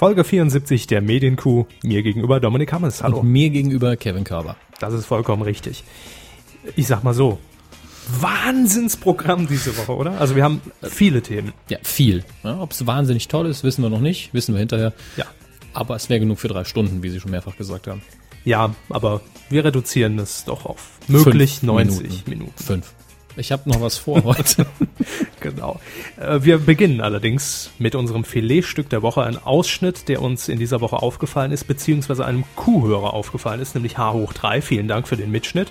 Folge 74 der Medienkuh. Mir gegenüber Dominik Hammes. Hallo. Und mir gegenüber Kevin Körber. Das ist vollkommen richtig. Ich sag mal so. Wahnsinnsprogramm diese Woche, oder? Also wir haben viele Themen. Ja, viel. Ja, Ob es wahnsinnig toll ist, wissen wir noch nicht. Wissen wir hinterher. Ja. Aber es wäre genug für drei Stunden, wie Sie schon mehrfach gesagt haben. Ja, aber wir reduzieren es doch auf möglich Fünf 90 Minuten. Minuten. Fünf. Ich habe noch was vor heute. Genau. Äh, Wir beginnen allerdings mit unserem Filetstück der Woche, ein Ausschnitt, der uns in dieser Woche aufgefallen ist, beziehungsweise einem Kuhhörer aufgefallen ist, nämlich H hoch 3. Vielen Dank für den Mitschnitt.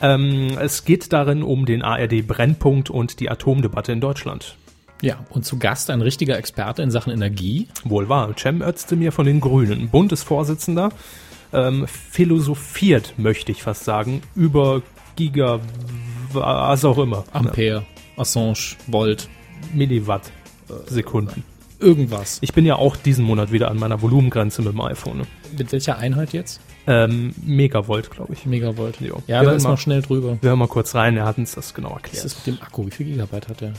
Ähm, es geht darin um den ARD Brennpunkt und die Atomdebatte in Deutschland. ja, und zu Gast ein richtiger Experte in Sachen Energie. Wohl wahr, Cem Özdemir von den Grünen, Bundesvorsitzender, ähm, philosophiert, möchte ich fast sagen, über Giga, was auch immer. Ampere, Assange, Volt, Milliwatt äh, Sekunden. irgendwas. Ich bin ja auch diesen Monat wieder an meiner Volumengrenze mit dem iPhone. Ne? Mit welcher Einheit jetzt? Ähm, Megavolt, glaube ich. Megavolt. Jo. Ja, Wir da ist mal- noch schnell drüber. Wir hören mal kurz rein, er hat uns das genau Was erklärt. ist mit dem Akku? Wie viel Gigabyte hat der?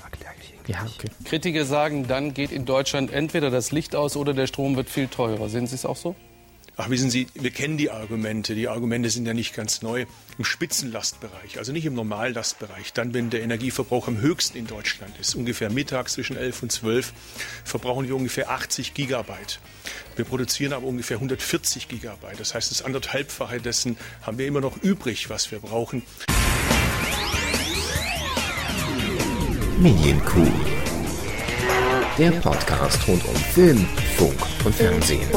Ja, okay. Kritiker sagen, dann geht in Deutschland entweder das Licht aus oder der Strom wird viel teurer. Sehen Sie es auch so? Ach, wissen Sie, wir kennen die Argumente. Die Argumente sind ja nicht ganz neu. Im Spitzenlastbereich, also nicht im Normallastbereich, dann, wenn der Energieverbrauch am höchsten in Deutschland ist, ungefähr mittags zwischen 11 und 12, verbrauchen wir ungefähr 80 Gigabyte. Wir produzieren aber ungefähr 140 Gigabyte. Das heißt, das anderthalbfache dessen haben wir immer noch übrig, was wir brauchen. Medienkuh. Der Podcast rund um Film, Funk und Fernsehen.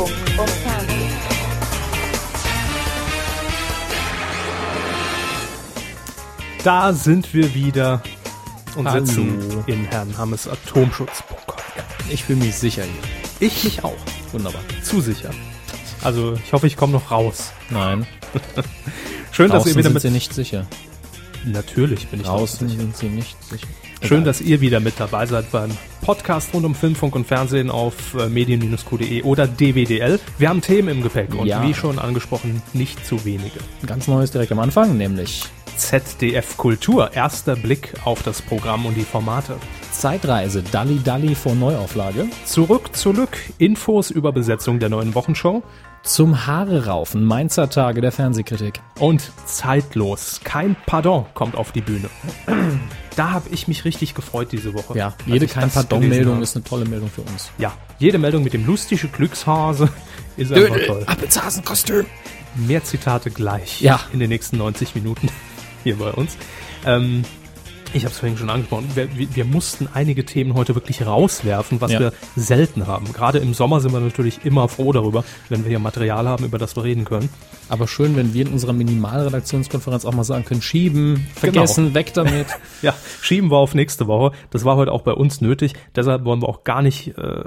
Da sind wir wieder und Hallo. sitzen in Herrn Hammes Atomschutzbunker. Ich fühle mich sicher hier. Ich mich auch. Wunderbar. Zu sicher. Also ich hoffe, ich komme noch raus. Nein, Schön, dass ihr wieder sind mit... Sie nicht sicher. Natürlich bin ich Draußen sicher. sind Sie nicht sicher. Schön, dass ihr wieder mit dabei seid beim Podcast rund um Film, Funk und Fernsehen auf äh, medien-q.de oder DWDL. Wir haben Themen im Gepäck und Ja. wie schon angesprochen, nicht zu wenige. Ganz neues direkt am Anfang, nämlich ZDF Kultur, erster Blick auf das Programm und die Formate. Zeitreise Dalli Dalli vor Neuauflage. Zurück zu Lück, Infos über Besetzung der neuen Wochenshow Zum Haare raufen, Mainzer Tage der Fernsehkritik. und zeitlos. Kein Pardon kommt auf die Bühne. Da habe ich mich richtig gefreut diese Woche. Ja, jede kein Pardon-Meldung ist eine tolle Meldung für uns. Ja, jede Meldung mit dem lustige Glückshase ist einfach toll. Appelzasenkostüm. Mehr Zitate gleich Ja. in den nächsten 90 Minuten hier bei uns. Ähm, ich habe es vorhin schon angesprochen. Wir, wir, mussten einige Themen heute wirklich rauswerfen, was Ja. wir selten haben. Gerade im Sommer sind wir natürlich immer froh darüber, wenn wir hier Material haben, über das wir reden können. Aber schön, wenn wir in unserer Minimalredaktionskonferenz auch mal sagen können, schieben, vergessen, weg damit. Ja, schieben wir auf nächste Woche. Das war heute auch bei uns nötig. Deshalb wollen wir auch gar nicht äh,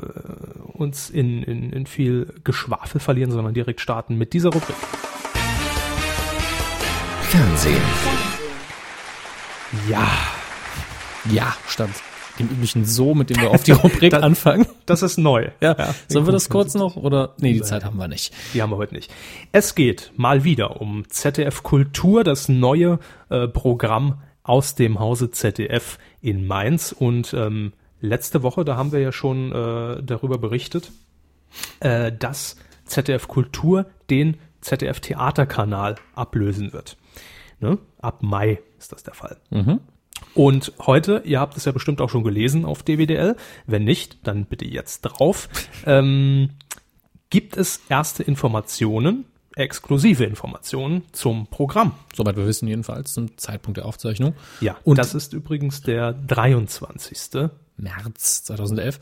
uns in, in, in viel Geschwafel verlieren, sondern direkt starten mit dieser Rubrik. Fernsehen. Ja, Ja, statt dem üblichen So, mit dem wir auf die Rubrik Das- anfangen. das ist neu. Ja, Ja, sollen wir das kurz noch oder? Nee, die Zeit haben wir nicht. Die haben wir heute nicht. Es geht mal wieder um ZDF Kultur, das neue äh, Programm aus dem Hause ZDF in Mainz. Und ähm, letzte Woche, da haben wir ja schon äh, darüber berichtet, äh, dass ZDF Kultur den ZDF Theaterkanal ablösen wird. Ne? Ab Mai ist das der Fall. Und heute, ihr habt es ja bestimmt auch schon gelesen auf DWDL, wenn nicht, dann bitte jetzt drauf, ähm, gibt es erste Informationen, exklusive Informationen zum Programm. Soweit wir wissen jedenfalls zum Zeitpunkt der Aufzeichnung. Ja, Und das ist übrigens der 23. März 2011.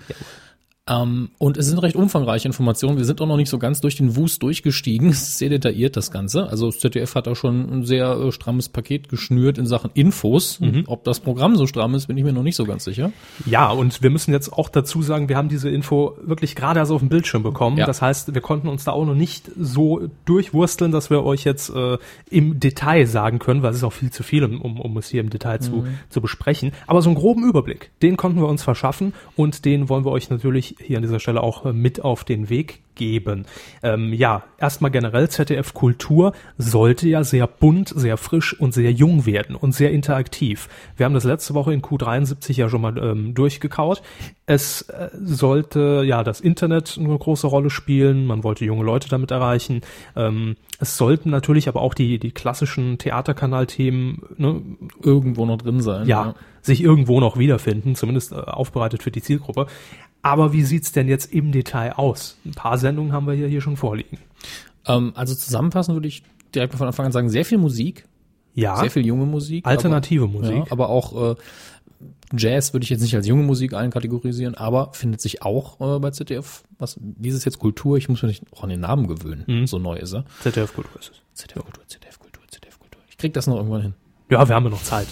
Ähm, und es sind recht umfangreiche Informationen. Wir sind auch noch nicht so ganz durch den Wust durchgestiegen. Es ist sehr detailliert, das Ganze. Also das ZDF hat auch schon ein sehr äh, strammes Paket geschnürt in Sachen Infos. Ob das Programm so stramm ist, bin ich mir noch nicht so ganz sicher. Ja, und wir müssen jetzt auch dazu sagen, wir haben diese Info wirklich gerade erst auf dem Bildschirm bekommen. Ja. Das heißt, wir konnten uns da auch noch nicht so durchwursteln, dass wir euch jetzt äh, im Detail sagen können, weil es ist auch viel zu viel, um, um, um es hier im Detail zu, zu besprechen. Aber so einen groben Überblick, den konnten wir uns verschaffen und den wollen wir euch natürlich hier an dieser Stelle auch äh, mit auf den Weg geben. Ähm, ja, erstmal generell ZDF Kultur sollte ja sehr bunt, sehr frisch und sehr jung werden und sehr interaktiv. Wir haben das letzte Woche in Q73 ja schon mal ähm, durchgekaut. Es äh, sollte ja das Internet eine große Rolle spielen. Man wollte junge Leute damit erreichen. Ähm, es sollten natürlich aber auch die die klassischen Theaterkanalthemen ne, Irgendwo noch drin sein. ja, sich irgendwo noch wiederfinden, zumindest äh, aufbereitet für die Zielgruppe. Aber wie sieht's denn jetzt im Detail aus? Ein paar Sendungen haben wir hier, hier schon vorliegen. Ähm, also zusammenfassend würde ich direkt von Anfang an sagen, sehr viel Musik, Ja, sehr viel junge Musik. alternative aber, Musik. Ja, aber auch äh, Jazz würde ich jetzt nicht als junge Musik einkategorisieren, aber findet sich auch äh, bei ZDF. Was, wie ist es jetzt Kultur? Ich muss mir nicht auch an den Namen gewöhnen. Mhm. So neu ist er. ZDF Kultur ist es. ZDF Kultur, ZDF Kultur, ZDF Kultur. Ich krieg das noch irgendwann hin. Ja, wir haben ja noch Zeit.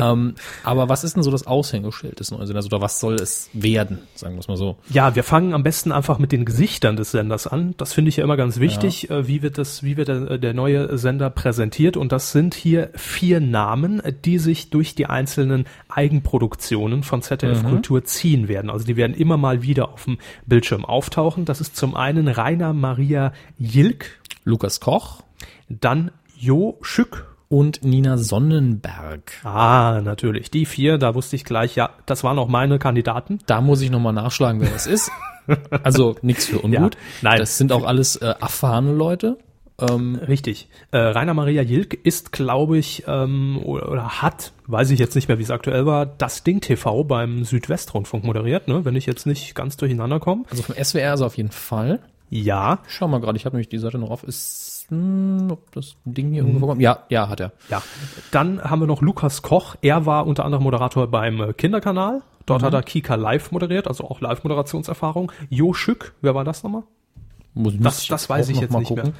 Ähm, aber was ist denn so das Aushängeschild des neuen Senders oder was soll es werden, sagen wir es mal so? Ja, wir fangen am besten einfach mit den Gesichtern des Senders an. Das finde ich ja immer ganz wichtig. Äh, Wie wird das, wie wird der, der neue Sender präsentiert? Und das sind hier vier Namen, die sich durch die einzelnen Eigenproduktionen von ZDF Kultur ziehen werden. Also die werden immer mal wieder auf dem Bildschirm auftauchen. Das ist zum einen Rainer Maria Jilk, Lukas Koch dann Jo Schück. Und Nina Sonnenberg. Ah, natürlich. Die vier, da wusste ich gleich, ja, das waren auch meine Kandidaten. Da muss ich nochmal nachschlagen, wer das ist. Also nichts für ungut. Ja, nein. Das sind auch alles äh, erfahrene Leute. Ähm, Richtig. Äh, Rainer Maria Jilk ist, glaube ich, ähm, oder, oder hat, weiß ich jetzt nicht mehr, wie es aktuell war, das Ding TV beim Südwestrundfunk moderiert, ne? wenn ich jetzt nicht ganz durcheinander komme. also vom SWR ist er auf jeden Fall. Ja, Schau mal gerade, ich habe nämlich die Seite noch auf. Ist, hm, ob das Ding hier irgendwo kommt? Ja, ja, hat er. ja. Dann haben wir noch Lukas Koch. Er war unter anderem Moderator beim äh, Kinderkanal. Dort hat er Kika Live moderiert, also auch Live-Moderationserfahrung. Jo Schück, wer war das nochmal? Muss, Das- das weiß ich jetzt nicht mehr.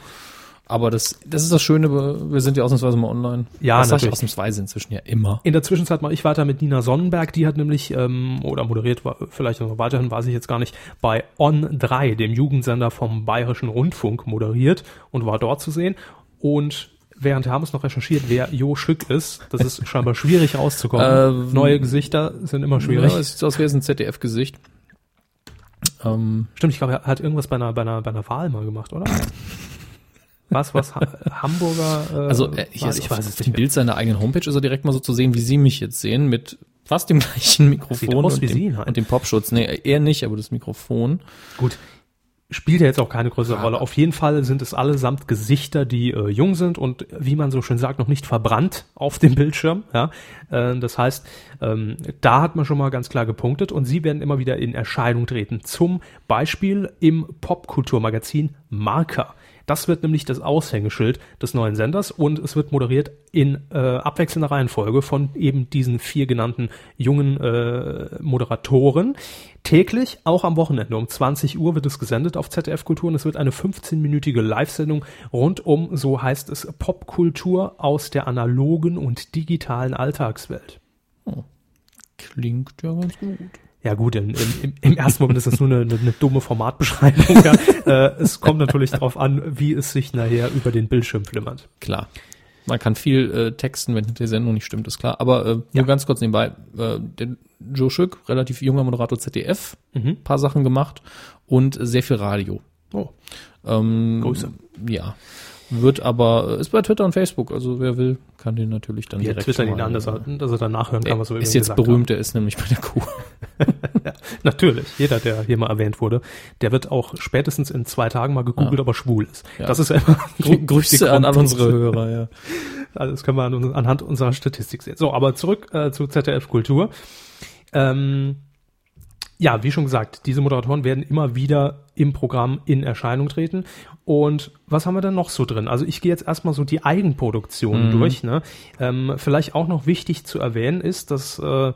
Aber das, das ist das Schöne, wir sind ja ausnahmsweise mal online. Ja, das sag ich natürlich. ausnahmsweise inzwischen ja immer. In der Zwischenzeit mache ich weiter mit Nina Sonnenberg. Die hat nämlich, ähm, oder moderiert, war- vielleicht noch weiterhin, weiß ich jetzt gar nicht, bei On 3, dem Jugendsender vom Bayerischen Rundfunk, moderiert und war dort zu sehen. Und während Hermes noch recherchiert, wer Jo Schück ist, das ist scheinbar schwierig rauszukommen. Ähm, Neue Gesichter sind immer schwierig. Ja, es sieht so aus, es ein ZDF-Gesicht. Ähm, Stimmt, ich glaube, er hat irgendwas bei einer, bei einer, bei einer Wahl mal gemacht, oder? Was, was, ha Hamburger? Äh, also äh, Wahl? ist ich weiß es nicht. mehr. Bild seiner eigenen Homepage ist er direkt mal so zu sehen, wie Sie mich jetzt sehen, mit fast dem gleichen Mikrofon und, wie dem, Sie, nein. und dem Popschutz. Nee, er nicht, aber das Mikrofon. Gut. Spielt ja jetzt auch keine größere Ja. Rolle. Auf jeden Fall sind es allesamt Gesichter, die äh, jung sind und wie man so schön sagt, noch nicht verbrannt auf dem Bildschirm. Ja? Äh, das heißt, ähm, da hat man schon mal ganz klar gepunktet und sie werden immer wieder in Erscheinung treten. Zum Beispiel im Popkulturmagazin Marker. Das wird nämlich das Aushängeschild des neuen Senders und es wird moderiert in äh, abwechselnder Reihenfolge von eben diesen vier genannten jungen äh, Moderatoren. Täglich, auch am Wochenende um 20 Uhr wird es gesendet auf ZDF Kultur und es wird eine 15-minütige Live-Sendung rund um, so heißt es, Popkultur aus der analogen und digitalen Alltagswelt. Klingt ja ganz gut. Ja gut, im, im, im ersten Moment ist das nur eine, eine, eine dumme Formatbeschreibung. Ja. Äh, es kommt natürlich darauf an, wie es sich nachher über den Bildschirm flimmert. Klar. Man kann viel äh, texten, wenn die Sendung nicht stimmt, ist klar. Aber äh, nur Ja. ganz kurz nebenbei, äh, der Joe Schück, relativ junger Moderator ZDF, Mhm. paar Sachen gemacht und sehr viel Radio. Oh. Ähm, Grüße. Ja. Wird aber, äh, ist bei Twitter und Facebook, also wer will, kann den natürlich dann Wir direkt twittern schon ihn mal, an, dass er, äh, dass er dann nachhören kann, was wir ist jetzt berühmt, der ist nämlich bei der Kuh. Haben. Natürlich, jeder, der hier mal erwähnt wurde, der wird auch spätestens in zwei Tagen mal gegoogelt, ob er schwul ist. Ja. Das ist ja immer Grü Grüße an, an unsere Hörer, ja. Also das können wir an, anhand unserer Statistik sehen. So, aber zurück äh, zu ZDF Kultur. Ähm, ja, wie schon gesagt, diese Moderatoren werden immer wieder im Programm in Erscheinung treten. Und was haben wir denn noch so drin? Also ich gehe jetzt erstmal so die Eigenproduktionen durch. Ne? Ähm, vielleicht auch noch wichtig zu erwähnen ist, dass äh,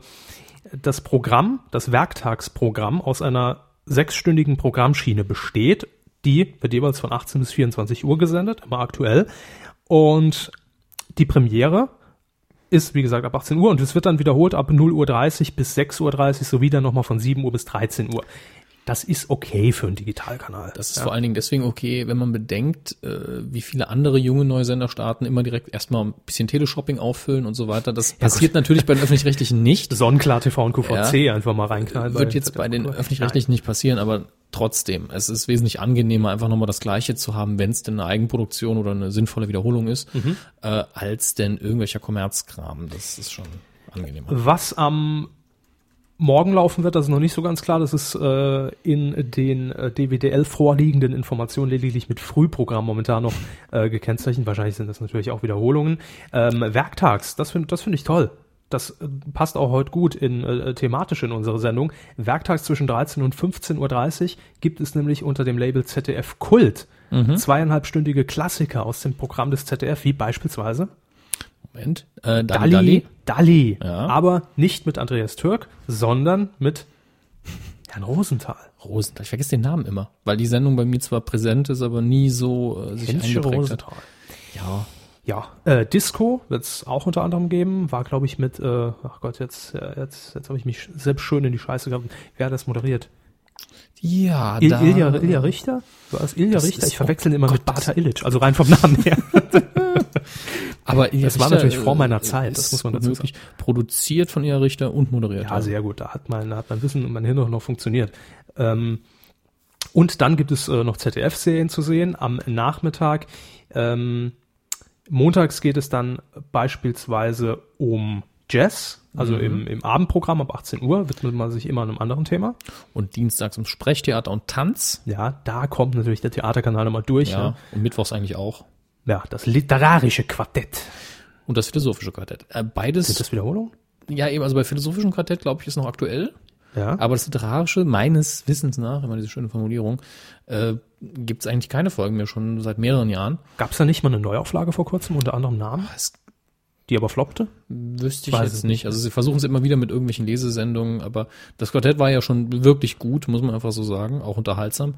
das Programm, das Werktagsprogramm aus einer sechsstündigen Programmschiene besteht. Die wird jeweils von 18 bis 24 Uhr gesendet, immer aktuell. Und die Premiere ist, wie gesagt, ab 18 Uhr und es wird dann wiederholt ab 0.30 Uhr bis 6.30 Uhr sowie dann nochmal von 7 Uhr bis 13 Uhr. Das ist okay für einen Digitalkanal. Das ist vor allen Dingen deswegen okay, wenn man bedenkt, äh, wie viele andere junge neue Sender starten, immer direkt erstmal ein bisschen Teleshopping auffüllen und so weiter. Das passiert natürlich bei den öffentlich-rechtlichen nicht. Sonnenklar TV und QVC einfach mal reinknallen. Wird jetzt bei den öffentlich-rechtlichen nicht passieren, aber trotzdem, es ist wesentlich angenehmer, einfach nochmal das Gleiche zu haben, wenn es denn eine Eigenproduktion oder eine sinnvolle Wiederholung ist, äh, als denn irgendwelcher Kommerzkram. Das ist schon angenehmer. Was am morgen laufen wird, das ist noch nicht so ganz klar. Das ist äh, in den äh, DWDL vorliegenden Informationen lediglich mit Frühprogramm momentan noch äh, gekennzeichnet. Wahrscheinlich sind das natürlich auch Wiederholungen. Ähm, Werktags, das finde das finde ich toll. Das äh, passt auch heute gut in äh, thematisch in unsere Sendung. Werktags zwischen 13 und 15.30 Uhr gibt es nämlich unter dem Label ZDF Kult zweieinhalbstündige Klassiker aus dem Programm des ZDF, wie beispielsweise Moment. Äh, Dalli, Dalli, Dalli. Dalli. Ja. Aber nicht mit Andreas Türk, sondern mit Herrn Rosenthal. Rosenthal. Ich vergesse den Namen immer, weil die Sendung bei mir zwar präsent ist, aber nie so äh, sich Hensche eingeprägt hat. Rosenthal. Ja, Ja, äh, Disco wird es auch unter anderem geben. War, glaube ich, mit, äh, ach Gott, jetzt, äh, jetzt, jetzt habe ich mich selbst schön in die Scheiße gehabt. Wer hat das moderiert? ja, Il da, Ilja, Ilja Richter? War es Ilja Richter? Ich verwechsel ihn immer oh mit Gott, Bata Illich, also rein vom Namen her. aber Ilja Das war Richter, natürlich vor äh, meiner Zeit, das muss man dazu wirklich produziert von Ilja Richter und moderiert. Ja, sehr gut. Da hat mein, da hat mein Wissen und mein Hirn auch noch funktioniert. Ähm, und dann gibt es äh, noch ZDF-Serien zu sehen am Nachmittag. Ähm, montags geht es dann beispielsweise um Jazz, also im, im Abendprogramm ab 18 Uhr widmet man sich immer einem anderen Thema. Und dienstags um Sprechtheater und Tanz. Ja, da kommt natürlich der Theaterkanal nochmal durch. Ja, Ja, und mittwochs eigentlich auch. Ja das literarische Quartett. Und das philosophische Quartett. Äh, beides, Sind das Wiederholungen? ja eben, also bei philosophischem Quartett, glaube ich, ist noch aktuell. Ja. Aber das literarische, meines Wissens nach, immer diese schöne Formulierung, äh, gibt es eigentlich keine Folgen mehr, schon seit mehreren Jahren. Gab es da nicht mal eine Neuauflage vor kurzem unter anderem Namen, Das die aber floppte? wüsste ich Weiß jetzt es nicht. Also sie versuchen es immer wieder mit irgendwelchen Lesesendungen, aber das Quartett war ja schon wirklich gut, muss man einfach so sagen, auch unterhaltsam.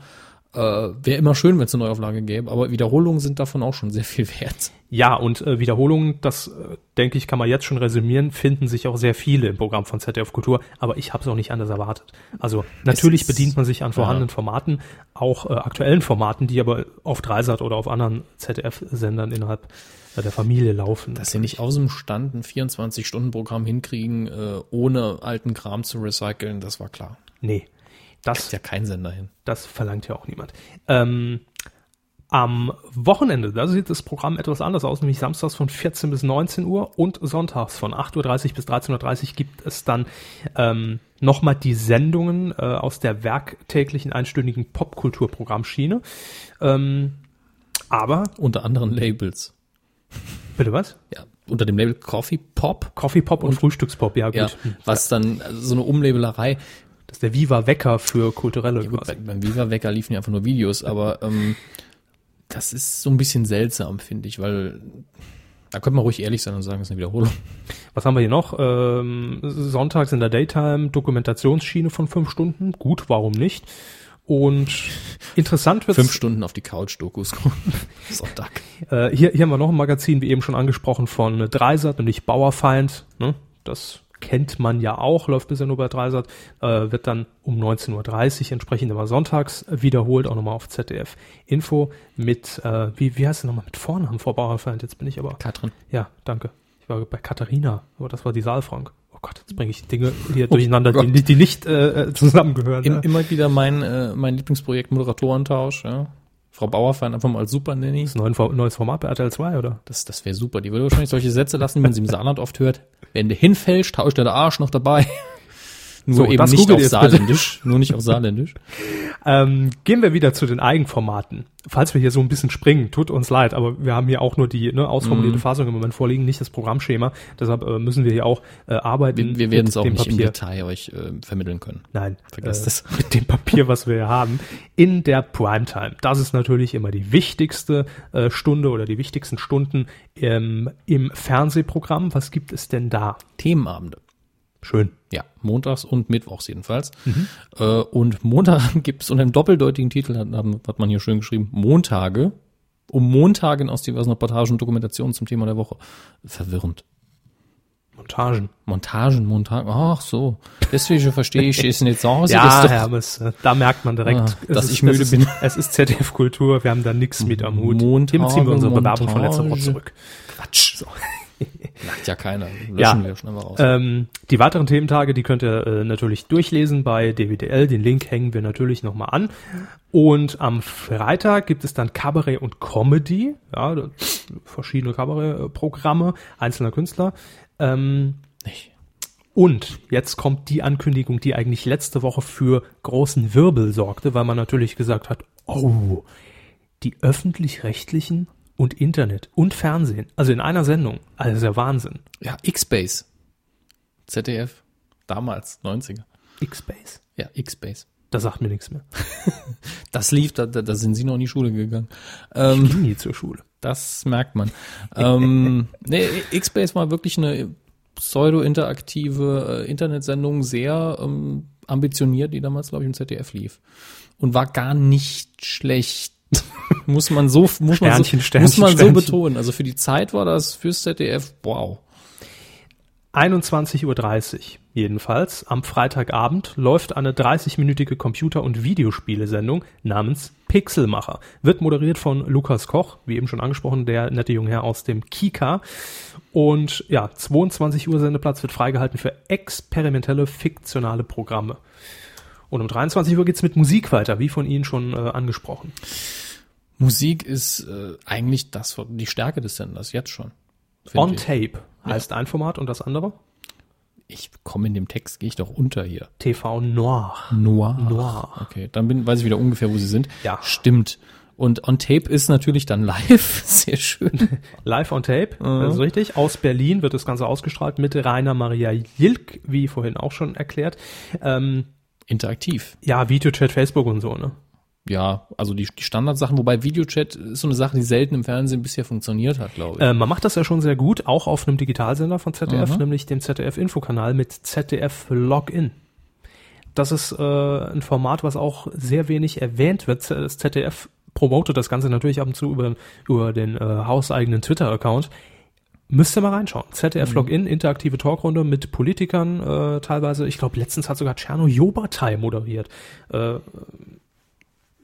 Äh, Wäre immer schön, wenn es eine Neuauflage gäbe, aber Wiederholungen sind davon auch schon sehr viel wert. Ja, und äh, Wiederholungen, das äh, denke ich, kann man jetzt schon resümieren, finden sich auch sehr viele im Programm von ZDF Kultur, aber ich habe es auch nicht anders erwartet. Also natürlich ist- bedient man sich an vorhandenen Formaten, auch äh, aktuellen Formaten, die aber auf Dreisat oder auf anderen ZDF-Sendern innerhalb der Familie laufen. Dass sie nicht aus dem Stand ein 24-Stunden-Programm hinkriegen, äh, ohne alten Kram zu recyceln, das war klar. nee, das Ist ja kein Sender hin. Das verlangt ja auch niemand. Ähm, am Wochenende, da sieht das Programm etwas anders aus, nämlich samstags von 14 bis 19 Uhr und sonntags von 8.30 Uhr bis 13.30 Uhr gibt es dann ähm, nochmal die Sendungen äh, aus der werktäglichen einstündigen Popkulturprogrammschiene. Ähm, aber, Unter anderen Labels. bitte was? Ja, unter dem Label Coffee Pop. Coffee Pop und, Frühstückspop, ja gut. Ja, was dann also so eine Umlabelerei. Das ist der Viva Wecker für kulturelle Gut, quasi. bei, beim Viva Wecker liefen ja einfach nur Videos, aber ähm, das ist so ein bisschen seltsam, finde ich, weil da könnte man ruhig ehrlich sein und sagen, es ist eine Wiederholung. Was haben wir hier noch? Ähm, sonntags in der Daytime Dokumentationsschiene von fünf Stunden. Gut, warum nicht? Und interessant wird Fünf Stunden auf die Couch-Dokus Sonntag. äh, hier, hier haben wir noch ein Magazin, wie eben schon angesprochen, von Dreisat, nämlich Bauerfeind. Ne? Das kennt man ja auch, läuft bisher nur bei Dreisat, äh, wird dann um 19.30 Uhr entsprechend immer sonntags wiederholt, auch nochmal auf ZDF Info mit, äh, wie, wie heißt es nochmal, mit Vornamen vor Bauerfeind? Jetzt bin ich aber, Katrin. ja, danke. Ich war bei Katharina, aber das war die Saalfrank. Oh Gott, jetzt bringe ich Dinge hier durcheinander, die, Gott. die nicht äh, zusammengehören. Im, ne? immer wieder mein, äh, mein Lieblingsprojekt Moderatorentausch. Ja. Frau Bauerfein einfach mal als Super Nanny. Ist ein neues, neues Format bei RTL 2, oder? Das, das wäre super. Die würde wahrscheinlich solche Sätze lassen, wie man sie im Saarland oft hört. Wenn du hinfällst, tauscht der Arsch noch dabei. Nur So, eben nicht auf bitte. Saarländisch. Nur nicht auf Saarländisch. Ähm, gehen wir wieder zu den Eigenformaten. Falls wir hier so ein bisschen springen, tut uns leid, aber wir haben hier auch nur die ne, ausformulierte Fassung im Moment vorliegen, nicht das Programmschema. Deshalb äh, müssen wir hier auch äh, arbeiten. Wir, wir werden es auch nicht im Papier. Detail euch äh, vermitteln können. Nein, Vergesst äh, es. mit dem Papier, was wir hier haben, in der Primetime. Das ist natürlich immer die wichtigste äh, Stunde oder die wichtigsten Stunden ähm, im Fernsehprogramm. Was gibt es denn da? Themenabende. Schön. Ja, montags und mittwochs jedenfalls. Äh, und Montag gibt es unter einem doppeldeutigen Titel, hat, hat man hier schön geschrieben, Montage, um Montagen aus diversen Reportagen und Dokumentationen zum Thema der Woche. Verwirrend. Montagen. Montagen, Montagen, ach so. Deswegen verstehe ich es nicht so. aus. Ja, Das doch- Hermes, da merkt man direkt, Ah, dass ist- ich müde ist, bin. Es ist ZDF Kultur, wir haben da nichts mit am Hut. Montage, Hiermit ziehen wir unsere Bewerbung von letzter Woche Montage. zurück. Quatsch. Merkt ja keiner. Löschen Ja. wir schnell mal raus. Ähm, die weiteren Thementage, die könnt ihr äh, natürlich durchlesen bei DWDL. Den Link hängen wir natürlich nochmal an. Und am Freitag gibt es dann Kabarett und Comedy. Ja, verschiedene Kabarettprogramme einzelner Künstler. Ähm, Nicht. und jetzt kommt die Ankündigung, die eigentlich letzte Woche für großen Wirbel sorgte, weil man natürlich gesagt hat, oh, die öffentlich-rechtlichen und Internet und Fernsehen, also in einer Sendung, also der Wahnsinn. Ja, X-Base. ZDF. Damals, 90er. X-Base. Ja, X-Base. Da sagt mir nichts mehr. Das lief, da, da, da sind sie noch in die Schule gegangen. Ich Ähm, ging nie zur Schule. das merkt man. ähm, nee, X-Base war wirklich eine pseudo-interaktive äh, Internetsendung, sehr ähm, ambitioniert, die damals, glaube ich, im ZDF lief. Und war gar nicht schlecht. Muss man so, muss man Sternchen, so, Sternchen, muss man so Sternchen. betonen. Also für die Zeit war das fürs ZDF, wow. 21.30 Uhr jedenfalls am Freitagabend läuft eine 30-minütige Computer- und Videospielesendung namens Pixelmacher. Wird moderiert von Lukas Koch, wie eben schon angesprochen, der nette junge Herr aus dem Kika. Und ja, 22 Uhr Sendeplatz wird freigehalten für experimentelle, fiktionale Programme. Und um 23 Uhr geht's mit Musik weiter, wie von Ihnen schon äh, angesprochen. Musik ist äh, eigentlich das, die Stärke des Senders, jetzt schon. On ich. Tape heißt ein Format und das andere? Ich komme in dem Text, gehe ich doch unter hier. TV Noir. Noir. Noir. Okay, dann bin, weiß ich wieder ungefähr, wo sie sind. Ja. Stimmt. Und On Tape ist natürlich dann live. Sehr schön. Live on Tape, das ist richtig. Aus Berlin wird das Ganze ausgestrahlt mit Rainer Maria Jilk, wie vorhin auch schon erklärt. Ähm, Interaktiv. ja, Videochat, Facebook und so, ne? Ja, also die, die Standardsachen, wobei Videochat ist so eine Sache, die selten im Fernsehen bisher funktioniert hat, glaube ich. Äh, man macht das ja schon sehr gut, auch auf einem Digitalsender von ZDF, nämlich dem ZDF-Infokanal mit ZDF Login. Das ist äh, ein Format, was auch sehr wenig erwähnt wird. Das ZDF promotet das Ganze natürlich ab und zu über, über den äh, hauseigenen Twitter-Account. Müsst ihr mal reinschauen. ZDF Login, interaktive Talkrunde mit Politikern äh, teilweise. Ich glaube, letztens hat sogar Tscherno Jobatai moderiert. Äh,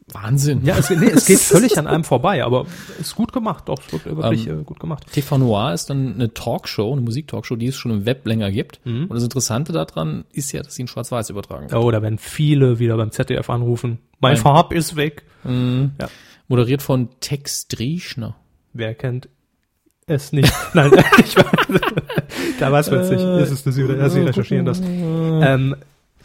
Wahnsinn. ja, es, nee, es geht völlig an einem vorbei, aber ist gut gemacht. Doch, es wird wirklich äh, gut gemacht. TV Noir ist dann eine Talkshow, eine Musiktalkshow, die es schon im Web länger gibt. Und das Interessante daran ist ja, dass sie in Schwarz-Weiß übertragen. Oh, da werden viele wieder beim ZDF anrufen. Mein Nein. Farb ist weg. Ja. Moderiert von Tex Drieschner. Wer kennt es nicht? Nein, ich weiß, da weiß man es nicht. Ist es das, Sie, Sie recherchieren das. Ähm,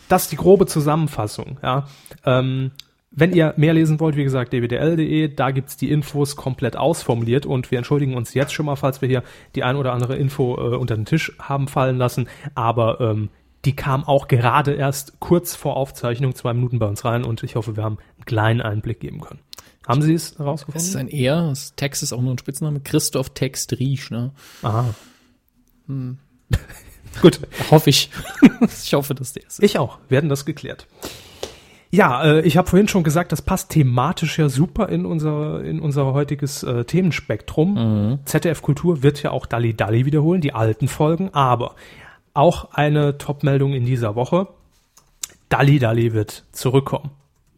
das ist die grobe Zusammenfassung. Ja. Ähm, wenn ihr mehr lesen wollt, wie gesagt, dwdl.de, da gibt's die Infos komplett ausformuliert und wir entschuldigen uns jetzt schon mal, falls wir hier die ein oder andere Info äh, unter den Tisch haben fallen lassen, aber ähm, die kam auch gerade erst kurz vor Aufzeichnung, zwei Minuten bei uns rein und ich hoffe, wir haben einen kleinen Einblick geben können. Haben Sie es Es herausgefunden? ist ein Er, das Tex ist auch nur ein Spitzname. Christoph Tex Drieschner. Aha. Gut, Hoffe ich. ich hoffe, dass der ist. ich auch. Werden das geklärt. Ja, äh, ich habe vorhin schon gesagt, das passt thematisch ja super in unser in unser heutiges äh, Themenspektrum. ZDF Kultur wird ja auch Dalli Dalli wiederholen, die alten Folgen, aber auch eine Top-Meldung in dieser Woche. Dalli Dalli wird zurückkommen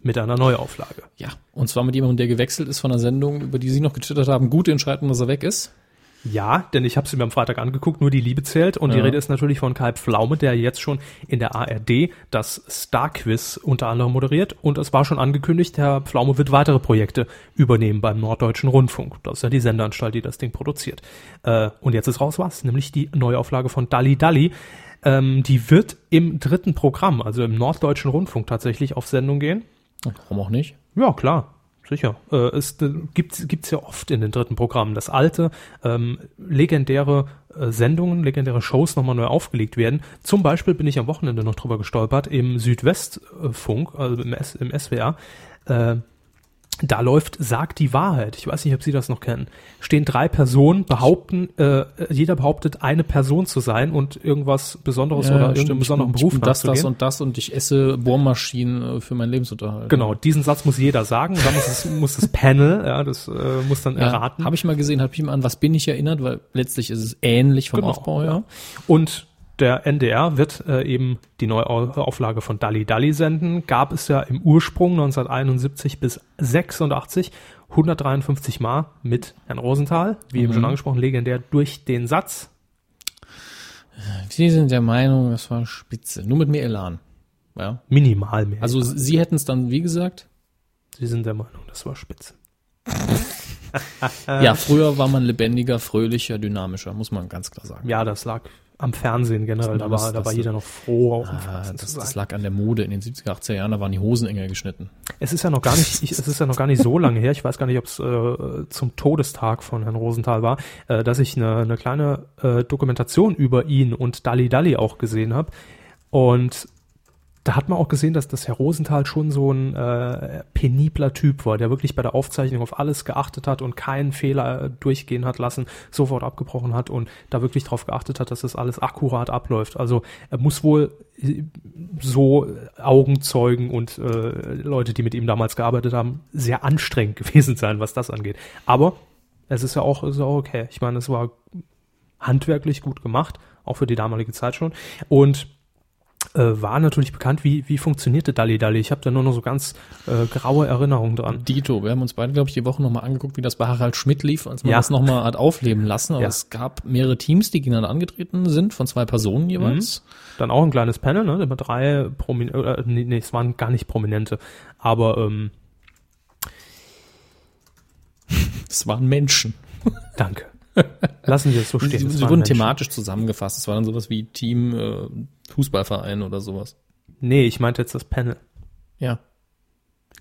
mit einer Neuauflage. Ja, und zwar mit jemandem, der gewechselt ist von einer Sendung, über die Sie noch getwittert haben. Gut entscheiden, dass er weg ist. Ja, denn ich habe sie mir am Freitag angeguckt, nur die Liebe zählt. Und die Ja. Rede ist natürlich von Kai Pflaume, der jetzt schon in der ARD das Star-Quiz unter anderem moderiert. Und es war schon angekündigt, Herr Pflaume wird weitere Projekte übernehmen beim Norddeutschen Rundfunk. Das ist ja die Sendeanstalt, die das Ding produziert. Äh, und jetzt ist raus was, nämlich die Neuauflage von Dalli Dalli. Ähm, die wird im dritten Programm, also im Norddeutschen Rundfunk tatsächlich auf Sendung gehen. Warum auch nicht? Ja, klar. Sicher. Äh, es äh, gibt gibt's ja oft in den dritten Programmen, dass alte, ähm, legendäre äh, Sendungen, legendäre Shows nochmal neu aufgelegt werden. Zum Beispiel bin ich am Wochenende noch drüber gestolpert im Südwestfunk, also im, S, im SWR. Äh, da läuft Sag die Wahrheit. Ich weiß nicht, ob Sie das noch kennen. Stehen drei Personen, behaupten, äh, jeder behauptet, eine Person zu sein und irgendwas Besonderes oder irgendeinen besonderen Ich Beruf bin das, das und das und ich esse Bohrmaschinen äh, für meinen Lebensunterhalt. Genau, diesen Satz muss jeder sagen. Dann muss, es, muss das Panel, ja, das äh, muss dann Ja, erraten. Habe ich mal gesehen, habe ich mir an Was bin ich erinnert, weil letztlich ist es ähnlich vom Genau, Aufbau ja. her. Und der NDR wird äh, eben die Neuauflage von Dalli Dalli senden. Gab es ja im Ursprung 1971 bis 86 153 Mal mit Herrn Rosenthal, wie eben schon angesprochen, legendär durch den Satz. Sie sind der Meinung, das war spitze. Nur mit mehr Elan. Ja. Minimal mehr. Also Sie hätten es dann, wie gesagt? Sie sind der Meinung, das war spitze. Ja, früher war man lebendiger, fröhlicher, dynamischer, muss man ganz klar sagen. Ja, das lag am Fernsehen generell. Da war, da war jeder noch froh. Im Ah, das, das lag an der Mode in den 70er, 80er Jahren, da waren die Hosen enger geschnitten. Es ist ja noch gar nicht, ich, es ist ja noch gar nicht so lange her. Ich weiß gar nicht, ob es äh, zum Todestag von Herrn Rosenthal war, äh, dass ich eine, eine kleine äh, Dokumentation über ihn und Dalli Dalli auch gesehen habe. Und da hat man auch gesehen, dass das Herr Rosenthal schon so ein äh, penibler Typ war, der wirklich bei der Aufzeichnung auf alles geachtet hat und keinen Fehler äh, durchgehen hat lassen, sofort abgebrochen hat und da wirklich darauf geachtet hat, dass das alles akkurat abläuft. Also er muss wohl äh, so Augenzeugen und äh, Leute, die mit ihm damals gearbeitet haben, sehr anstrengend gewesen sein, was das angeht. Aber es ist ja auch, auch okay. Ich meine, es war handwerklich gut gemacht, auch für die damalige Zeit schon. Und äh, war natürlich bekannt, wie, wie funktionierte Dalli Dalli. Ich habe da nur noch so ganz äh, graue Erinnerungen dran. Dito, wir haben uns beide, glaube ich, die Woche nochmal angeguckt, wie das bei Harald Schmidt lief, als man Ja. das nochmal hat aufleben lassen. Aber Ja. es gab mehrere Teams, die gegeneinander angetreten sind, von zwei Personen jeweils. Dann auch ein kleines Panel, ne? Immer drei Prominente, äh, nee, nee, es waren gar nicht Prominente, aber ähm, Es waren Menschen. danke. Lassen wir es so Sie, stehen. Sie waren wurden thematisch zusammengefasst. Es war dann sowas wie Team äh, Fußballverein oder sowas. Nee, ich meinte jetzt das Panel. Ja.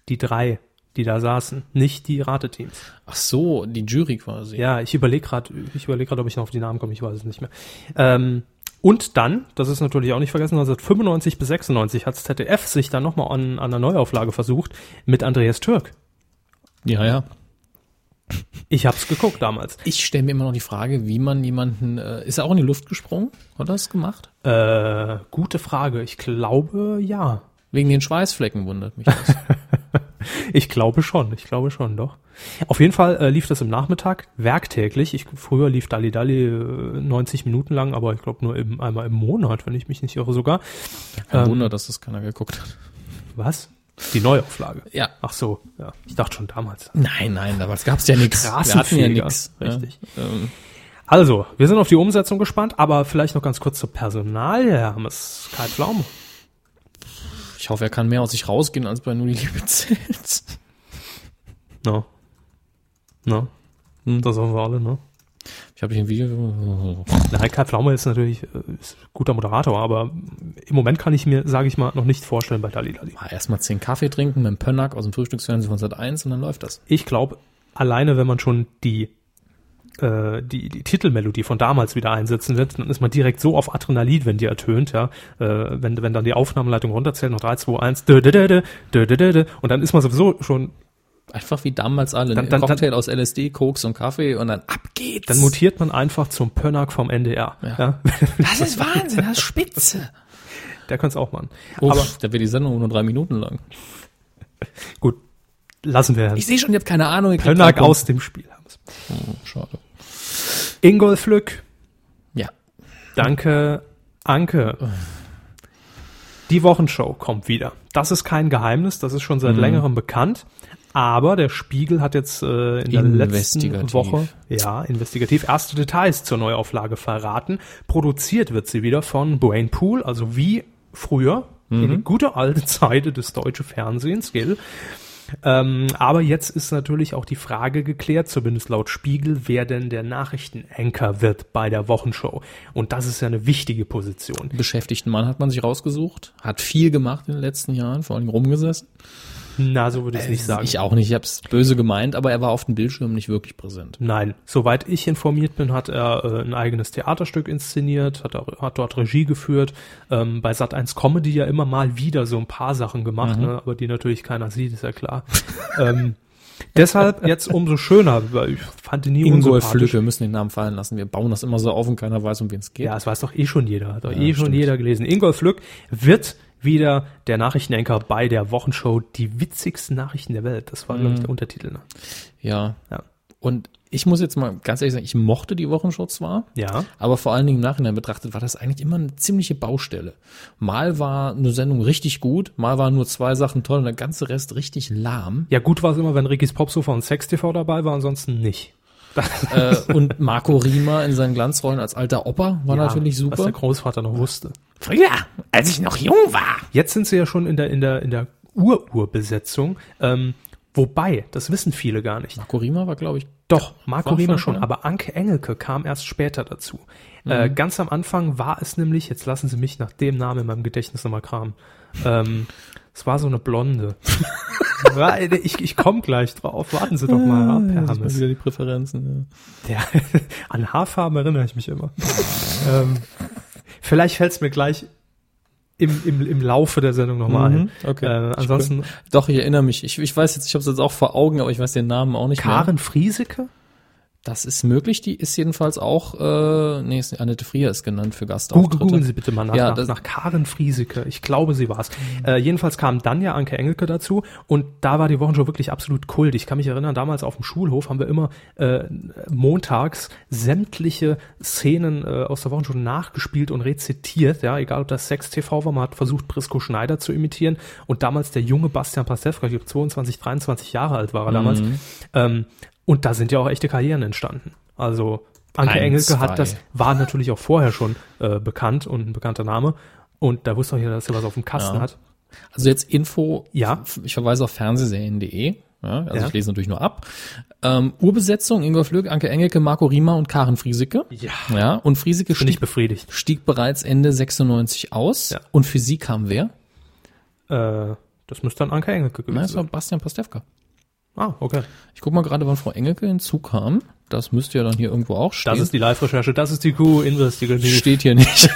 Die drei, die da saßen, nicht die Rateteams. Ach so, die Jury quasi. Ja, ich überlege gerade, ich überlege gerade, ob ich noch auf die Namen komme, ich weiß es nicht mehr. Ähm, und dann, das ist natürlich auch nicht vergessen, 1995 bis 96 hat das ZDF sich dann nochmal an, an einer Neuauflage versucht mit Andreas Türk. ja. ja. Ich hab's geguckt damals. Ich stelle mir immer noch die Frage, wie man jemanden, äh, ist er auch in die Luft gesprungen? Hat er das gemacht? Äh, gute Frage. Ich glaube, ja. Wegen den Schweißflecken wundert mich das. Ich glaube schon, ich glaube schon, doch. Auf jeden Fall äh, lief das im Nachmittag, werktäglich. Ich, früher lief Dali Dali äh, 90 Minuten lang, aber ich glaube nur im, einmal im Monat, wenn ich mich nicht irre sogar. Kein Ähm, Wunder, dass das keiner geguckt hat. Was? Die Neuauflage. Ja. Ach so, ja. Ich dachte schon damals. Nein, nein, damals gab's ja nichts. Wir hatten ja nichts. richtig. Ja, ähm, Also, wir sind auf die Umsetzung gespannt, aber vielleicht noch ganz kurz zur Personal, Herr Hammes. Kai Pflaume. ich hoffe, er kann mehr aus sich rausgehen, als bei nur die Liebe zählt. No. No. Hm. Das hoffen wir alle, ne? Ich habe dich ein Video. Na, Kai Pflaume ist natürlich äh, ist ein guter Moderator, aber im Moment kann ich mir, sage ich mal, noch nicht vorstellen bei Dalli Dalli. Ah, erstmal zehn Kaffee trinken mit dem Pönnack aus dem Frühstücksfernsehen von Sat 1 und dann läuft das. Ich glaube, alleine wenn man schon die äh, die, die Titelmelodie von damals wieder einsetzen wird, dann ist man direkt so auf Adrenalin, wenn die ertönt, ja. Äh, wenn, wenn dann die Aufnahmeleitung runterzählt, noch 3, 2, 1, und dann ist man sowieso schon Einfach wie damals alle. Dann- Dann, dann- Cocktail aus LSD, Koks und Kaffee und dann ab geht's. dann mutiert man einfach zum Pönnack vom NDR. Ja. Ja. Das ist Wahnsinn, das ist spitze. Der könnte es auch machen. Uff, Aber da wird die Sendung nur drei Minuten lang. gut, lassen wir Ich sehe schon, ihr habt keine Ahnung. Pönnack aus dem Spiel. Oh, schade. Ingolf Lück, Ja. Danke, Anke. Die Wochenshow kommt wieder. Das ist kein Geheimnis, das ist schon seit Mhm. längerem bekannt. Aber der Spiegel hat jetzt äh, in der letzten. Woche, ja, investigativ, erste Details zur Neuauflage verraten. Produziert wird sie wieder von Brain Pool, also wie früher, Mhm. in die gute alte Zeit des deutschen Fernsehens, gell? Ähm, aber jetzt ist natürlich auch die Frage geklärt, zumindest laut Spiegel, wer denn der Nachrichtenanker wird bei der Wochenshow. Und das ist ja eine wichtige Position. Beschäftigten Mann hat man sich rausgesucht, hat viel gemacht in den letzten Jahren, vor allem rumgesessen. Na, so würde ich es nicht sagen. Ich auch nicht, ich habe es böse gemeint, aber er war auf dem Bildschirm nicht wirklich präsent. Nein, soweit ich informiert bin, hat er äh, ein eigenes Theaterstück inszeniert, hat, er, hat dort Regie geführt, ähm, bei Sat1 Comedy ja immer mal wieder so ein paar Sachen gemacht, Mhm. ne, aber die natürlich keiner sieht, ist ja klar. ähm, deshalb jetzt umso schöner, weil ich fand ihn nie Ingolf unsympathisch. Lück, wir müssen den Namen fallen lassen. Wir bauen das immer so auf und keiner weiß, um wen es geht. Ja, es weiß doch eh schon jeder, hat doch eh schon stimmt. jeder gelesen. Ingolf Lück wird wieder der Nachrichtenanker bei der Wochenshow Die witzigsten Nachrichten der Welt. Das war, glaube Mhm. ich, der Untertitel. Ne? ja. Ja. Und ich muss jetzt mal ganz ehrlich sagen, ich mochte die Wochenshow zwar, Ja. aber vor allen Dingen im Nachhinein betrachtet war das eigentlich immer eine ziemliche Baustelle. Mal war eine Sendung richtig gut, mal waren nur zwei Sachen toll und der ganze Rest richtig lahm. Ja, gut war es immer, wenn Rickys Popsofa und Sex TV dabei war, ansonsten nicht. äh, und Marco Riemer in seinen Glanzrollen als alter Opa war Ja, natürlich Was der super. Großvater noch wusste. Früher, als ich noch jung war. Jetzt sind sie ja schon in der, in der, in der Ur-Ur-Besetzung. Ähm, wobei, das wissen viele gar nicht. Marco Riemer war, glaube ich, Doch, Marco Riemer schon, vorher? aber Anke Engelke kam erst später dazu. Mhm. Äh, ganz am Anfang war es nämlich, jetzt lassen Sie mich nach dem Namen in meinem Gedächtnis nochmal kramen. Ähm, es war so eine Blonde. Ich ich komme gleich drauf. Warten Sie doch mal ab, Herr Hammes. wieder die Präferenzen. Der, an Haarfarben erinnere ich mich immer. ähm, vielleicht fällt es mir gleich im, im, im Laufe der Sendung nochmal Mhm, ein. okay. Äh, ansonsten Ja. Doch, ich erinnere mich. Ich, ich weiß jetzt, ich habe es jetzt auch vor Augen, aber ich weiß den Namen auch nicht mehr. Karen Frieseke? Das ist möglich. Die ist jedenfalls auch, äh, nee, ist, Annette Frier ist genannt für Gastauftritte. googeln Sie bitte mal nach, Ja, nach, nach Karen Frieseke. Ich glaube, sie war's. Äh, jedenfalls kam dann ja Anke Engelke dazu und da war die Wochenshow wirklich absolut kult. Ich kann mich erinnern, damals auf dem Schulhof haben wir immer äh, montags sämtliche Szenen äh, aus der Wochenshow nachgespielt und rezitiert. Ja, egal ob das Sex-TV war, man hat versucht, Brisco Schneider zu imitieren und damals der junge Bastian Pastewka, ich glaube 22, 23 Jahre alt war er damals. Mhm. Ähm, und da sind ja auch echte Karrieren entstanden. Also Anke Ein, Engelke zwei. hat das war natürlich auch vorher schon äh, bekannt und ein bekannter Name. Und da wusste auch jeder, dass er was auf dem Kasten Ja. hat. Also jetzt Info, Ja. ich verweise auf fernsehserien.de. Ja, also Ja. ich lese natürlich nur ab. Ähm, Urbesetzung, Ingo Flöck, Anke Engelke, Marco Riemer und Karen Frieseke. Ja. Ja, und ich stieg, befriedigt. stieg bereits Ende 96 aus. Ja. Und für sie kam wer? Äh, das müsste dann Anke Engelke gewesen das war sein. Bastian Pastewka. Ah, okay. Ich guck mal gerade, wann Frau Engelke hinzukam. Das müsste ja dann hier irgendwo auch stehen. Das ist die Live-Recherche, das ist die Kuh investigativ. steht hier nicht.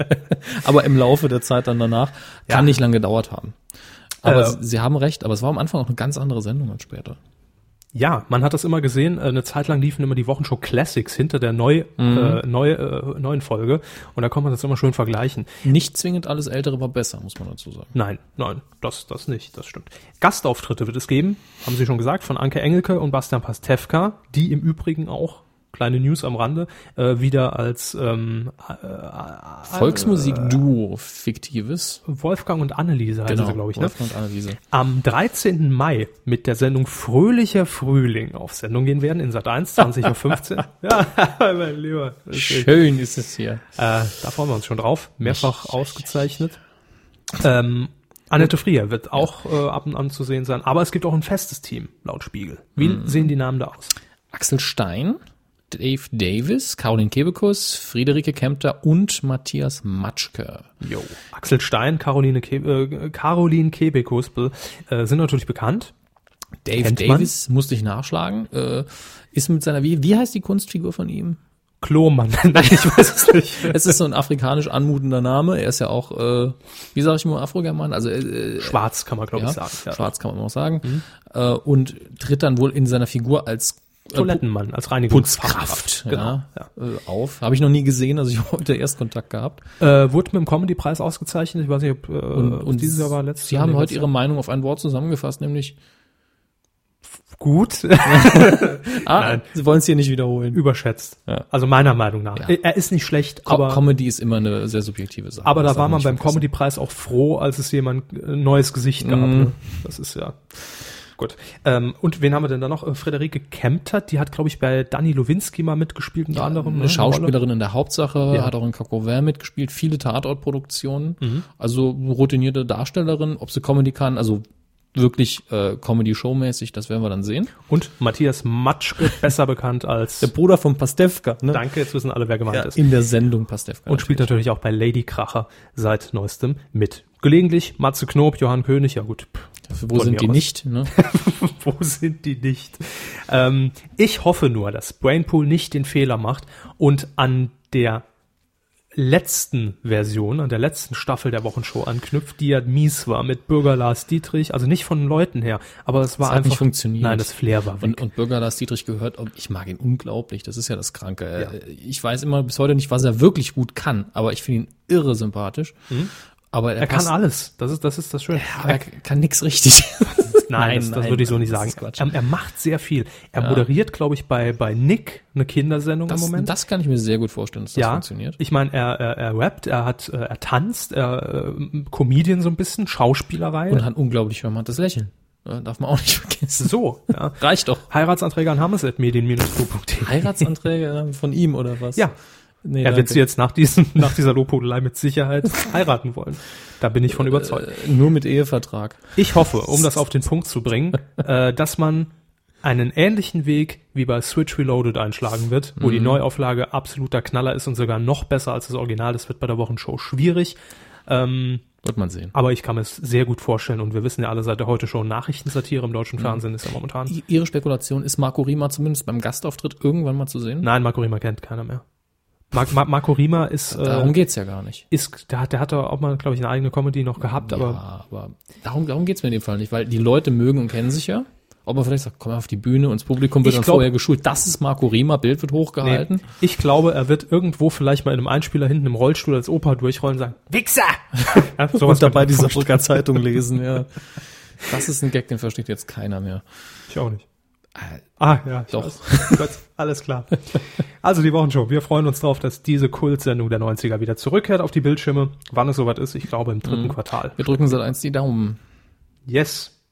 aber im Laufe der Zeit dann danach kann Ja. nicht lange gedauert haben. Aber Äh, Sie- Sie haben recht, aber es war am Anfang auch eine ganz andere Sendung als später. Ja, man hat das immer gesehen. Äh, Eine Zeit lang liefen immer die Wochenshow Classics hinter der neu, äh, neu, äh, neuen Folge. Und da konnte man das immer schön vergleichen. Nicht zwingend alles Ältere war besser, muss man dazu sagen. Nein, nein, das, das nicht, das stimmt. Gastauftritte wird es geben, haben Sie schon gesagt, von Anke Engelke und Bastian Pastewka, die im Übrigen auch, kleine News am Rande, äh, wieder als ähm, Volksmusik-Duo, fiktives. Wolfgang und Anneliese heißen sie, glaube ich. Ne? Wolfgang und Anneliese. Am 13. Mai mit der Sendung Fröhlicher Frühling auf Sendung gehen werden in Sat 1, 20.15 Uhr. ja, mein Lieber. ist- Schön ist es hier. Äh, da freuen wir uns schon drauf. Mehrfach ausgezeichnet. Ähm, Annette Frier wird auch äh, ab und an zu sehen sein. Aber es gibt auch ein festes Team, laut Spiegel. Wie Mhm. sehen die Namen da aus? Axel Stein, Dave Davis, Caroline Kebekus, Friederike Kempter und Matthias Matschke. Jo. Axel Stein, Caroline, Ke äh, Caroline Kebekus äh, sind natürlich bekannt. Dave Kennt man? Davis, musste ich nachschlagen, äh, ist mit seiner, wie, wie heißt die Kunstfigur von ihm? Klomann. Nein, ich weiß es nicht. Es ist so ein afrikanisch anmutender Name. Er ist ja auch, äh, wie sage ich mal, Afrogerman, also äh, Schwarz kann man, glaube ja, ich, sagen. Ja. Mhm. schwarz kann man auch sagen. Äh, und tritt dann wohl in seiner Figur als äh, Toilettenmann als Putzkraft Reinigungskraft. genau, Ja. Äh, auf. Habe ich noch nie gesehen, also ich habe heute erst Kontakt gehabt. Äh, wurde mit dem Comedy-Preis ausgezeichnet. Ich weiß nicht, ob, äh, Und, und dieses Jahr war letztes Sie haben heute Ihre Meinung auf ein Wort zusammengefasst, nämlich gut ah, Nein. Sie wollen es hier nicht wiederholen. überschätzt. Ja. Also meiner Meinung nach. Ja. Er ist nicht schlecht, Co aber Comedy ist immer eine sehr subjektive Sache. aber da war man beim. Comedy-Preis auch froh, als es jemand ein neues Gesicht gab. Ne? Das ist ja gut. Ähm, und wen haben wir denn da noch? Äh, Friederike Kemptert, die hat, glaube ich, bei Dani Lowinski mal mitgespielt unter anderem. ne? Eine Schauspielerin in der Hauptsache, Ja. hat auch in Cacover mitgespielt, viele Tatortproduktionen. Mhm. Also routinierte Darstellerin, ob sie Comedy kann, also wirklich äh, Comedy-Show-mäßig, das werden wir dann sehen. Und Matthias Matschke, besser bekannt als Der Bruder von Pastewka, ne? Danke, jetzt wissen alle, wer gemeint Ja, ist. in der Sendung Pastewka. Und spielt natürlich auch bei Lady Kracher seit neuestem mit. Gelegentlich Matze Knob, Johann König, ja gut. pff, Wo von sind mir die aus. nicht? Ne? Wo sind die nicht? Ähm, ich hoffe nur, dass Brainpool nicht den Fehler macht und an der letzten Version, an der letzten Staffel der Wochenshow anknüpft, die ja mies war mit Bürger Lars Dietrich, also nicht von den Leuten her, aber es war Das hat einfach nicht funktioniert. Nein, das Flair war weg. Und, und Bürger Lars Dietrich gehört, ich mag ihn unglaublich, das ist ja das Kranke. Äh, Ich weiß immer bis heute nicht, was er wirklich gut kann, aber ich finde ihn irre sympathisch. Mhm. Aber Er kann passt- alles. Das ist das, ist das Schöne. Aber er kann nix richtig. Nein, das, das würde ich so nicht sagen. Er, er macht sehr viel. Er moderiert, glaube ich, bei, bei Nick eine Kindersendung Das, im Moment. das kann ich mir sehr gut vorstellen, dass das ja, funktioniert. ich meine, er, er, er rappt, er hat, äh, er tanzt, er äh, Comedian so ein bisschen, Schauspielerei. Und hat unglaublich charmantes Lächeln. Ja, darf man auch nicht vergessen. so, ja. Reicht doch. Heiratsanträge an hammes.medien-pro.de. Heiratsanträge von ihm oder was? Ja, Nee, er wird sie jetzt nach, diesem, nach dieser Lobhudelei mit Sicherheit heiraten wollen. Da bin ich von überzeugt. Äh, nur mit Ehevertrag. Ich hoffe, um das auf den Punkt zu bringen, äh, dass man einen ähnlichen Weg wie bei Switch Reloaded einschlagen wird, wo Mhm. die Neuauflage absoluter Knaller ist und sogar noch besser als das Original. Das wird bei der Wochenshow schwierig. Ähm, Wird man sehen. aber ich kann mir es sehr gut vorstellen und wir wissen ja alle seit der heute schon Nachrichtensatire im deutschen Fernsehen ist ja momentan. I- Ihre Spekulation, ist Marco Rima zumindest beim Gastauftritt irgendwann mal zu sehen? Nein, Marco Rima kennt keiner mehr. Mar Mar Marco Rima ist, Darum äh, geht's ja gar nicht. ist der, hat- der hat da auch mal, glaube ich, eine eigene Comedy noch gehabt, aber ja, aber darum, darum geht's mir in dem Fall nicht, weil die Leute mögen und kennen sich ja. Ob man vielleicht sagt, komm mal auf die Bühne und das Publikum wird Ich dann glaub- vorher geschult. Das ist Marco Rima, Bild wird hochgehalten. Nee, ich glaube, er wird irgendwo vielleicht mal in einem Einspieler hinten im Rollstuhl als Opa durchrollen und sagen, Wichser! ja, Und dabei die. Saarbrücker Zeitung lesen, ja. Das ist ein Gag, den versteht jetzt keiner mehr. Ich auch nicht. Ah, ja, Doch. Gut, alles klar. Also die Wochenshow. Wir freuen uns darauf, dass diese Kultsendung der 90er wieder zurückkehrt auf die Bildschirme. Wann es soweit ist, ich glaube im dritten Quartal. Wir drücken seit eins die Daumen. Yes.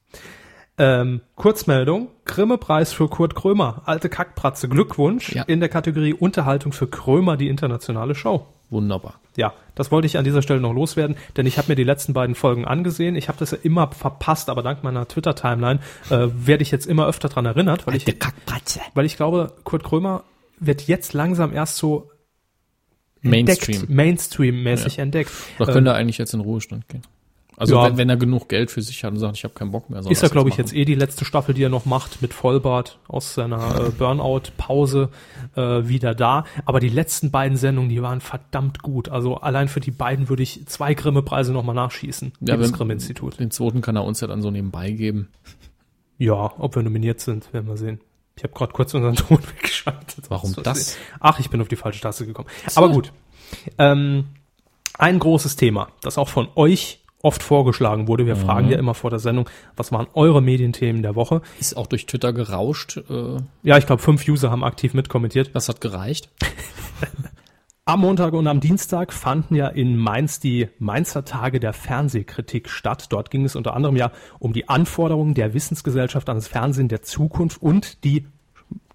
Ähm, Kurzmeldung. Grimme-Preis für Kurt Krömer. Alte Kackpratze. Glückwunsch. Ja. In der Kategorie Unterhaltung für Krömer, die internationale Show. Wunderbar. Ja, das wollte ich an dieser Stelle noch loswerden, denn ich habe mir die letzten beiden Folgen angesehen. Ich habe das ja immer verpasst, aber dank meiner Twitter-Timeline äh, werde ich jetzt immer öfter dran erinnert, weil ich, weil ich glaube, Kurt Krömer wird jetzt langsam erst so Mainstream. entdeckt, Mainstream-mäßig entdeckt. Oder Ähm, könnte er eigentlich jetzt in Ruhestand gehen? Also Ja. wenn, wenn er genug Geld für sich hat und sagt, ich habe keinen Bock mehr. ist er ja, glaube ich, machen. jetzt eh die letzte Staffel, die er noch macht, mit Vollbart aus seiner äh, Burnout-Pause äh, wieder da. Aber die letzten beiden Sendungen, die waren verdammt gut. Also allein für die beiden würde ich zwei Grimme-Preise nochmal nachschießen. Ja, wenn- Grimme-Institut. Den zweiten kann er uns ja dann so nebenbei geben. Ja, ob wir nominiert sind, werden wir sehen. Ich habe gerade kurz unseren Ton weggeschaltet. Warum das? Ach, ich bin auf die falsche Taste gekommen. Aber gut. Ähm, ein großes Thema, das auch von euch oft vorgeschlagen wurde. Wir fragen ja immer vor der Sendung, was waren eure Medienthemen der Woche? Ist auch durch Twitter gerauscht. Äh, Ja, ich glaube, fünf User haben aktiv mitkommentiert. das hat gereicht. Am Montag und am Dienstag fanden ja in Mainz die Mainzer Tage der Fernsehkritik statt. Dort ging es unter anderem ja um die Anforderungen der Wissensgesellschaft an das Fernsehen der Zukunft und die,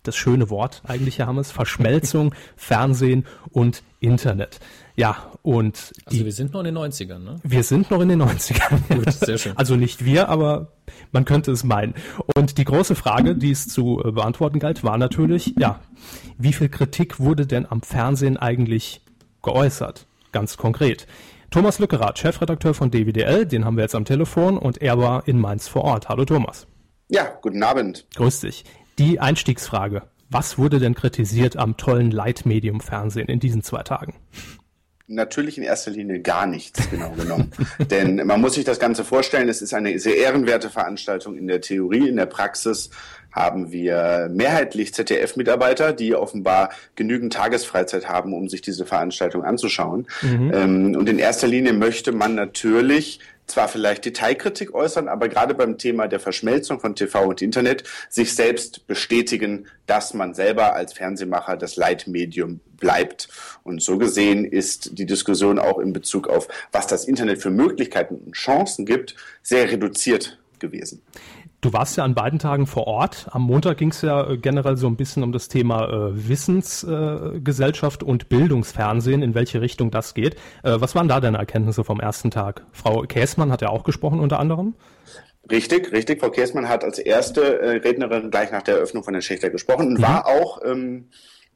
das schöne Wort eigentlich, Herr Hammes, Verschmelzung Fernsehen und Internet. Ja, und Also die, wir sind noch in den 90ern, ne? wir sind noch in den 90ern. Gut, sehr schön. Also nicht wir, aber man könnte es meinen. Und die große Frage, die es zu äh, beantworten galt, war natürlich, ja, wie viel Kritik wurde denn am Fernsehen eigentlich geäußert? Ganz konkret. Thomas Lückerath, Chefredakteur von DWDL, den haben wir jetzt am Telefon und er war in Mainz vor Ort. Hallo Thomas. Ja, guten Abend. Grüß dich. Die Einstiegsfrage. Was wurde denn kritisiert am tollen Leitmedium Fernsehen in diesen zwei Tagen? Natürlich in erster Linie gar nichts, genau genommen. Denn man muss sich das Ganze vorstellen, es ist eine sehr ehrenwerte Veranstaltung in der Theorie. In der Praxis haben wir mehrheitlich ZDF-Mitarbeiter, die offenbar genügend Tagesfreizeit haben, um sich diese Veranstaltung anzuschauen. Ähm, und in erster Linie möchte man natürlich zwar vielleicht Detailkritik äußern, aber gerade beim Thema der Verschmelzung von TV und Internet sich selbst bestätigen, dass man selber als Fernsehmacher das Leitmedium bleibt. Und so gesehen ist die Diskussion auch in Bezug auf, was das Internet für Möglichkeiten und Chancen gibt, sehr reduziert gewesen. Du warst ja an beiden Tagen vor Ort. Am Montag ging es ja äh, generell so ein bisschen um das Thema äh, Wissensgesellschaft äh, und Bildungsfernsehen, in welche Richtung das geht. Äh, was waren da deine Erkenntnisse vom ersten Tag? Frau Käßmann hat ja auch gesprochen unter anderem. Richtig, richtig. Frau Käßmann hat als erste äh, Rednerin gleich nach der Eröffnung von der Schächter gesprochen und war auch ähm,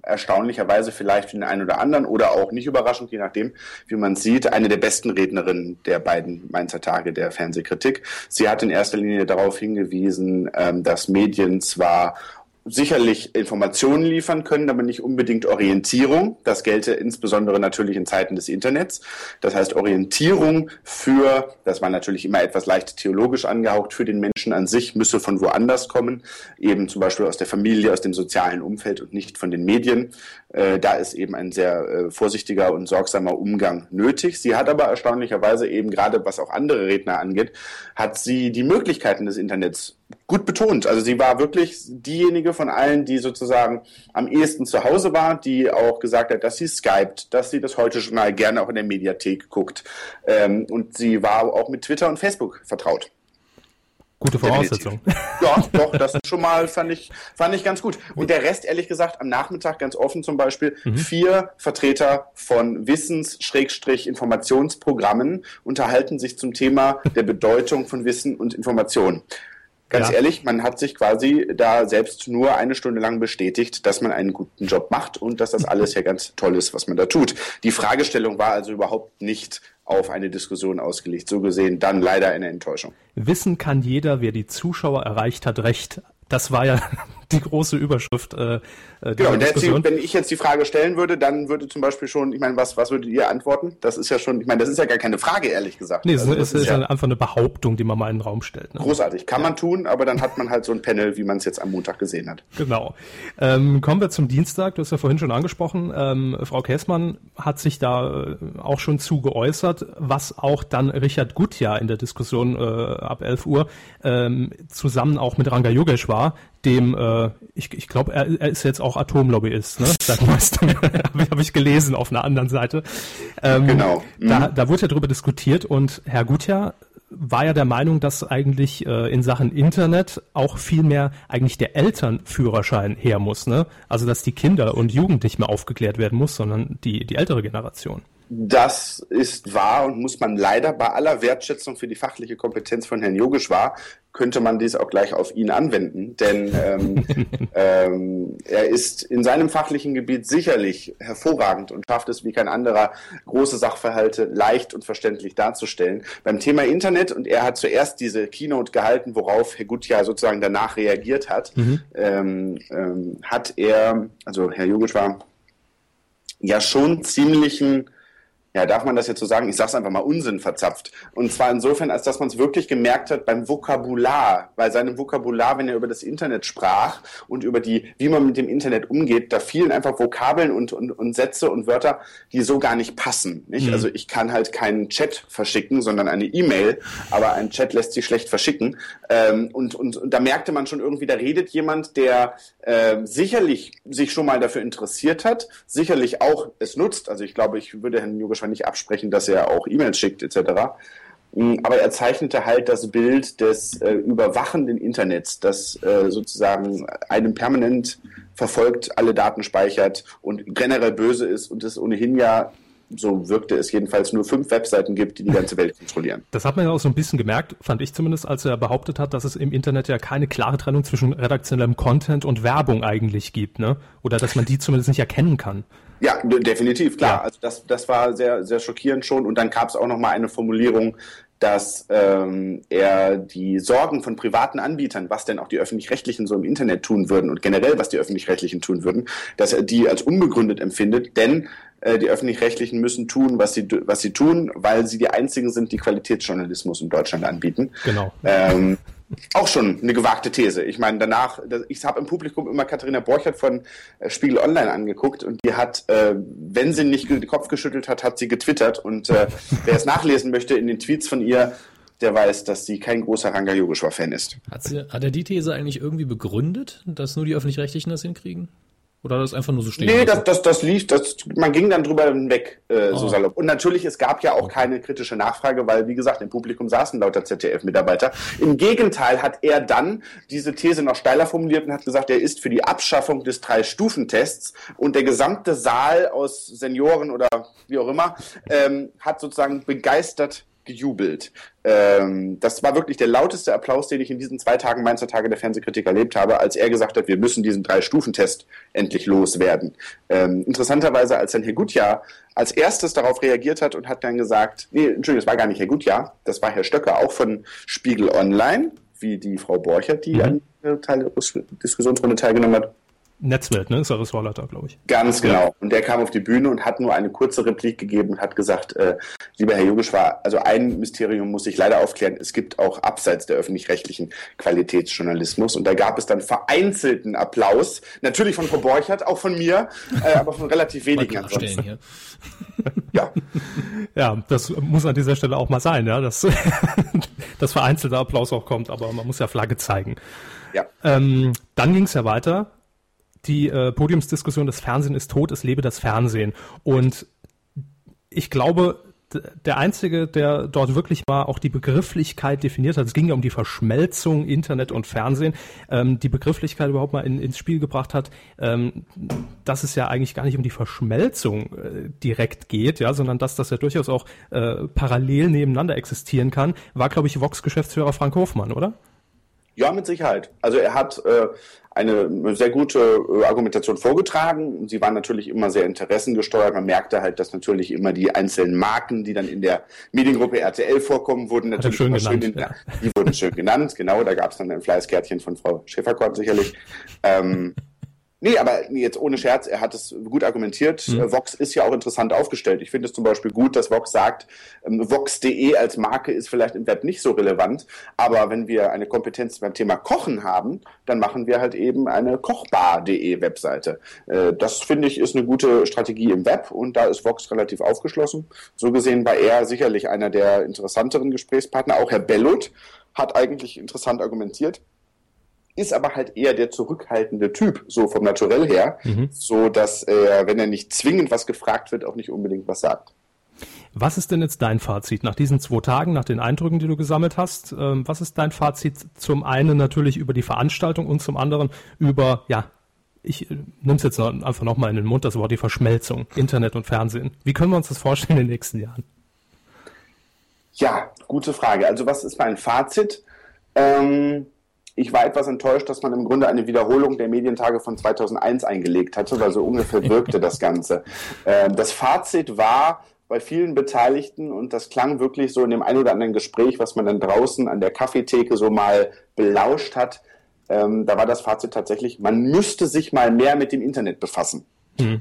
erstaunlicherweise vielleicht für den einen oder anderen oder auch nicht überraschend, je nachdem, wie man sieht, eine der besten Rednerinnen der beiden Mainzer Tage der Fernsehkritik. Sie hat in erster Linie darauf hingewiesen, ähm, dass Medien zwar sicherlich Informationen liefern können, aber nicht unbedingt Orientierung. Das gelte insbesondere natürlich in Zeiten des Internets. Das heißt Orientierung für, das war natürlich immer etwas leicht theologisch angehaucht, für den Menschen an sich müsse von woanders kommen, eben zum Beispiel aus der Familie, aus dem sozialen Umfeld und nicht von den Medien. Äh, da ist eben ein sehr äh, vorsichtiger und sorgsamer Umgang nötig. Sie hat aber erstaunlicherweise eben gerade, was auch andere Redner angeht, hat sie die Möglichkeiten des Internets gut betont. Also sie war wirklich diejenige von allen, die sozusagen am ehesten zu Hause war, die auch gesagt hat, dass sie skypt, dass sie das Heute-Journal gerne auch in der Mediathek guckt. Ähm, und sie war auch mit Twitter und Facebook vertraut. Gute Voraussetzung. Ja, doch, das schon mal fand ich, fand ich ganz gut. Und der Rest, ehrlich gesagt, am Nachmittag ganz offen zum Beispiel, mhm. vier Vertreter von Wissens-Informationsprogrammen unterhalten sich zum Thema der Bedeutung von Wissen und Information. Ganz ja. ehrlich, man hat sich quasi da selbst nur eine Stunde lang bestätigt, dass man einen guten Job macht und dass das alles ja ganz toll ist, was man da tut. Die Fragestellung war also überhaupt nicht auf eine Diskussion ausgelegt. So gesehen dann leider eine Enttäuschung. Wissen kann jeder, wer die Zuschauer erreicht hat, recht. Das war ja die große Überschrift. Äh, äh genau, Diskussion. wenn ich jetzt die Frage stellen würde, dann würde zum Beispiel schon, ich meine, was, was würdet ihr antworten? Das ist ja schon, ich meine, das ist ja gar keine Frage, ehrlich gesagt. Nee, also, es ist, ist ja einfach eine Behauptung, die man mal in den Raum stellt. Ne? Großartig, kann ja. man tun, aber dann hat man halt so ein Panel, wie man es jetzt am Montag gesehen hat. Genau. Ähm, kommen wir zum Dienstag, du hast ja vorhin schon angesprochen. Ähm, Frau Käßmann hat sich da äh, auch schon zu geäußert, was auch dann Richard Gutjahr in der Diskussion äh, ab 11 Uhr ähm, zusammen auch mit Ranga Yogesh dem, äh, ich, ich glaube, er, er ist jetzt auch Atomlobbyist, ne? Habe hab ich gelesen auf einer anderen Seite. Ähm, genau. Mhm. Da, da wurde ja drüber diskutiert und Herr Gutjahr war ja der Meinung, dass eigentlich äh, in Sachen Internet auch viel mehr eigentlich der Elternführerschein her muss, ne? Also dass die Kinder und Jugend nicht mehr aufgeklärt werden muss, sondern die, die ältere Generation. Das ist wahr und muss man leider bei aller Wertschätzung für die fachliche Kompetenz von Herrn Yogeshwar, könnte man dies auch gleich auf ihn anwenden. Denn ähm, ähm, er ist in seinem fachlichen Gebiet sicherlich hervorragend und schafft es wie kein anderer, große Sachverhalte leicht und verständlich darzustellen. Beim Thema Internet, und er hat zuerst diese Keynote gehalten, worauf Herr Gutjahr sozusagen danach reagiert hat, mhm. ähm, ähm, hat er, also Herr Yogeshwar, ja schon ziemlichen ja, darf man das jetzt so sagen? Ich sage es einfach mal Unsinn verzapft. Und zwar insofern, als dass man es wirklich gemerkt hat beim Vokabular, bei seinem Vokabular, wenn er über das Internet sprach und über die, wie man mit dem Internet umgeht, da fielen einfach Vokabeln und, und, und Sätze und Wörter, die so gar nicht passen. Nicht? Mhm. Also ich kann halt keinen Chat verschicken, sondern eine E-Mail, aber ein Chat lässt sich schlecht verschicken. Ähm, und, und, und da merkte man schon irgendwie, da redet jemand, der äh, sicherlich sich schon mal dafür interessiert hat, sicherlich auch es nutzt. Also ich glaube, ich würde Herrn Jogisch nicht absprechen, dass er auch E-Mails schickt etc. Mm, aber er zeichnete halt das Bild des äh, überwachenden Internets, das äh, sozusagen einem permanent verfolgt, alle Daten speichert und generell böse ist und es ohnehin ja so wirkte es jedenfalls, nur fünf Webseiten gibt, die die ganze Welt kontrollieren. Das hat man ja auch so ein bisschen gemerkt, fand ich zumindest, als er behauptet hat, dass es im Internet ja keine klare Trennung zwischen redaktionellem Content und Werbung eigentlich gibt, ne? Oder dass man die zumindest nicht erkennen kann. Ja, definitiv, klar. Ja. Also das, das war sehr, sehr schockierend schon. Und dann gab es auch noch mal eine Formulierung, dass ähm, er die Sorgen von privaten Anbietern, was denn auch die öffentlich-rechtlichen so im Internet tun würden und generell was die öffentlich-rechtlichen tun würden, dass er die als unbegründet empfindet, denn äh, die öffentlich-rechtlichen müssen tun, was sie was sie tun, weil sie die einzigen sind, die Qualitätsjournalismus in Deutschland anbieten. Genau. Ähm, auch schon eine gewagte These. Ich meine, danach, ich habe im Publikum immer Katharina Borchert von äh, Spiegel Online angeguckt und die hat, äh, wenn sie nicht den Kopf geschüttelt hat, hat sie getwittert. Und äh, wer es nachlesen möchte in den Tweets von ihr, der weiß, dass sie kein großer Ranga Yogeshwar-Fan ist. Hat, sie, hat er die These eigentlich irgendwie begründet, dass nur die Öffentlich-Rechtlichen das hinkriegen? Oder das einfach nur so stehen? Nee, das, das, das lief, das, man ging dann drüber hinweg, äh, oh. so salopp. Und natürlich, es gab ja auch keine kritische Nachfrage, weil, wie gesagt, im Publikum saßen lauter ZDF-Mitarbeiter. Im Gegenteil hat er dann diese These noch steiler formuliert und hat gesagt, er ist für die Abschaffung des Drei-Stufen-Tests und der gesamte Saal aus Senioren oder wie auch immer ähm, hat sozusagen begeistert gejubelt. Ähm, das war wirklich der lauteste Applaus, den ich in diesen zwei Tagen Mainzer Tage der Fernsehkritik erlebt habe, als er gesagt hat, wir müssen diesen Drei-Stufen-Test endlich loswerden. Ähm, interessanterweise, als dann Herr Gutjahr als erstes darauf reagiert hat und hat dann gesagt, nee, Entschuldigung, das war gar nicht Herr Gutjahr, das war Herr Stöcker, auch von Spiegel Online, wie die Frau Borchert, die mhm. eine Teil Diskussionsrunde teilgenommen hat. Netzwelt, ne? Ist der Ressortleiter, glaube ich. Ganz genau. Und der kam auf die Bühne und hat nur eine kurze Replik gegeben und hat gesagt, äh, lieber Herr Yogeshwar, also ein Mysterium muss ich leider aufklären. Es gibt auch abseits der öffentlich-rechtlichen Qualitätsjournalismus. Und da gab es dann vereinzelten Applaus. Natürlich von Frau Borchert, auch von mir, äh, aber von relativ wenigen ansonsten. Hier. Ja. Ja, das muss an dieser Stelle auch mal sein, ja, dass, dass vereinzelter Applaus auch kommt, aber man muss ja Flagge zeigen. Ja. Ähm, dann ging es ja weiter. Die äh, Podiumsdiskussion, das Fernsehen ist tot, es lebe das Fernsehen. Und ich glaube, der Einzige, der dort wirklich mal auch die Begrifflichkeit definiert hat, es ging ja um die Verschmelzung Internet und Fernsehen, ähm, die Begrifflichkeit überhaupt mal in, ins Spiel gebracht hat, ähm, dass es ja eigentlich gar nicht um die Verschmelzung äh, direkt geht, ja, sondern dass das ja durchaus auch äh, parallel nebeneinander existieren kann, war, glaube ich, Vox-Geschäftsführer Frank Hofmann, oder? Ja, mit Sicherheit. Also er hat äh, eine sehr gute äh, Argumentation vorgetragen. Sie war natürlich immer sehr interessengesteuert. Man merkte halt, dass natürlich immer die einzelnen Marken, die dann in der Mediengruppe RTL vorkommen, wurden natürlich schön genannt, in, ja. die wurden schön genannt. Genau, da gab es dann ein Fleißkärtchen von Frau Schäferkort sicherlich. Ähm, Nee, aber jetzt ohne Scherz, er hat es gut argumentiert. Mhm. Äh, Vox ist ja auch interessant aufgestellt. Ich finde es zum Beispiel gut, dass Vox sagt, ähm, Vox.de als Marke ist vielleicht im Web nicht so relevant, aber wenn wir eine Kompetenz beim Thema Kochen haben, dann machen wir halt eben eine Kochbar.de Webseite. Äh, Das finde ich ist eine gute Strategie im Web und da ist Vox relativ aufgeschlossen. So gesehen war er sicherlich einer der interessanteren Gesprächspartner. Auch Herr Bellot hat eigentlich interessant argumentiert ist aber halt eher der zurückhaltende Typ, so vom Naturell her, so dass er, wenn er nicht zwingend was gefragt wird, auch nicht unbedingt was sagt. Was ist denn jetzt dein Fazit nach diesen zwei Tagen, nach den Eindrücken, die du gesammelt hast? Ähm, was ist dein Fazit zum einen natürlich über die Veranstaltung und zum anderen über, ja, ich äh, nehme es jetzt noch, einfach nochmal in den Mund, das Wort die Verschmelzung, Internet und Fernsehen. Wie können wir uns das vorstellen in den nächsten Jahren? Ja, gute Frage. Also was ist mein Fazit? Ähm, ich war etwas enttäuscht, dass man im Grunde eine Wiederholung der Medientage von 2001 eingelegt hatte, weil so ungefähr wirkte das Ganze. Ähm, das Fazit war bei vielen Beteiligten und das klang wirklich so in dem ein oder anderen Gespräch, was man dann draußen an der Kaffeetheke so mal belauscht hat, ähm, da war das Fazit tatsächlich, man müsste sich mal mehr mit dem Internet befassen.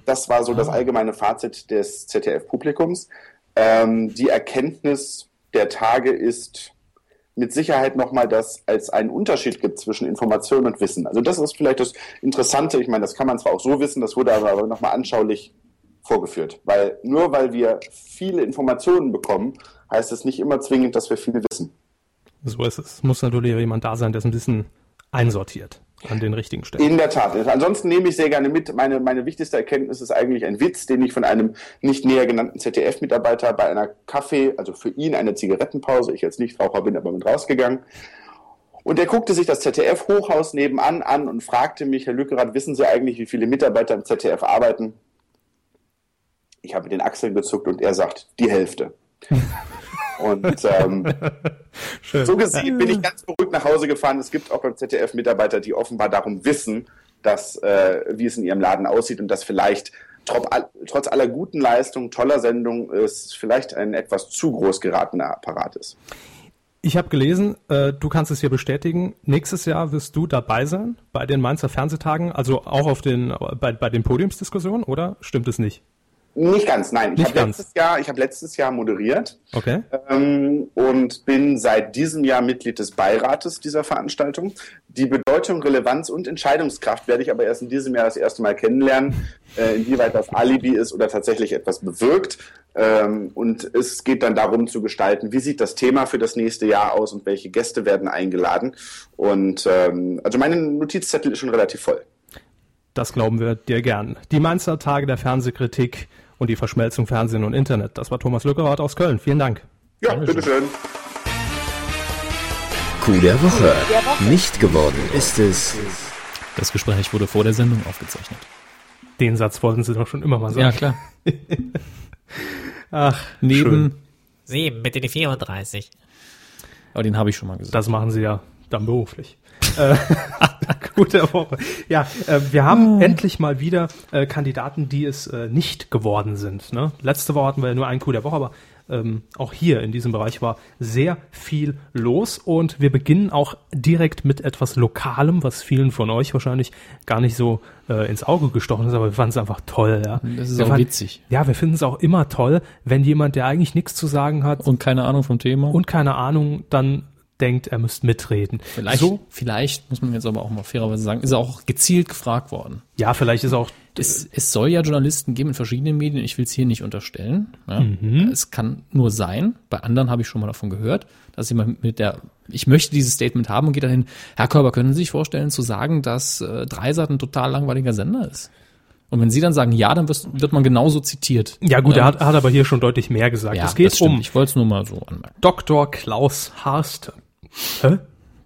Das war so das allgemeine Fazit des ZDF-Publikums. Ähm, die Erkenntnis der Tage ist mit Sicherheit nochmal, dass es einen Unterschied gibt zwischen Information und Wissen. Also das ist vielleicht das Interessante. Ich meine, das kann man zwar auch so wissen, das wurde aber nochmal anschaulich vorgeführt. Weil nur weil wir viele Informationen bekommen, heißt es nicht immer zwingend, dass wir viel wissen. So ist es. Muss natürlich jemand da sein, der es ein bisschen einsortiert an den richtigen Stellen. In der Tat. Ansonsten nehme ich sehr gerne mit. Meine, meine wichtigste Erkenntnis ist eigentlich ein Witz, den ich von einem nicht näher genannten ZDF-Mitarbeiter bei einer Kaffee, also für ihn eine Zigarettenpause, ich als Nichtraucher bin aber mit rausgegangen. Und er guckte sich das ZDF-Hochhaus nebenan an und fragte mich, Herr Lückerath, wissen Sie eigentlich, wie viele Mitarbeiter im ZDF arbeiten? Ich habe den Achseln gezuckt und er sagt, die Hälfte. Und ähm, so gesehen bin ich ganz beruhigt nach Hause gefahren. Es gibt auch beim ZDF Mitarbeiter, die offenbar darum wissen, dass, äh, wie es in ihrem Laden aussieht und dass vielleicht trotz aller guten Leistungen, toller Sendung, es vielleicht ein etwas zu groß geratener Apparat ist. Ich habe gelesen, äh, du kannst es hier bestätigen. Nächstes Jahr wirst du dabei sein bei den Mainzer Fernsehtagen, also auch auf den bei, bei den Podiumsdiskussionen, oder stimmt es nicht? Nicht ganz, nein. Ich Nicht habe ganz. letztes Jahr, ich habe letztes Jahr moderiert Okay. ähm, und bin seit diesem Jahr Mitglied des Beirates dieser Veranstaltung. Die Bedeutung, Relevanz und Entscheidungskraft werde ich aber erst in diesem Jahr das erste Mal kennenlernen, äh, inwieweit das Alibi ist oder tatsächlich etwas bewirkt. Ähm, und es geht dann darum zu gestalten, wie sieht das Thema für das nächste Jahr aus und welche Gäste werden eingeladen. Und ähm, also meine Notizzettel ist schon relativ voll. Das glauben wir dir gern. Die Mainzer Tage der Fernsehkritik und die Verschmelzung Fernsehen und Internet. Das war Thomas Lückerath aus Köln. Vielen Dank. Ja, bitteschön. Coup der Woche. Nicht geworden ist es. Das Gespräch wurde vor der Sendung aufgezeichnet. Den Satz wollten Sie doch schon immer mal sagen. Ja, klar. Ach, Neben, schön. Sieben, bitte die 34. aber den habe ich schon mal gesagt. Das machen Sie ja dann beruflich. äh, gute Woche. Ja, äh, wir haben endlich mal wieder äh, Kandidaten, die es äh, nicht geworden sind. Ne? Letzte Woche hatten wir ja nur einen Coup der Woche, aber ähm, auch hier in diesem Bereich war sehr viel los und wir beginnen auch direkt mit etwas Lokalem, was vielen von euch wahrscheinlich gar nicht so äh, ins Auge gestochen ist, aber wir fanden es einfach toll. Ja. Das ist wir auch fanden- witzig. Ja, wir finden es auch immer toll, wenn jemand, der eigentlich nichts zu sagen hat Und keine Ahnung vom Thema. und keine Ahnung, dann denkt, er müsste mitreden. vielleicht, So, vielleicht muss man jetzt aber auch mal fairerweise sagen, ist er auch gezielt gefragt worden. ja, vielleicht ist auch Es, es soll ja Journalisten geben in verschiedenen Medien, ich will es hier nicht unterstellen. Ja. Mhm. Es kann nur sein, bei anderen habe ich schon mal davon gehört, dass jemand mit der, ich möchte dieses Statement haben und geht dahin, Herr Körber, können Sie sich vorstellen zu sagen, dass äh, Dreisat ein total langweiliger Sender ist? Und wenn Sie dann sagen, ja, dann wird man genauso zitiert. Ja gut, er Ähm, hat, hat aber hier schon deutlich mehr gesagt. ja, es geht um Ich wollte es nur mal so anmerken. Dr. Klaus Harste. Hä?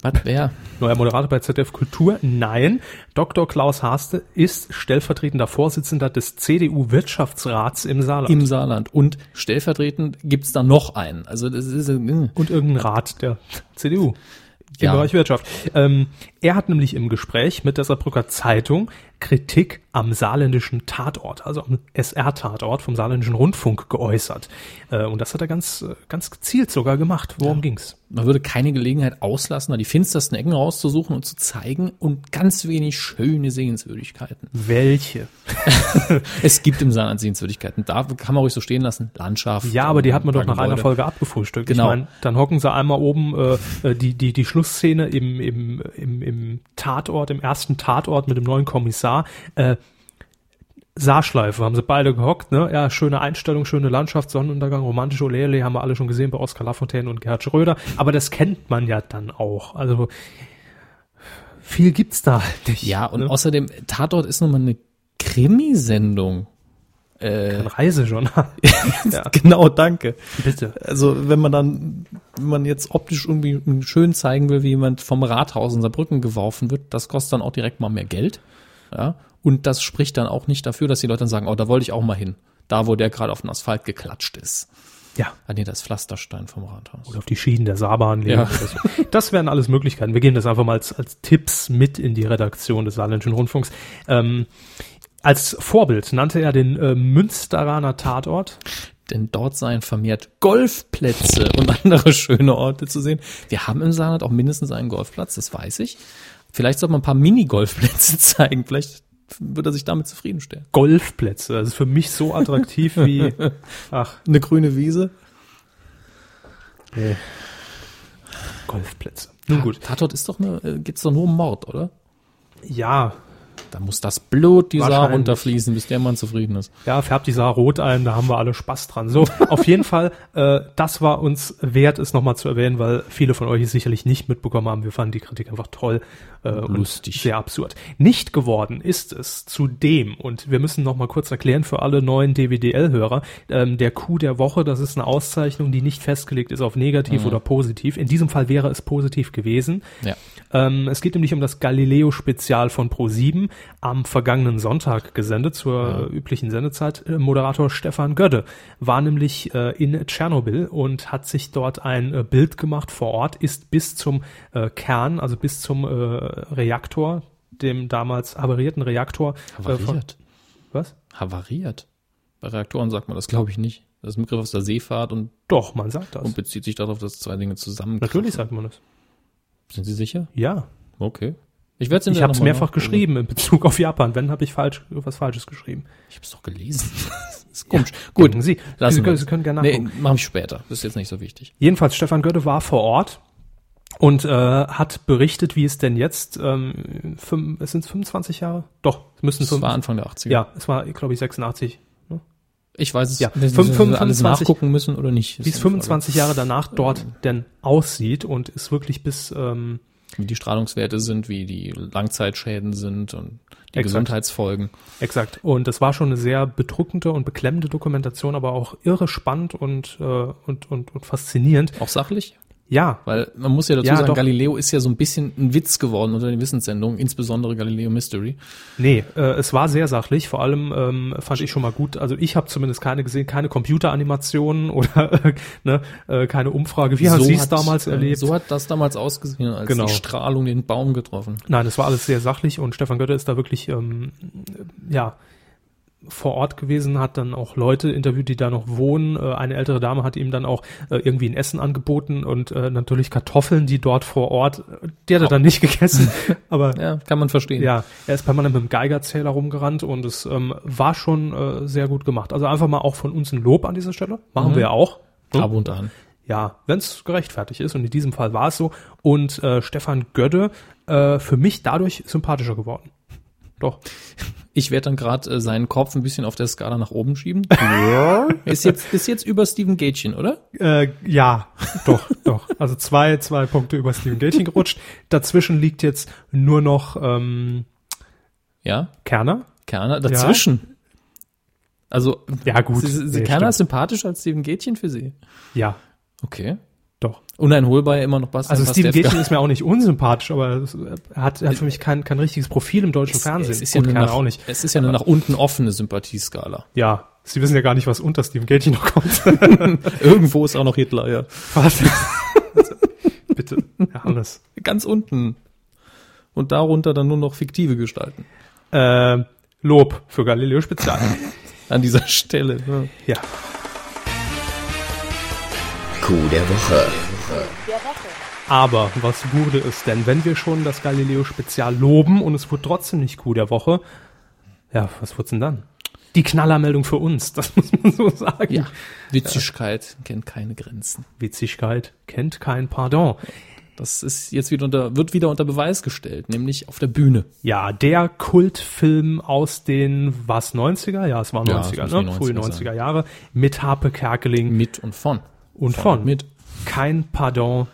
Was, wer? Neuer Moderator bei ZDF Kultur? Nein. Dr. Klaus Harste ist stellvertretender Vorsitzender des CDU-Wirtschaftsrats im Saarland. Im Saarland. Und stellvertretend gibt's da noch einen. Also das ist, äh, und irgendein Rat der CDU. Im Ja. Bereich Wirtschaft. Ähm, er hat nämlich im Gespräch mit der Saarbrücker Zeitung Kritik am saarländischen Tatort, also am SR-Tatort vom saarländischen Rundfunk geäußert. Äh, und das hat er ganz, äh, ganz gezielt sogar gemacht. Worum ging's? man würde keine Gelegenheit auslassen, da die finstersten Ecken rauszusuchen und zu zeigen und ganz wenig schöne Sehenswürdigkeiten. Welche? Es gibt im Saarland Sehenswürdigkeiten. Da kann man ruhig so stehen lassen. Landschaft. Ja, aber die hat man doch nach einer. Folge abgefrühstückt. Genau. Ich meine, dann hocken sie einmal oben äh, äh, die, die, die Schlussszene im, im, im, im Tatort, im ersten Tatort mit dem neuen Kommissar. Äh, Saarschleife haben sie beide gehockt, ne? Ja, schöne Einstellung, schöne Landschaft, Sonnenuntergang, romantische Olele haben wir alle schon gesehen bei Oskar Lafontaine und Gerhard Schröder. Aber das kennt man ja dann auch. Also viel gibt's da halt nicht. Ja, und ne? außerdem, Tatort ist nun mal eine Krimisendung. ein Reisejournal. ja, Genau, danke. bitte. Also wenn man dann, wenn man jetzt optisch irgendwie schön zeigen will, wie jemand vom Rathaus in Saarbrücken geworfen wird, das kostet dann auch direkt mal mehr Geld. Ja. Und das spricht dann auch nicht dafür, dass die Leute dann sagen, oh, da wollte ich auch mal hin. Da, wo der gerade auf den Asphalt geklatscht ist. Ja. Ah, nee, das Pflasterstein vom Rathaus. oder auf die Schienen der Saarbahn legen Ja. so. Das wären alles Möglichkeiten. Wir gehen das einfach mal als, als Tipps mit in die Redaktion des Saarländischen Rundfunks. Ähm, als Vorbild nannte er den äh, Münsteraner Tatort. Denn dort seien vermehrt Golfplätze und andere schöne Orte zu sehen. Wir haben im Saarland auch mindestens einen Golfplatz, das weiß ich. Vielleicht sollte man ein paar Minigolfplätze zeigen. Vielleicht wird er sich damit zufriedenstellen. Golfplätze. Das ist für mich so attraktiv wie, ach, Eine grüne Wiese. Golfplätze. Nun gut. Tatort ist doch eine, äh, geht's doch nur um Mord, oder? Ja, Da muss das Blut die Saar runterfließen, bis der Mann zufrieden ist. Ja, färbt die Saar rot ein, da haben wir alle Spaß dran. So, auf jeden Fall, äh, das war uns wert, es nochmal zu erwähnen, weil viele von euch es sicherlich nicht mitbekommen haben. Wir fanden die Kritik einfach toll äh, Lustig. sehr absurd. Nicht geworden ist es zudem, und wir müssen nochmal kurz erklären für alle neuen DWDL-Hörer, ähm, der Coup der Woche, das ist eine Auszeichnung, die nicht festgelegt ist auf negativ oder positiv. In diesem Fall wäre es positiv gewesen. Ja. Ähm, es geht nämlich um das Galileo-Spezial von Pro7 am vergangenen Sonntag gesendet zur äh, üblichen Sendezeit. Äh, Moderator Stefan Gödde war nämlich äh, in Tschernobyl und hat sich dort ein äh, Bild gemacht vor Ort, ist bis zum äh, Kern, also bis zum äh, Reaktor, dem damals havarierten Reaktor. Äh, Havariert. was? Havariert. Bei Reaktoren sagt man das, glaube ich, nicht. Das ist ein Begriff aus der Seefahrt und, Doch, man sagt das. und bezieht sich darauf, dass zwei Dinge zusammen. Natürlich sagt man das. Sind Sie sicher? Ja. Okay. Ich werde Ich habe es mehrfach geschrieben in Bezug auf Japan. Wenn, habe ich falsch, was Falsches geschrieben. Ich habe es doch gelesen. das ist komisch. Gut, Denken Sie. lassen Sie wir können- es. Sie können gerne Nee, nachgucken. mache ich später. Das ist jetzt nicht so wichtig. Jedenfalls, Stefan Götte war vor Ort und äh, hat berichtet, wie es denn jetzt, ähm, fünf, es sind 25 Jahre? Doch, es müssen Das fünf, war Anfang der 80er. ja, es war, glaube ich, 86. Ne? Ich weiß es Ja, nicht, fünf- ob wir alles 25 nachgucken müssen oder nicht. Wie es 25 Jahre danach dort denn aussieht und ist wirklich bis, ähm, Wie die Strahlungswerte sind, wie die Langzeitschäden sind und die Exakt. Gesundheitsfolgen. exakt. Und das war schon eine sehr bedrückende und beklemmende Dokumentation, aber auch irre spannend und, äh, und, und, und faszinierend. Auch sachlich? Ja, Weil man muss ja dazu Ja, sagen, doch. Galileo ist ja so ein bisschen ein Witz geworden unter den Wissenssendungen, insbesondere Galileo Mystery. Nee, äh, es war sehr sachlich. Vor allem ähm, fand ich schon mal gut. Also ich habe zumindest keine gesehen, keine Computeranimationen oder äh, ne, äh, keine Umfrage. Wie hast Sie es damals äh, erlebt? So hat das damals ausgesehen, als Genau. die Strahlung den Baum getroffen. Nein, es war alles sehr sachlich und Stefan Götte ist da wirklich ähm, ja vor Ort gewesen, hat dann auch Leute interviewt, die da noch wohnen. Äh, eine ältere Dame hat ihm dann auch äh, irgendwie ein Essen angeboten und äh, natürlich Kartoffeln, die dort vor Ort, die hat er dann nicht gegessen, aber Ja, kann man verstehen. ja, er ist permanent mit dem Geigerzähler rumgerannt und es ähm, war schon äh, sehr gut gemacht. Also einfach mal auch von uns ein Lob an dieser Stelle. Machen wir ja auch. Ab und an. Ja, wenn es gerechtfertigt ist und in diesem Fall war es so. Und äh, Stefan Gödde äh, für mich dadurch sympathischer geworden. Doch. Ich werde dann gerade äh, seinen Kopf ein bisschen auf der Skala nach oben schieben. ist jetzt ist jetzt über Steven Gätchen, oder? Äh, ja, doch, doch. Also zwei, zwei Punkte über Steven Gätchen gerutscht. Dazwischen liegt jetzt nur noch ähm, Ja, Kerner. Kerner dazwischen. Also Ja, gut. Sie, sie, Nee, Kerner stimmt. ist sympathischer als Steven Gätchen für Sie. Ja, Okay. Doch. Uneinholbar immer noch Bastian Also Steven. Gätchen ist mir auch nicht unsympathisch, aber es- er hat, er hat für mich kein, kein richtiges Profil im deutschen Fernsehen. Es ist, ja Gut, nach, auch nicht. es ist ja eine nach unten offene Sympathieskala. Ja, Sie wissen ja gar nicht, was unter Steven Gätchen noch kommt. Irgendwo ist auch noch Hitler, ja. Was? Bitte, Hannes. Ganz unten. Und darunter dann nur noch fiktive Gestalten. Äh, Lob für Galileo Spezial. An dieser Stelle. ne? Ja. ja. Coup der Woche. Aber was wurde es denn, wenn wir schon das Galileo Spezial loben und es wurde trotzdem nicht Coup der Woche? Ja, was wird's denn dann? Die Knallermeldung für uns, das muss man so sagen. ja. Witzigkeit kennt keine Grenzen. Witzigkeit kennt kein Pardon. Das ist jetzt wieder unter, wird wieder unter Beweis gestellt, nämlich auf der Bühne. Ja, der Kultfilm aus den, was, 90er? Ja, es waren Ja, 90er, es ne? Frühe 90er 90er Jahre. Mit Harpe Kerkeling Mit und von. Und von. Mit. Kein Pardon.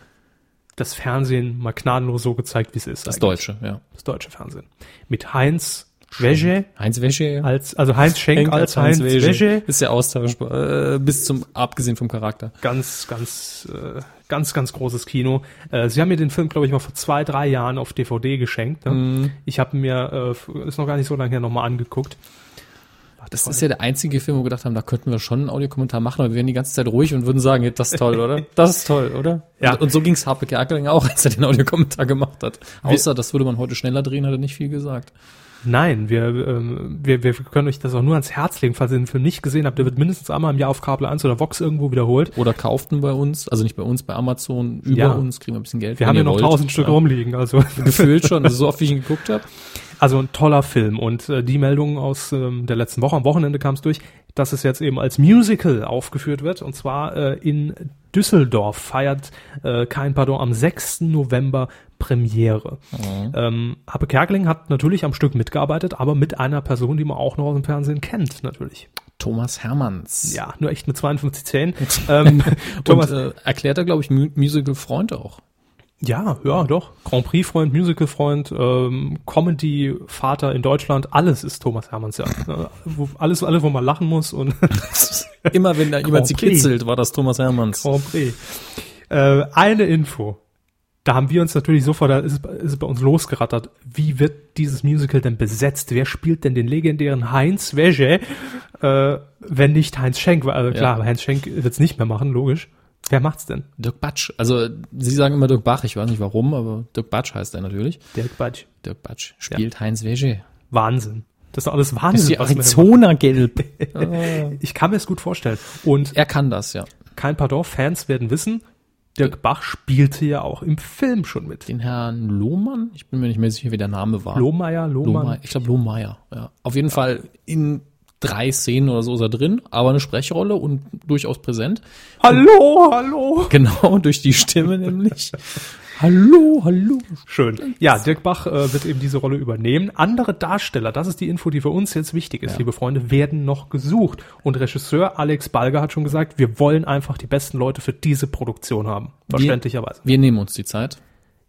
Das Fernsehen mal gnadenlos so gezeigt, wie es ist. Das eigentlich. Deutsche, ja. Das deutsche Fernsehen. Mit Heinz Wege Heinz Wäsche. als, also Heinz Schenk als Heinz Wege. Ist ja austauschbar, äh, bis zum, abgesehen vom Charakter. Ganz, ganz, äh, ganz, ganz großes Kino. Äh, Sie haben mir den Film, glaube ich, mal vor zwei, drei Jahren auf DVD geschenkt. Ne? Mhm. Ich habe mir, äh, ist noch gar nicht so lange her, nochmal angeguckt. Das war- ist ja der einzige Film, wo wir gedacht haben, da könnten wir schon einen Audiokommentar machen, aber wir wären die ganze Zeit ruhig und würden sagen, das ist toll, oder? Das ist toll, oder? Ja. Und, und so ging's Harpe Kerkeling auch, als er den Audiokommentar gemacht hat. Außer, das würde man heute schneller drehen, hat er nicht viel gesagt. Nein, wir, ähm, wir, wir können euch das auch nur ans Herz legen, falls ihr den Film nicht gesehen habt. Der wird mindestens einmal im Jahr auf Kabel 1 oder Vox irgendwo wiederholt. Oder kauften bei uns, also nicht bei uns, bei Amazon, über Ja. uns, kriegen wir ein bisschen Geld. Wir haben ja noch tausend Stück Ja. rumliegen. Also, Gefühlt schon, also so oft wie ich ihn geguckt habe. Also ein toller Film. Und äh, die Meldung aus ähm, der letzten Woche, am Wochenende kam es durch, dass es jetzt eben als Musical aufgeführt wird. Und zwar äh, in Düsseldorf feiert äh, Kein Pardon am 6. November Premiere. Ähm, Happe Kerkeling hat natürlich am Stück mitgearbeitet, aber mit einer Person, die man auch noch aus dem Fernsehen kennt, natürlich. Thomas Hermanns. Ja, nur echt mit 52 Zähnen. ähm, Thomas und, äh, erklärt er, glaube ich, Mu Musical-Freund auch. Ja, ja, doch. Grand Prix-Freund, Musical-Freund, ähm, Comedy-Vater in Deutschland, alles ist Thomas Hermanns, ja. Alles, alles, wo man lachen muss und Immer wenn da jemand sie kitzelt, war das Thomas Hermanns. Grand Prix. Äh, eine Info. Da haben wir uns natürlich sofort, da ist, es- ist es bei uns losgerattert. Wie wird dieses Musical denn besetzt? Wer spielt denn den legendären Heinz Wege, äh, wenn nicht Heinz Schenk? Also klar, Ja. Heinz Schenk wird's nicht mehr machen, logisch. Wer macht's denn? Dirk Batsch. Also, sie sagen immer Dirk Bach, ich weiß nicht warum, aber Dirk Batsch heißt er natürlich. Dirk Batsch. Dirk Batsch spielt Heinz Wäsche. Wahnsinn. Das ist alles Das ist Wahnsinn. die hier Arizona-Gelb. machen. Ich kann mir es gut vorstellen. Und er kann das, ja. kein Pardon, Fans werden wissen, Dirk Bach spielte ja auch im Film schon mit. Den Herrn Lohmann, ich bin mir nicht mehr sicher, wie der Name war. Lohmeier, Lohmann. Lohmeier. Ich glaube Lohmeier, ja. Auf jeden Fall in drei Szenen oder so ist er drin, aber eine Sprechrolle und durchaus präsent. Hallo, hallo. Genau, durch die Stimme nämlich. hallo, hallo. Schön. Ja, Dirk Bach äh, wird eben diese Rolle übernehmen. Andere Darsteller, das ist die Info, die für uns jetzt wichtig ist, liebe Freunde, werden noch gesucht. Und Regisseur Alex Balger hat schon gesagt, wir wollen einfach die besten Leute für diese Produktion haben. Verständlicherweise. Wir nehmen uns die Zeit.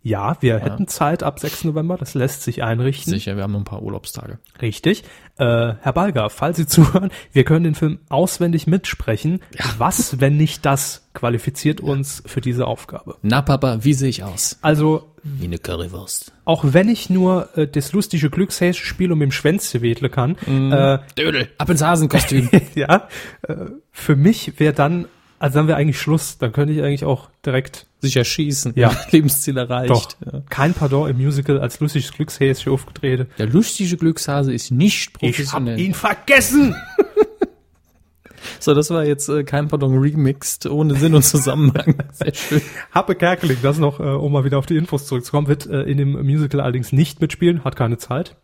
Ja, wir hätten Zeit ab 6. November, das lässt sich einrichten. Sicher, wir haben noch ein paar Urlaubstage. Richtig. Äh, Herr Balger, falls Sie zuhören, wir können den Film auswendig mitsprechen. Was, wenn nicht das, qualifiziert uns für diese Aufgabe? Na Papa, wie sehe ich aus? Also, Wie eine Currywurst. auch wenn ich nur äh, das lustige Glückshäsche Spiel um im Schwänzchen wedle kann, äh, Dödel, ab ins Hasenkostüm. ja, äh, für mich wäre dann Also haben wir eigentlich Schluss. Dann könnte ich eigentlich auch direkt Sich erschießen. Ja. Lebensziel erreicht. doch Ja. kein Pardon im Musical als lustiges Glückshäschen aufgetreten. Der lustige Glückshase ist nicht Ich hab professionell. ihn vergessen. so, das war jetzt äh, kein Pardon remixed, ohne Sinn und Zusammenhang. Sehr schön. Happe Kerkeling, das noch, äh, um mal wieder auf die Infos zurückzukommen, wird äh, in dem Musical allerdings nicht mitspielen, hat keine Zeit.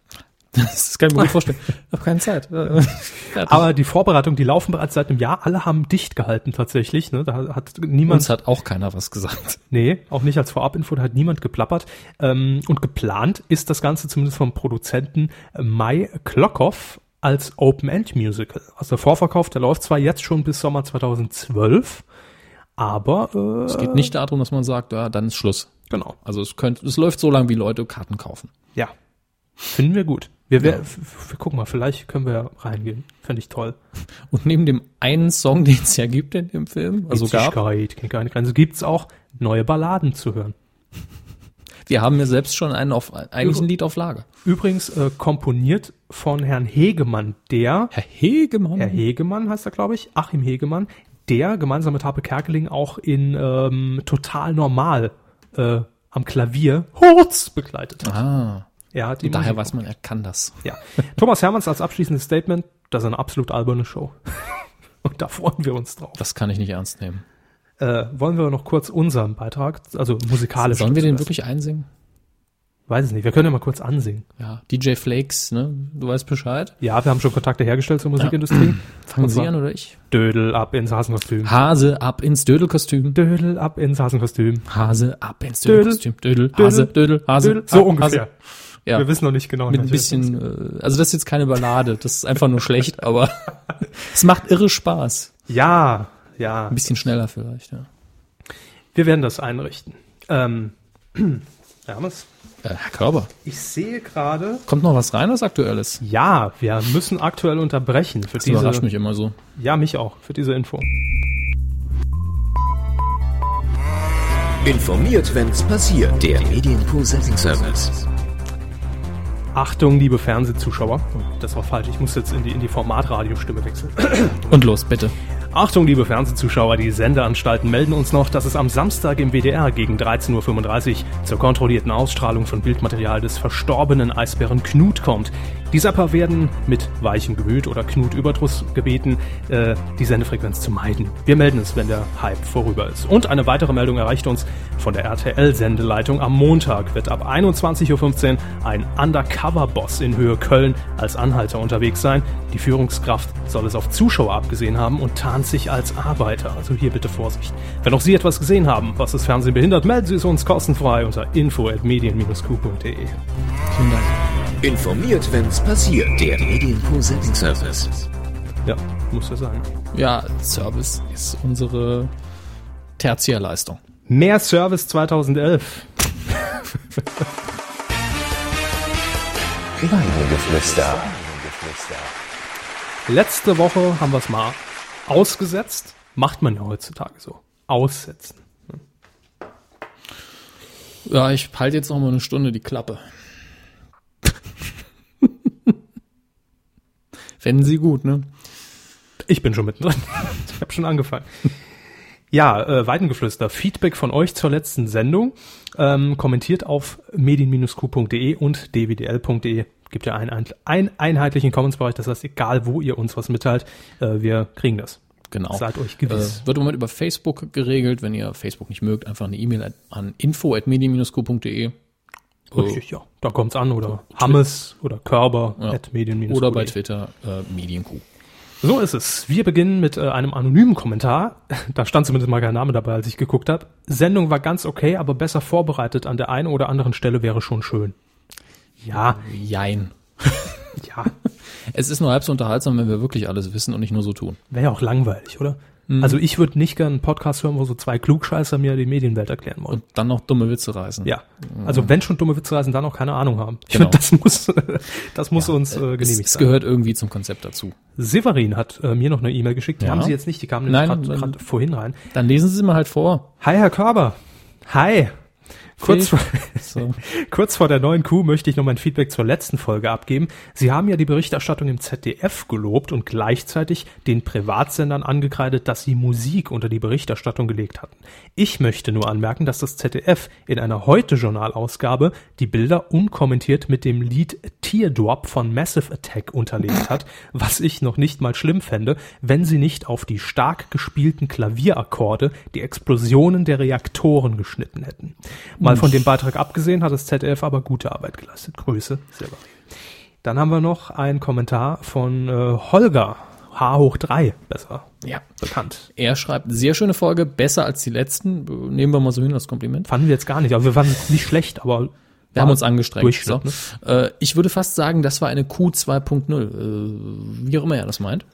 Das kann ich mir gut vorstellen. Ich habe keine Zeit. Aber die Vorbereitung, die laufen bereits seit einem Jahr. Alle haben dicht gehalten tatsächlich. Ne? Da hat niemand, uns hat auch keiner was gesagt. nee, auch nicht als Vorabinfo, da hat niemand geplappert. Ähm, und geplant ist das Ganze zumindest vom Produzenten Mai Klockhoff als Open-End-Musical. Also der Vorverkauf, der läuft zwar jetzt schon bis Sommer 2012, aber äh, Es geht nicht darum, dass man sagt, ja, dann ist Schluss. genau. Also es könnte, es läuft so lange, wie Leute Karten kaufen. Ja. Finden wir gut. Wir, wir, wir gucken mal, vielleicht können wir ja reingehen. Fände ich toll. Und neben dem einen Song, den es ja gibt in dem Film, also gab, kennt keine Grenze, gibt's auch neue Balladen zu hören. wir haben ja selbst schon einen auf, eigentlich ein Lied auf Lager. Übrigens äh, komponiert von Herrn Hegemann, der, Herr Hegemann. Herr Hegemann heißt er, glaube ich, Achim Hegemann, der gemeinsam mit Harpe Kerkeling auch in ähm, Total Normal äh, am Klavier Hurz begleitet hat. Ah, Er hat die daher Musik- weiß man, er kann das. Ja. Thomas Hermanns als abschließendes Statement, das ist eine absolut alberne Show. Und da freuen wir uns drauf. Das kann ich nicht ernst nehmen. Äh, wollen wir noch kurz unseren Beitrag, also musikalisch. Sollen wir den wirklich einsingen? Weiß es nicht. Wir können ja mal kurz ansingen. Ja, DJ Flakes, ne? Du weißt Bescheid. Ja, wir haben schon Kontakte hergestellt zur Musikindustrie. Fangen Und Sie an oder ich? Dödel ab ins Hasenkostüm. Hase ab ins Dödelkostüm. Dödel ab ins Hasenkostüm. Hase ab ins Dödel. Dödelkostüm. Dödel, Hase, Dödel, Hase. Dödel. So ab, ungefähr. Hase. Ja. Wir wissen noch nicht genau. Mit ein bisschen, äh, also das ist jetzt keine Ballade, das ist einfach nur schlecht, aber es macht irre Spaß. Ja, ja. Ein bisschen schneller vielleicht, ja. Wir werden das einrichten. Ähm, Hermes, Äh, Herr Körber, ich sehe gerade. kommt noch was rein, was Aktuelles? Ja, wir müssen aktuell unterbrechen für Das diese. überrascht mich immer so. Ja, mich auch für diese Info. Informiert, wenn's passiert. Der Medienpool Setting Service. Achtung, liebe Fernsehzuschauer. Das war falsch. Ich muss jetzt in die, in die Formatradiostimme wechseln. Und los, bitte. Achtung, liebe Fernsehzuschauer, die Sendeanstalten melden uns noch, dass es am Samstag im WDR gegen 13.35 Uhr zur kontrollierten Ausstrahlung von Bildmaterial des verstorbenen Eisbären Knut kommt. Die Sapper werden mit weichem Gemüt oder Knut-Überdruss gebeten, äh, die Sendefrequenz zu meiden. Wir melden es, wenn der Hype vorüber ist. Und eine weitere Meldung erreicht uns von der RTL-Sendeleitung. Am Montag wird ab 21.15 Uhr ein Undercover-Boss in Höhe Köln als Anhalter unterwegs sein. Die Führungskraft soll es auf Zuschauer abgesehen haben und tarnt sich als Arbeiter. Also hier bitte Vorsicht. Wenn auch Sie etwas gesehen haben, was das Fernsehen behindert, melden Sie es uns kostenfrei unter info.medien-q.de. Vielen Dank. Informiert, wenn's passiert. Der Medienpool Setting Service. Ja, muss ja sein. Ja, Service ist unsere Tertiärleistung. Mehr Service 2011. Weidengeflüster. Letzte Woche haben wir es mal ausgesetzt. Macht man ja heutzutage so. Aussetzen. Ja, ich halte jetzt noch mal eine Stunde die Klappe. Fänden Sie gut, ne? Ich bin schon mittendrin. ich habe schon angefangen. Ja, äh, Weidengeflüster. Feedback von euch zur letzten Sendung. Ähm, kommentiert auf medien-q.de und dwdl.de. Gibt ja einen, einen einheitlichen Commons-Bereich. Das heißt, egal wo ihr uns was mitteilt, äh, wir kriegen das. Genau. Seid euch gewiss. Äh, wird im Moment über Facebook geregelt. Wenn ihr Facebook nicht mögt, einfach eine E-Mail an info.medien-q.de Richtig, ja. Da kommt's an. Oder Hammes oder Körber Ja. at medien oder bei Twitter äh, Medienq. So ist es. Wir beginnen mit äh, einem anonymen Kommentar. Da stand zumindest mal kein Name dabei, als ich geguckt habe. Sendung war ganz okay, aber besser vorbereitet an der einen oder anderen Stelle wäre schon schön. Ja, Jein. ja. Es ist nur halb so unterhaltsam, wenn wir wirklich alles wissen und nicht nur so tun. Wäre ja auch langweilig, oder? Mhm. Also ich würde nicht gern einen Podcast hören, wo so zwei Klugscheißer mir die Medienwelt erklären wollen. Und dann noch dumme Witze reißen. ja. Also wenn schon dumme Witze reißen, dann auch keine Ahnung haben. Ich Genau. finde, das muss, das muss uns äh, Es, genehmigt es sein. gehört irgendwie zum Konzept dazu. Severin hat äh, mir noch eine E-Mail geschickt. Die Ja. haben sie jetzt nicht, die kamen gerade vorhin rein. Dann lesen Sie mal halt vor. Hi, Herr Körber. Hi. Kurz vor, So. kurz vor der neuen Kuh möchte ich noch mein Feedback zur letzten Folge abgeben. Sie haben ja die Berichterstattung im ZDF gelobt und gleichzeitig den Privatsendern angekreidet, dass sie Musik unter die Berichterstattung gelegt hatten. Ich möchte nur anmerken, dass das ZDF in einer Heute-Journal-Ausgabe die Bilder unkommentiert mit dem Lied Teardrop von Massive Attack unterlegt hat, was ich noch nicht mal schlimm fände, wenn sie nicht auf die stark gespielten Klavierakkorde die Explosionen der Reaktoren geschnitten hätten. Mal von dem Beitrag abgesehen hat das ZDF aber gute Arbeit geleistet. Grüße, Silber. Dann haben wir noch einen Kommentar von äh, Holger, H hoch 3, besser Ja. bekannt. Er schreibt, sehr schöne Folge, besser als die letzten. Nehmen wir mal so hin, das Kompliment. Fanden wir jetzt gar nicht, aber wir waren nicht schlecht, aber Wir haben uns angestrengt. So. Ne? Äh, ich würde fast sagen, das war eine Q 2.0, äh, wie auch immer er das meint.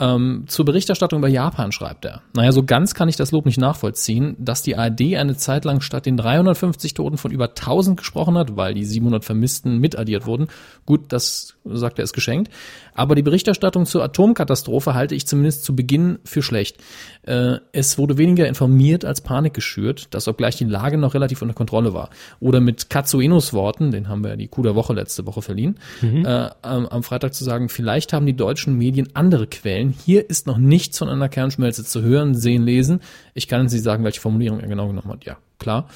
Ähm, zur Berichterstattung über Japan schreibt er. Naja, so ganz kann ich das Lob nicht nachvollziehen, dass die ARD eine Zeit lang statt den 350 Toten von über 1000 gesprochen hat, weil die 700 Vermissten mitaddiert wurden. Gut, das sagt er ist geschenkt. Aber die Berichterstattung zur Atomkatastrophe halte ich zumindest zu Beginn für schlecht. Äh, es wurde weniger informiert als Panik geschürt, dass obgleich die Lage noch relativ unter Kontrolle war. Oder mit Katsuenos Worten, den haben wir ja die Coup der Woche letzte Woche verliehen, äh, am, am Freitag zu sagen, vielleicht haben die deutschen Medien andere Quellen. Hier ist noch nichts von einer Kernschmelze zu hören, sehen, lesen. Ich kann Sie sagen, welche Formulierung er genau genommen hat. Ja, klar.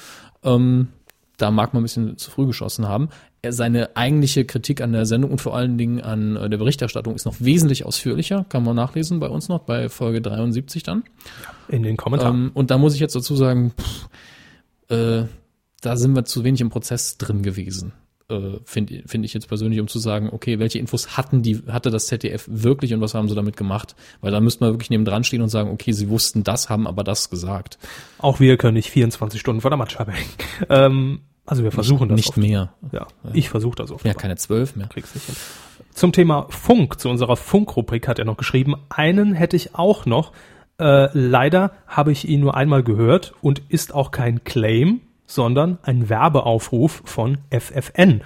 Ähm, da mag man ein bisschen zu früh geschossen haben. Er, seine eigentliche Kritik an der Sendung und vor allen Dingen an äh, der Berichterstattung ist noch wesentlich ausführlicher. Kann man nachlesen bei uns noch, bei Folge 73 dann. in den Kommentaren. Ähm, und da muss ich jetzt dazu sagen, pff, äh, da sind wir zu wenig im Prozess drin gewesen. Äh, Finde find ich jetzt persönlich, um zu sagen, okay, welche Infos hatten die, hatte das ZDF wirklich und was haben sie damit gemacht? Weil da müsste man wirklich neben dran stehen und sagen, okay, sie wussten das, haben aber das gesagt. Auch wir können nicht 24 Stunden vor der Matschscheibe hängen. Ähm, also wir versuchen das Nicht oft. mehr. Ja, ich versuche das oft. Ja, keine zwölf mehr. krieg's nicht hin. Zum Thema Funk, zu unserer Funk-Rubrik hat er noch geschrieben, einen hätte ich auch noch. Äh, leider habe ich ihn nur einmal gehört und ist auch kein Claim, sondern ein Werbeaufruf von FFN,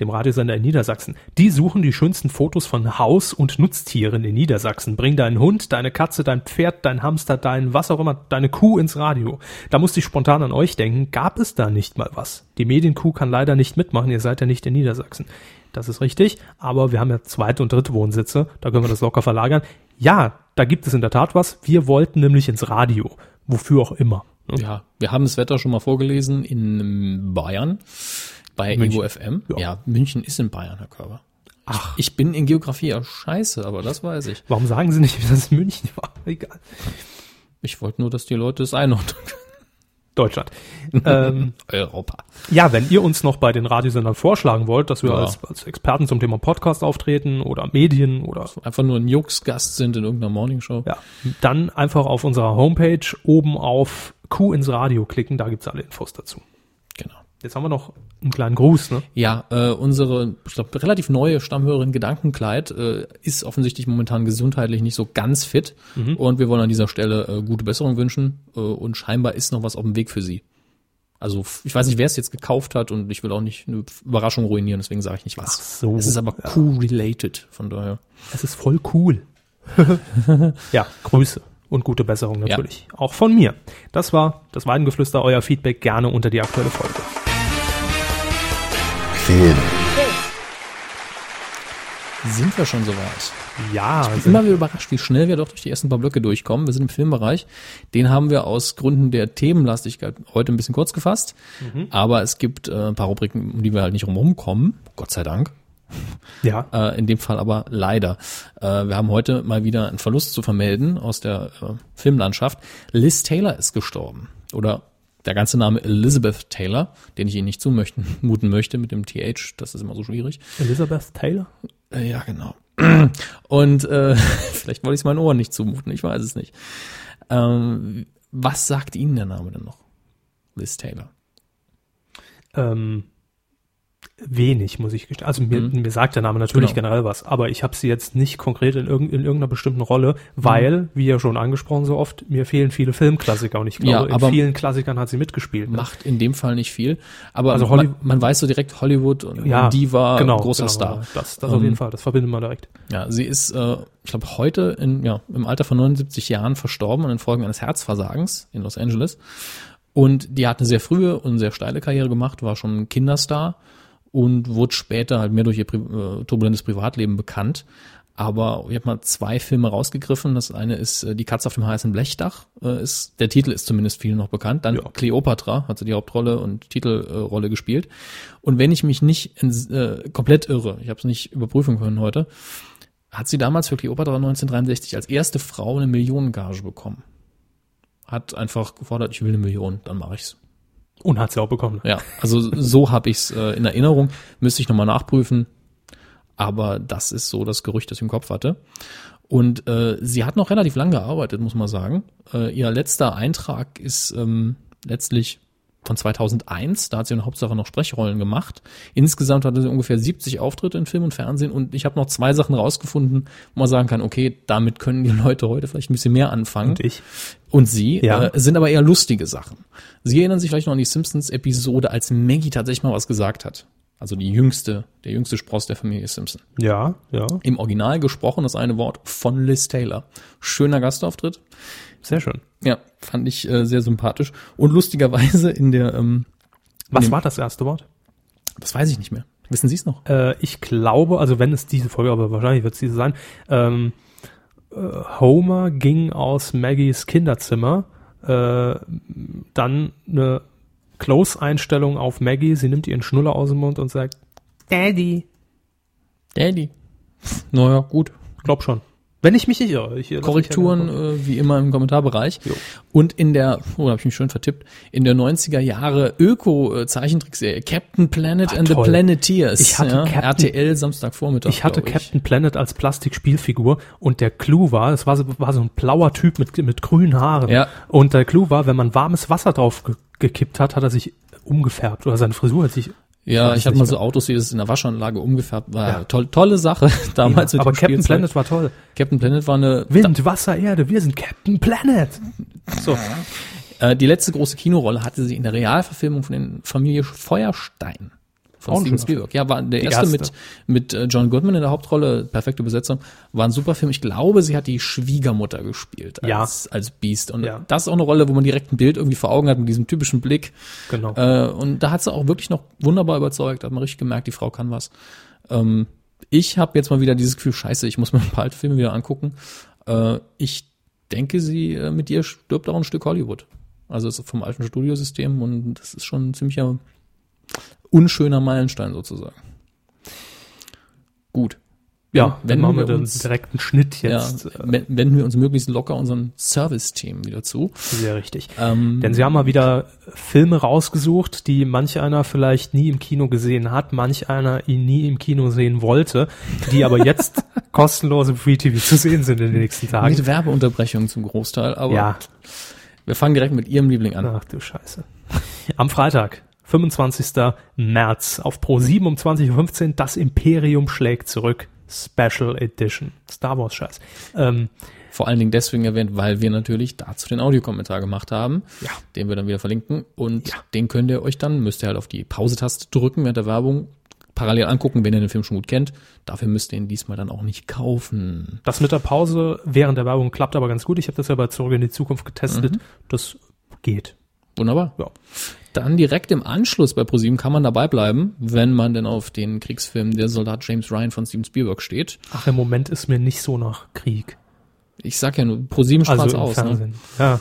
dem Radiosender in Niedersachsen. Die suchen die schönsten Fotos von Haus- und Nutztieren in Niedersachsen. Bring deinen Hund, deine Katze, dein Pferd, dein Hamster, dein was auch immer, deine Kuh ins Radio. Da musste ich spontan an euch denken, gab es da nicht mal was? Die Medienkuh kann leider nicht mitmachen, ihr seid ja nicht in Niedersachsen. Das ist richtig, aber wir haben ja zweite und dritte Wohnsitze, da können wir das locker verlagern. Ja, da gibt es in der Tat was. Wir wollten nämlich ins Radio, wofür auch immer. Ne? Ja, wir haben das Wetter schon mal vorgelesen in ähm, Bayern bei München. Evo FM. Ja. Ja. München ist in Bayern, Herr Körber. Ach. Ich, bin in Geografie ja scheiße, aber das weiß ich. Warum sagen Sie nicht, dass es München war? Egal. Ich wollte nur, dass die Leute es einordnen. Deutschland. ähm, Europa. ja, wenn ihr uns noch bei den Radiosendern vorschlagen wollt, dass wir Ja. als, als Experten zum Thema Podcast auftreten oder Medien oder Einfach nur ein Jux-Gast sind in irgendeiner Morningshow. ja, dann einfach auf unserer Homepage oben auf Q ins Radio klicken, da gibt's alle Infos dazu. Genau. Jetzt haben wir noch einen kleinen Gruß, ne? Ja, äh, unsere ich glaub, relativ neue Stammhörerin Gedankenkleid äh, ist offensichtlich momentan gesundheitlich nicht so ganz fit und wir wollen an dieser Stelle äh, gute Besserung wünschen äh, und scheinbar ist noch was auf dem Weg für sie. Also ich weiß nicht, wer es jetzt gekauft hat und ich will auch nicht eine Überraschung ruinieren, deswegen sage ich nicht was. Ach so, es ist aber ja. Q-related, von daher. Es ist voll cool. ja, Grüße und gute Besserung natürlich. Auch von mir. Das war das Weidengeflüster, euer Feedback gerne unter die aktuelle Folge. Film. Sind wir schon soweit? Ja, Ich bin immer wieder überrascht, wie schnell wir doch durch die ersten paar Blöcke durchkommen. Wir sind im Filmbereich. Den haben wir aus Gründen der Themenlastigkeit heute ein bisschen kurz gefasst. Aber es gibt äh, ein paar Rubriken, um die wir halt nicht rumkommen. kommen. Gott sei Dank. Ja, Äh, in dem Fall aber leider. Äh, wir haben heute mal wieder einen Verlust zu vermelden aus der äh, Filmlandschaft. Liz Taylor ist gestorben. Oder der ganze Name Elizabeth Taylor, den ich Ihnen nicht zumuten möchte mit dem TH. Das ist immer so schwierig. Elizabeth Taylor. Äh, ja, genau. Und äh, vielleicht wollte ich es meinen Ohren nicht zumuten, ich weiß es nicht. Ähm, was sagt Ihnen der Name denn noch? Liz Taylor. Ähm, wenig, muss ich gestehen. Also mir, mir sagt der Name natürlich Mhm. Genau. generell was, aber ich habe sie jetzt nicht konkret in, irgend, in irgendeiner bestimmten Rolle, weil, wie ja schon angesprochen so oft, mir fehlen viele Filmklassiker und ich glaube, Ja, in vielen Klassikern hat sie mitgespielt. Ne? Macht in dem Fall nicht viel, aber Also Holly- man, man weiß so direkt Hollywood und Ja, die war genau, großer genau, Star. Das, das auf Ähm, jeden Fall, das verbindet man direkt. Ja, sie ist, äh, ich glaube, heute in, ja, im Alter von 79 Jahren verstorben an den Folgen eines Herzversagens in Los Angeles. Und die hat eine sehr frühe und sehr steile Karriere gemacht, war schon ein Kinderstar und wurde später halt mehr durch ihr Pri äh, turbulentes Privatleben bekannt. Aber ich habe mal zwei Filme rausgegriffen. Das eine ist äh, Die Katze auf dem heißen Blechdach. Äh, ist, der Titel ist zumindest vielen noch bekannt. Dann Ja. Cleopatra hat sie die Hauptrolle und Titelrolle gespielt. Und wenn ich mich nicht äh, komplett irre, ich habe es nicht überprüfen können heute, hat sie damals für Cleopatra 1963 als erste Frau eine Millionengage bekommen. Hat einfach gefordert, ich will eine Million, dann mache ich's. Und hat sie auch bekommen. Ja, also so habe ich's äh, in Erinnerung. Müsste ich nochmal nachprüfen. Aber das ist so das Gerücht, das ich im Kopf hatte. Und äh, sie hat noch relativ lang gearbeitet, muss man sagen. Äh, ihr letzter Eintrag ist ähm, letztlich von 2001. Da hat sie in der Hauptsache noch Sprechrollen gemacht. Insgesamt hatte sie ungefähr 70 Auftritte in Film und Fernsehen. Und ich habe noch zwei Sachen rausgefunden, wo man sagen kann, okay, damit können die Leute heute vielleicht ein bisschen mehr anfangen. Und ich. Und sie Ja. äh, sind aber eher lustige Sachen. Sie erinnern sich vielleicht noch an die Simpsons-Episode, als Maggie tatsächlich mal was gesagt hat. Also die jüngste, der jüngste Spross der Familie Simpson. Ja, ja. Im Original gesprochen das eine Wort von Liz Taylor. Schöner Gastauftritt. Sehr schön. Ja, fand ich äh, sehr sympathisch. Und lustigerweise in der, ähm, Was dem- war das erste Wort? das weiß ich nicht mehr. Wissen Sie es noch? Äh, ich glaube, also wenn es diese Folge, aber wahrscheinlich wird es diese sein, ähm, äh, Homer ging aus Maggies Kinderzimmer, äh, dann eine Close-Einstellung auf Maggie, sie nimmt ihren Schnuller aus dem Mund und sagt, Daddy. Daddy. Naja, gut. Glaub schon. Wenn ich mich nicht irre. Ich, lass mich Korrekturen äh, wie immer im Kommentarbereich. Jo. Und in der, oh, habe ich mich schön vertippt, in der 90er Jahre Öko-Zeichentrickserie Captain Planet Ah, and toll. the Planeteers. Ich hatte ja, Captain- RTL Samstagvormittag. Ich hatte glaub Captain Planet als Plastikspielfigur und der Clou war, es war so, war so ein blauer Typ mit, mit grünen Haaren. Ja. Und der Clou war, wenn man warmes Wasser drauf ge gekippt hat, hat er sich umgefärbt oder seine Frisur hat sich. Ja, weiß ich hatte mal so Autos, die das in der Waschanlage umgefärbt war. Ja. Toll, tolle Sache damals mit aber Captain Spielzeug. Planet war toll. Captain Planet war eine Wind, Wasser, Erde, wir sind Captain Planet. So. Äh, die letzte große Kinorolle hatte sie in der Realverfilmung von den Familie Feuerstein von Steven Spielberg. Ja, war der erste, erste. mit mit äh, John Goodman in der Hauptrolle, perfekte Besetzung, war ein super Film. Ich glaube, sie hat die Schwiegermutter gespielt Ja. als als Beast und Ja. das ist auch eine Rolle, wo man direkt ein Bild irgendwie vor Augen hat mit diesem typischen Blick. Genau. Äh, und da hat sie auch wirklich noch wunderbar überzeugt, hat man richtig gemerkt, die Frau kann was. Ähm, ich habe jetzt mal wieder dieses Gefühl, scheiße, ich muss mir ein paar alte Filme wieder angucken. Äh, ich denke, sie äh, mit ihr stirbt auch ein Stück Hollywood. Also vom alten Studiosystem und das ist schon ein ziemlicher unschöner Meilenstein sozusagen. Gut. ja, wenn wir wir den uns- direkten Schnitt Ja, jetzt. äh, we- wenden wir uns möglichst locker unseren Service-Themen wieder zu. Sehr richtig. Ähm, Denn sie haben mal wieder Filme rausgesucht, die manch einer vielleicht nie im Kino gesehen hat, manch einer ihn nie im Kino sehen wollte, die aber jetzt kostenlos im Free TV zu sehen sind in den nächsten Tagen. mit Werbeunterbrechungen zum Großteil, aber Ja, wir fangen direkt mit Ihrem Liebling an. ach du Scheiße. Am Freitag, 25. März auf Pro 7 um 20.15 Uhr, das Imperium schlägt zurück. Special Edition. Star Wars Scheiß. Ähm, Vor allen Dingen deswegen erwähnt, weil wir natürlich dazu den Audiokommentar gemacht haben, Ja. den wir dann wieder verlinken. Und Ja. den könnt ihr euch dann, müsst ihr halt auf die Pause-Taste drücken während der Werbung, parallel angucken, wenn ihr den Film schon gut kennt. Dafür müsst ihr ihn diesmal dann auch nicht kaufen. das mit der Pause während der Werbung klappt aber ganz gut. Ich habe das ja bei Zurück in die Zukunft getestet. Das geht. Wunderbar. Ja. Dann direkt im Anschluss bei ProSieben kann man dabei bleiben, wenn man denn auf den Kriegsfilm Der Soldat James Ryan von Steven Spielberg steht. Ach, im Moment ist mir nicht so nach Krieg. Ich sag ja nur, ProSieben strahlt Also aus. Ne? Ja.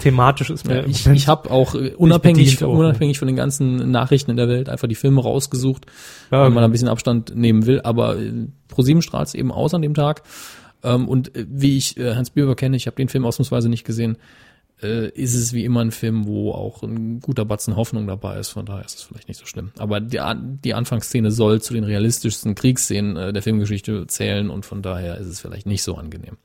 Thematisch ist mir Ja, ich ich habe auch äh, unabhängig, auch, unabhängig von den ganzen Nachrichten in der Welt einfach die Filme rausgesucht, Ja, wenn man ein bisschen Abstand nehmen will. Aber äh, ProSieben strahlt es eben aus an dem Tag. Ähm, und äh, wie ich Hans Bieber kenne, ich habe den Film ausnahmsweise nicht gesehen, äh, ist es wie immer ein Film, wo auch ein guter Batzen Hoffnung dabei ist. Von daher ist es vielleicht nicht so schlimm. Aber die, die Anfangsszene soll zu den realistischsten Kriegsszenen äh, der Filmgeschichte zählen und von daher ist es vielleicht nicht so angenehm.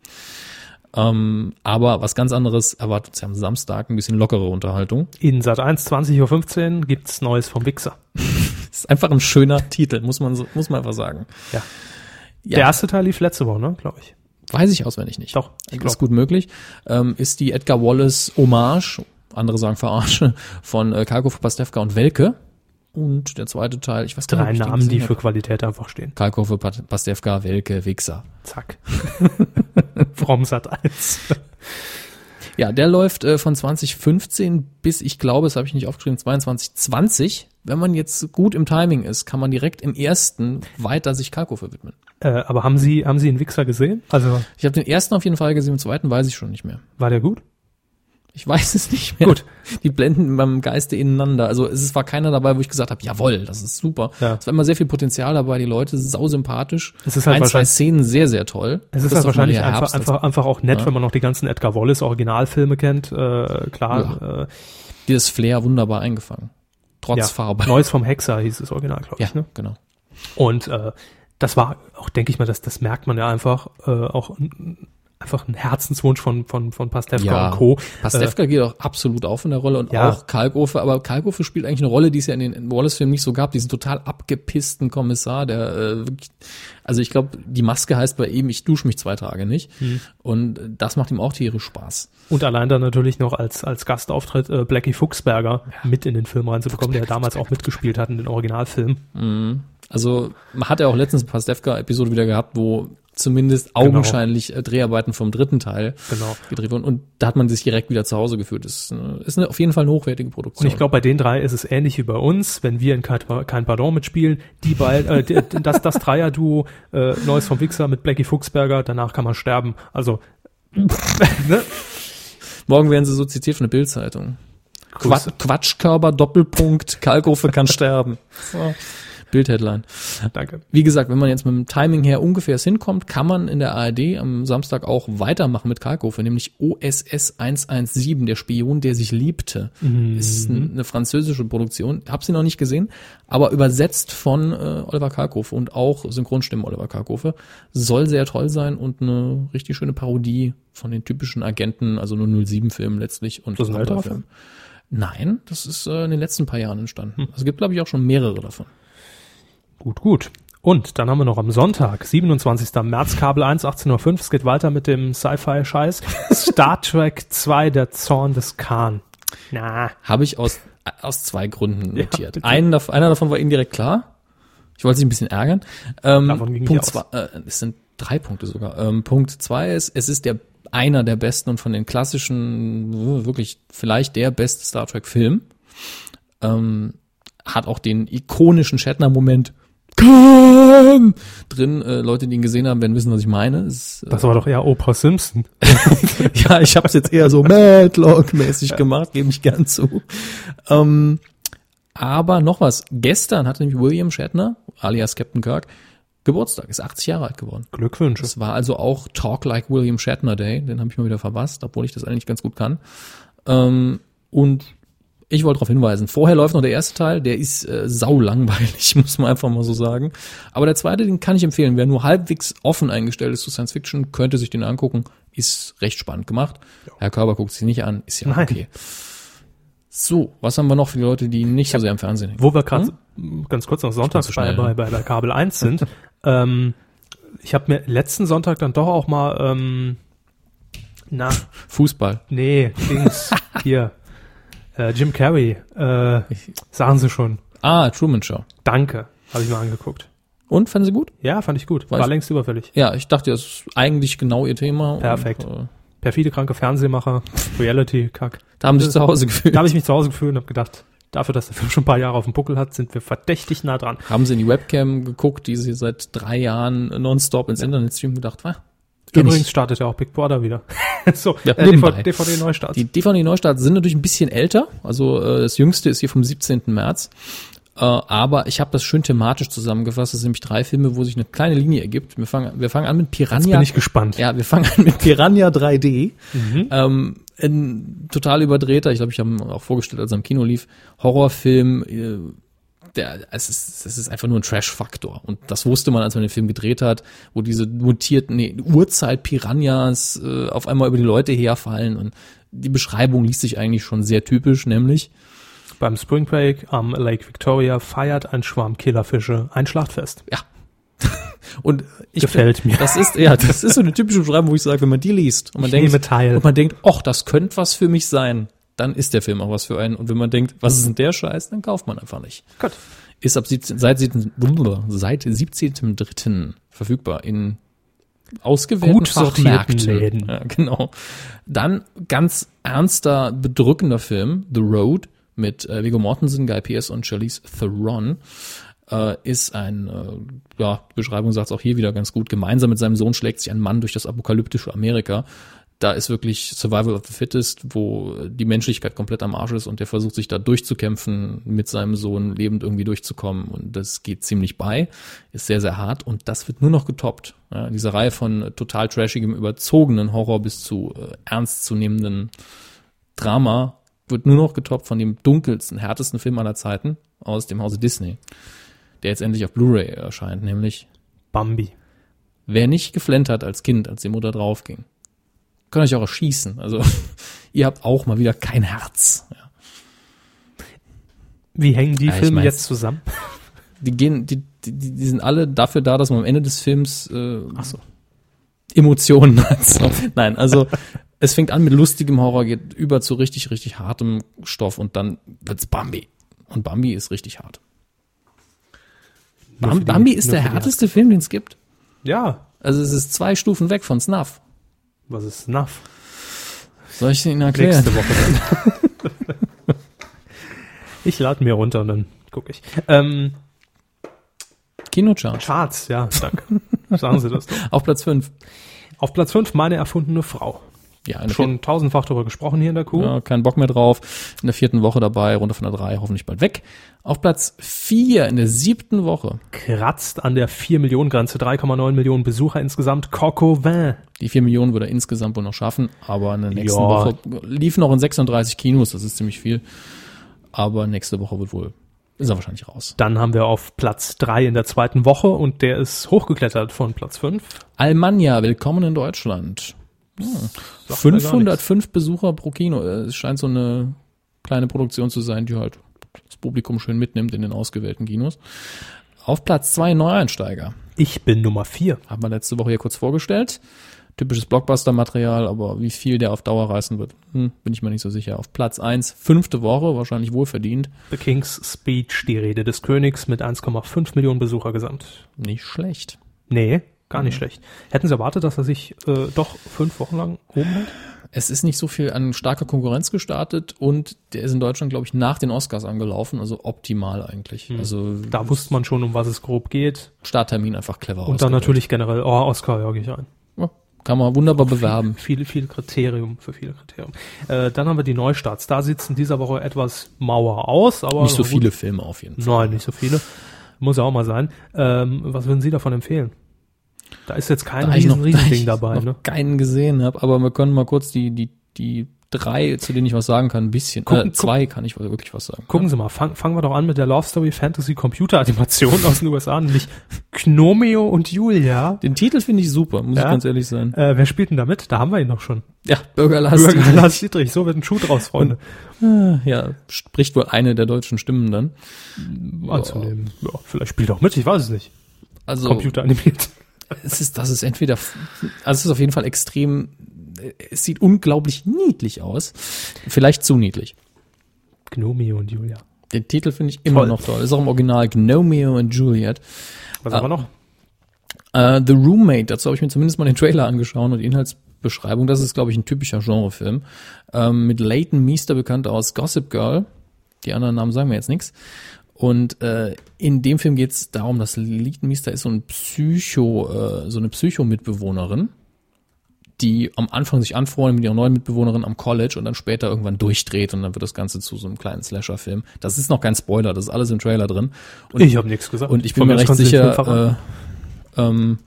Ähm, aber was ganz anderes erwartet uns ja am Samstag, ein bisschen lockere Unterhaltung. in Sat 1 20.15 Uhr gibt's Neues vom Wichser. ist einfach ein schöner Titel, muss man so, muss man einfach sagen. Ja. Ja, Der erste Teil lief letzte Woche, ne, glaube ich. Weiß ich auswendig nicht. Doch, ich ist gut möglich. Ähm, ist die Edgar Wallace Hommage, andere sagen Verarsche, von äh, Karkov, Pastewka und Welke. Und der zweite Teil, ich weiß gar Drei nicht, ob den Namen, die für. Qualität einfach stehen. Pat- Pastewka, Welke, Wichser. Zack. From Sat 1. Ja, der läuft äh, von 2015 bis, ich glaube, das habe ich nicht aufgeschrieben, 2220. Wenn man jetzt gut im Timing ist, kann man direkt im ersten weiter sich Kalkofe widmen. Äh, aber haben Sie, haben Sie einen Wichser gesehen? Also, Ich habe den ersten auf jeden Fall gesehen, den zweiten weiß ich schon nicht mehr. war der gut? Ich weiß es nicht mehr. Gut. Die blenden in meinem Geiste ineinander. Also es war keiner dabei, wo ich gesagt habe, jawohl, das ist super. Ja. Es war immer sehr viel Potenzial dabei, die Leute sind sau sympathisch. Es ist halt Ein, zwei Szenen sehr, sehr toll. Es ist halt wahrscheinlich einfach, Herbst einfach, einfach auch nett, Ja. wenn man noch die ganzen Edgar Wallace Originalfilme kennt. Äh, klar. Äh, die das Flair wunderbar eingefangen. Trotz ja. Farbe. Neues vom Hexer hieß das Original, glaube Ja, ich. Ne? genau. Und äh, das war auch, denke ich mal, das, das merkt man ja einfach, äh, auch einfach ein Herzenswunsch von, von, von Pastewka Ja, und Co. Pastewka geht auch absolut auf in der Rolle und Ja. auch Kalkofe, aber Kalkofe spielt eigentlich eine Rolle, die es ja in den Wallace-Filmen nicht so gab, diesen total abgepissten Kommissar, der äh, also ich glaube, die Maske heißt bei ihm, ich dusche mich zwei Tage nicht Hm. und das macht ihm auch tierisch Spaß. Und allein dann natürlich noch als, als Gastauftritt äh, Blackie Fuchsberger mit in den Film reinzubekommen, der damals auch mitgespielt hat in den Originalfilmen. Also man hat ja auch letztens eine Pastewka-Episode wieder gehabt, wo zumindest augenscheinlich äh, Dreharbeiten vom dritten Teil Genau. gedreht wurden und da hat man sich direkt wieder zu Hause gefühlt. Das ist, ist eine, auf jeden Fall eine hochwertige Produktion. Und ich glaube, bei den drei ist es ähnlich wie bei uns, wenn wir in kein, kein Pardon mitspielen, die beiden, äh, das, das Dreier-Duo, äh, Neues vom Wichser mit Blackie Fuchsberger, danach kann man sterben. Also, ne? Morgen werden sie so zitiert von der Bildzeitung. Quatschkörper, Doppelpunkt, Kalkofe kann sterben. So. Bild-Headline. Danke. Wie gesagt, wenn man jetzt mit dem Timing her ungefähr hinkommt, kann man in der ARD am Samstag auch weitermachen mit Kalkofe, nämlich OSS 117, der Spion, der sich liebte. Ist n- eine französische Produktion. Hab sie noch nicht gesehen, aber übersetzt von äh, Oliver Kalkofe und auch Synchronstimmen Oliver Kalkofe. Soll sehr toll sein und eine richtig schöne Parodie von den typischen Agenten, also nur 07-Filmen letztlich. Und Das ist ein. Nein, das ist äh, in den letzten paar Jahren entstanden. Also es gibt, glaube ich, auch schon mehrere davon. Gut, gut. Und dann haben wir noch am Sonntag, 27. März, Kabel 1, 18.05 Uhr. Es geht weiter mit dem Sci-Fi-Scheiß. Star Trek 2, der Zorn des Khan. Na, Habe ich aus, aus zwei Gründen Ja, notiert. bitte. Einen, einer davon war Ihnen direkt klar. Ich wollte Sie ein bisschen ärgern. Ähm, Davon ging Punkt zwei, äh, es sind drei Punkte sogar. Ähm, Punkt zwei ist, es ist der einer der besten und von den klassischen, wirklich vielleicht der beste Star Trek Film. Ähm, hat auch den ikonischen Shatner-Moment Khan! drin. Äh, Leute, die ihn gesehen haben, werden wissen, was ich meine. Es, äh, das war doch eher Oprah Simpson. ja, ich habe es jetzt eher so Madlock-mäßig gemacht, gebe ich gern zu. Ähm, aber noch was. Gestern hatte nämlich William Shatner, alias Captain Kirk, Geburtstag, ist 80 Jahre alt geworden. Glückwünsche. Es war also auch Talk Like William Shatner Day, den habe ich mal wieder verpasst, obwohl ich das eigentlich ganz gut kann. Ähm, und ich wollte darauf hinweisen, vorher läuft noch der erste Teil, der ist äh, sau langweilig, muss man einfach mal so sagen. Aber der zweite, den kann ich empfehlen. Wer nur halbwegs offen eingestellt ist zu Science Fiction, könnte sich den angucken. Ist recht spannend gemacht. Herr Körber guckt sich nicht an, ist ja Nein. okay. So, was haben wir noch für die Leute, die nicht so sehr im Fernsehen hängen? Wo wir gerade ganz kurz noch sonntags zu bei, bei, ne? bei, bei Kabel 1 sind. ähm, ich habe mir letzten Sonntag dann doch auch mal, ähm, na, Fußball. nee, Dings, hier, äh, Jim Carrey, äh, sagen Sie schon, Ah, Truman Show. danke, habe ich mal angeguckt. Und, fanden Sie gut? Ja, fand ich gut, war Weiß- längst überfällig. Ja, ich dachte, das ist eigentlich genau Ihr Thema. Perfekt. Und, äh, Perfide, kranke Fernsehmacher, Reality-Kack. da haben Sie sich zu Hause gefühlt. Da habe ich mich zu Hause gefühlt und habe gedacht, dafür, dass der Film schon ein paar Jahre auf dem Buckel hat, sind wir verdächtig nah dran. Haben sie in die Webcam geguckt, die sie seit drei Jahren nonstop ins Internet streamen gedacht, war. Übrigens startet ja auch Big Brother wieder. so, Ja, äh, nebenbei. DVD, DVD Neustart. Die DVD-Neustarts sind natürlich ein bisschen älter. Also äh, das jüngste ist hier vom 17. März. Äh, aber ich habe das schön thematisch zusammengefasst. Das sind nämlich drei Filme, wo sich eine kleine Linie ergibt. Wir fangen, wir fangen an mit Piranha. Jetzt bin ich gespannt. Ja, wir fangen an mit Piranha 3D. Mhm. Ähm, ein total überdrehter, ich glaube, ich habe ihn auch vorgestellt, als er im Kino lief, Horrorfilm. Äh, der, es ist, es ist einfach nur ein Trash-Faktor. Und das wusste man, als man den Film gedreht hat, wo diese mutierten, nee, Urzeit-Piranhas äh, auf einmal über die Leute herfallen. Und die Beschreibung liest sich eigentlich schon sehr typisch, nämlich Beim Spring Break am Lake Victoria feiert ein Schwarm Killerfische ein Schlachtfest. Ja. Und ich Gefällt mir. Das ist ja, das ist so eine typische Beschreibung, wo ich sage, wenn man die liest und man Ich denkt, und man denkt, ach, das könnte was für mich sein, dann ist der Film auch was für einen. Und wenn man denkt, was ist denn der Scheiß, dann kauft man einfach nicht. Gut. Ist ab 17, seit 17, seit 17.3. verfügbar in ausgewählten Gut Fachmärkten. Läden. Ja, genau. Dann ganz ernster, bedrückender Film, The Road, mit äh, Viggo Mortensen, Guy Pearce und Charlize Theron, äh, ist ein, äh, ja, Beschreibung sagt es auch hier wieder ganz gut, gemeinsam mit seinem Sohn schlägt sich ein Mann durch das apokalyptische Amerika. Da ist wirklich Survival of the Fittest, wo die Menschlichkeit komplett am Arsch ist und der versucht sich da durchzukämpfen, mit seinem Sohn lebend irgendwie durchzukommen und das geht ziemlich bei, ist sehr, sehr hart und das wird nur noch getoppt. Ja, diese Reihe von total trashigem, überzogenen Horror bis zu äh, ernstzunehmenden Drama wird nur noch getoppt von dem dunkelsten, härtesten Film aller Zeiten aus dem Hause Disney, der jetzt endlich auf Blu-ray erscheint, nämlich Bambi. Wer nicht geflennt hat als Kind, als die Mutter draufging, kann euch auch erschießen. Also ihr habt auch mal wieder kein Herz. Ja. Wie hängen die Ja, Filme jetzt zusammen? Die gehen, die, die, die sind alle dafür da, dass man am Ende des Films äh, Emotionen hat. So. Nein, also es fängt an mit lustigem Horror, geht über zu richtig, richtig hartem Stoff und dann wird's Bambi. Und Bambi ist richtig hart. Nur Bam, für die- Bambi ist der härteste Film, den es gibt. Ja. Also es ist zwei Stufen weg von Snuff. Was ist Snuff? Soll ich Ihnen erklären? Nächste Woche dann. ich lade mir runter und dann gucke ich. Ähm, Kinocharts. Charts, ja, danke. Sagen Sie das doch. Auf Platz 5. Auf Platz 5 meine erfundene Frau. Ja, Schon tausendfach darüber gesprochen hier in der Kuh. Ja, kein Bock mehr drauf. In der vierten Woche dabei, runter von der drei, hoffentlich bald weg. Auf Platz vier in der siebten Woche. Kratzt an der 4 Millionen Grenze, 3,9 Millionen Besucher insgesamt. Coco Vin. Die vier Millionen würde er insgesamt wohl noch schaffen, aber in der nächsten Ja. Woche lief noch in 36 Kinos, das ist ziemlich viel. Aber nächste Woche wird wohl, ist er wahrscheinlich raus. Dann haben wir auf Platz 3 in der zweiten Woche und der ist hochgeklettert von Platz 5. Almania, willkommen in Deutschland. Hm. Sagt mir gar 505 Besucher pro Kino. Es scheint so eine kleine Produktion zu sein, die halt das Publikum schön mitnimmt in den ausgewählten Kinos. Auf Platz zwei Neueinsteiger. Ich bin Nummer 4. Haben wir letzte Woche hier kurz vorgestellt. Typisches Blockbuster-Material, aber wie viel der auf Dauer reißen wird, hm, bin ich mir nicht so sicher. Auf Platz eins fünfte Woche, wahrscheinlich wohlverdient. The King's Speech, die Rede des Königs mit 1,5 Millionen Besucher gesamt. Nicht schlecht. Nee, gar nicht schlecht. Hätten Sie erwartet, dass er sich äh, doch fünf Wochen lang oben hält? Es ist nicht so viel an starker Konkurrenz gestartet und der ist in Deutschland, glaube ich, nach den Oscars angelaufen, also optimal eigentlich. Also Da wusste man schon, um was es grob geht. Starttermin einfach clever Und dann ausgewählt. natürlich generell, oh, Oscar, ja, gehe ich ein. Ja, kann man wunderbar bewerben. Viele, viele Kriterium für viele Kriterium. Äh, dann haben wir die Neustarts. Da sieht's in dieser Woche etwas mauer aus, aber Nicht so viele Filme auf jeden Fall. Nein, nicht so viele. Muss ja auch mal sein. Ähm, was würden Sie davon empfehlen? Da ist jetzt kein Da riesen, riesen da Ding ich dabei, noch ne? keinen gesehen habe, aber wir können mal kurz die, die, die drei, zu denen ich was sagen kann, ein bisschen. Gucken- äh, zwei kann ich wirklich was sagen. Gucken Sie mal, fang, fangen wir doch an mit der Love Story Fantasy Computer Animation aus den USA, nämlich Knomio und Julia. Den Titel finde ich super, muss Ja. ich ganz ehrlich sein. Äh, wer spielt denn da mit? Da haben wir ihn doch schon. Ja, Bürger Lars. Bürger Lars Dietrich, so wird ein Schuh draus, Freunde. Ja, spricht wohl eine der deutschen Stimmen dann. Anzunehmen. Ja, vielleicht spielt auch mit, ich weiß es nicht. Also, Computer animiert. Es ist, das ist entweder, also es ist auf jeden Fall extrem, es sieht unglaublich niedlich aus. Vielleicht zu niedlich. Knomio und Julia. Den Titel finde ich immer Toll. noch toll. Ist auch im Original Gnomeo und Juliet. Was haben wir noch? Äh, The Roommate, dazu habe ich mir zumindest mal den Trailer angeschaut und die Inhaltsbeschreibung. Das ist, glaube ich, ein typischer Genrefilm. Ähm, mit Leighton Meester bekannt aus Gossip Girl. Die anderen Namen sagen mir jetzt nichts. Und äh, in dem Film geht es darum, dass Leighton Meester ist so ein Psycho, äh, so eine Psycho-Mitbewohnerin, die am Anfang sich anfreundet mit ihrer neuen Mitbewohnerin am College und dann später irgendwann durchdreht und dann wird das Ganze zu so einem kleinen Slasher-Film. Das ist noch kein Spoiler, das ist alles im Trailer drin. Und Ich habe nichts gesagt. und ich bin Von mir recht sicher, äh, ähm,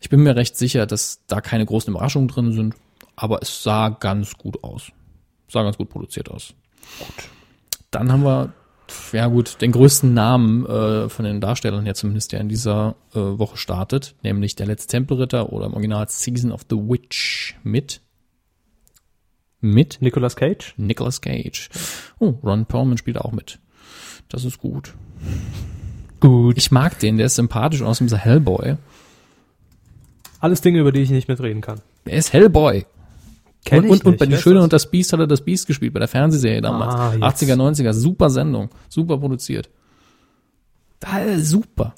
ich bin mir recht sicher, dass da keine großen Überraschungen drin sind, aber es sah ganz gut aus. Sah ganz gut produziert aus. Gut. Dann haben wir, ja gut, den größten Namen äh, von den Darstellern her zumindest, der in dieser äh, Woche startet, nämlich der letzte Tempelritter oder im Original Season of the Witch mit mit Nicolas Cage? Nicolas Cage. Oh, Ron Perlman spielt auch mit. Das ist gut. Gut. Ich mag den, der ist sympathisch aus dem Hellboy. Alles Dinge, über die ich nicht mitreden kann. Er ist Hellboy. Kenn und, ich und, und bei Die Schöne das? und das Biest hat er das Biest gespielt, bei der Fernsehserie damals. Ah, jetzt. 80er, 90er, super Sendung, super produziert. Da, äh, super.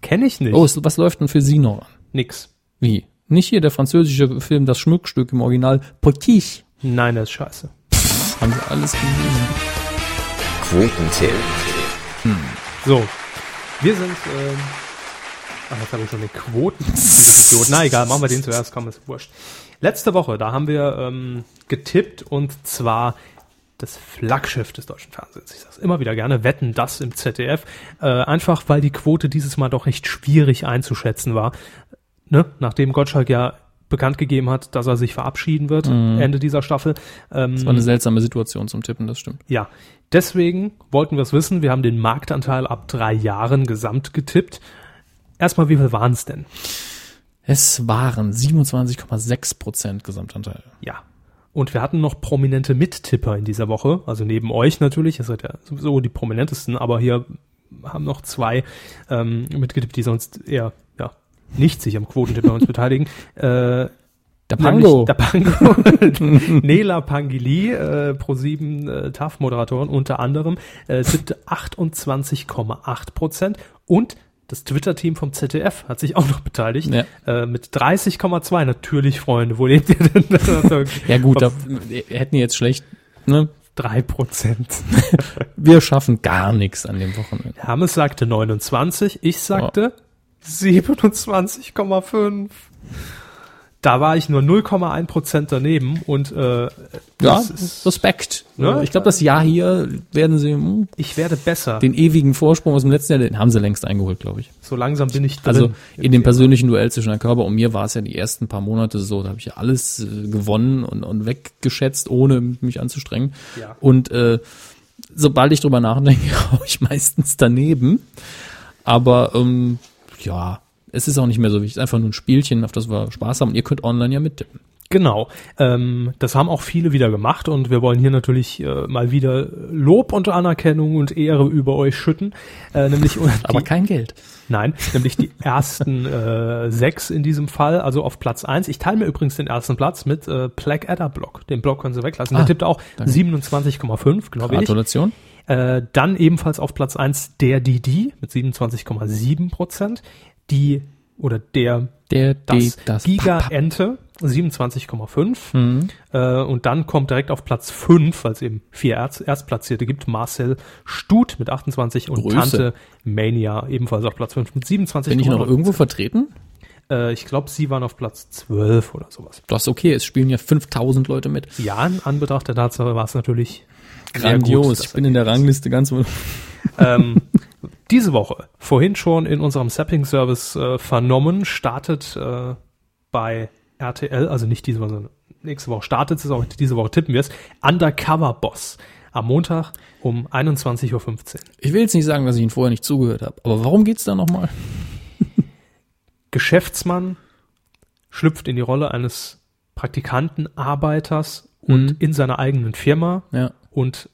Kenn ich nicht. Oh, was läuft denn für Sie noch an? Nix. Wie? Nicht hier der französische Film Das Schmuckstück im Original Potiche. Nein, das ist scheiße. Haben sie alles gelesen. Quotentipp. So, wir sind, ähm, ach, jetzt habe ich schon den Quoten. Idiot. Na egal, machen wir den zuerst, komm, ist wurscht. Letzte Woche, da haben wir ähm, getippt und zwar das Flaggschiff des deutschen Fernsehens. Ich sage immer wieder gerne, wetten das im ZDF. Äh, einfach, weil die Quote dieses Mal doch recht schwierig einzuschätzen war. Ne? Nachdem Gottschalk ja bekannt gegeben hat, dass er sich verabschieden wird, Ende dieser Staffel. Ähm, Das war eine seltsame Situation zum Tippen, das stimmt. ja, deswegen wollten wir es wissen. Wir haben den Marktanteil ab drei Jahren gesamt getippt. Erstmal, wie viel waren es denn? Es waren 27,6 Prozent Gesamtanteil. Ja. Und wir hatten noch prominente Mittipper in dieser Woche. Also neben euch natürlich. Ihr seid ja sowieso die prominentesten, aber hier haben noch zwei ähm, mitgetippt, die sonst eher ja, nicht sich am Quotentipp bei uns beteiligen. Äh, Der Nämlich Der Pango. Nela Pangili, äh, Pro7 äh, TAF-Moderatorin unter anderem, äh, tippte 28,8 Prozent und das Twitter-Team vom ZDF hat sich auch noch beteiligt Ja. äh, mit 30,2. Natürlich, Freunde, wo lebt ihr denn? ja gut, da hätten jetzt schlecht, ne? drei Prozent. Wir schaffen gar nichts an dem Wochenende. Hermes sagte 29, ich sagte 27,5. Da war ich nur 0,1 Prozent daneben und äh, Ja, das ist, Respekt. Ne? Ich glaube, das Jahr hier werden sie hm, ich werde besser. den ewigen Vorsprung aus dem letzten Jahr, den haben sie längst eingeholt, glaube ich. so langsam bin ich drin. Also in dem persönlichen Duell zwischen Herrn Körber und mir war es ja die ersten paar Monate so, da habe ich ja alles äh, gewonnen und, und weggeschätzt, ohne mich anzustrengen. Ja. Und äh, sobald ich drüber nachdenke, hau ich meistens daneben. Aber ähm, ja, es ist auch nicht mehr so wichtig. Es ist einfach nur ein Spielchen, auf das wir Spaß haben. Und ihr könnt online ja mittippen. Genau. Ähm, das haben auch viele wieder gemacht und wir wollen hier natürlich äh, mal wieder Lob und Anerkennung und Ehre über euch schütten. Äh, nämlich Aber die, kein Geld. nein, nämlich die ersten äh, sechs in diesem Fall, also auf Platz eins. Ich teile mir übrigens den ersten Platz mit äh, Black Adder Block. Den Block können Sie weglassen. Der Ah, tippt auch danke. 27,5, glaube ich. Gratulation. Äh, dann ebenfalls auf Platz eins der Didi mit 27,7 Prozent. Die oder der Der, das, die, das. Giga-Ente 27,5. Mhm. Äh, und dann kommt direkt auf Platz 5, weil es eben vier Erz Erstplatzierte gibt, Marcel Stut mit 28 und Grüße. Tante Mania ebenfalls auf Platz 5 mit 27,5. Bin ich noch irgendwo vertreten? Äh, ich glaube, sie waren auf Platz 12 oder sowas. Das ist okay, es spielen ja 5000 Leute mit. Ja, in Anbetracht der Tatsache war es natürlich Grandios. gut, ich bin in der Rangliste ganz ähm, diese Woche, vorhin schon in unserem Sapping-Service äh, vernommen, startet äh, bei RTL, also nicht diese Woche, sondern nächste Woche startet es, auch diese Woche tippen wir es, Undercover Boss. Am Montag um 21.15 Uhr. Ich will jetzt nicht sagen, dass ich ihn vorher nicht zugehört habe, aber warum geht's da nochmal? Geschäftsmann schlüpft in die Rolle eines Praktikanten, Arbeiters und Mhm. in seiner eigenen Firma Ja. und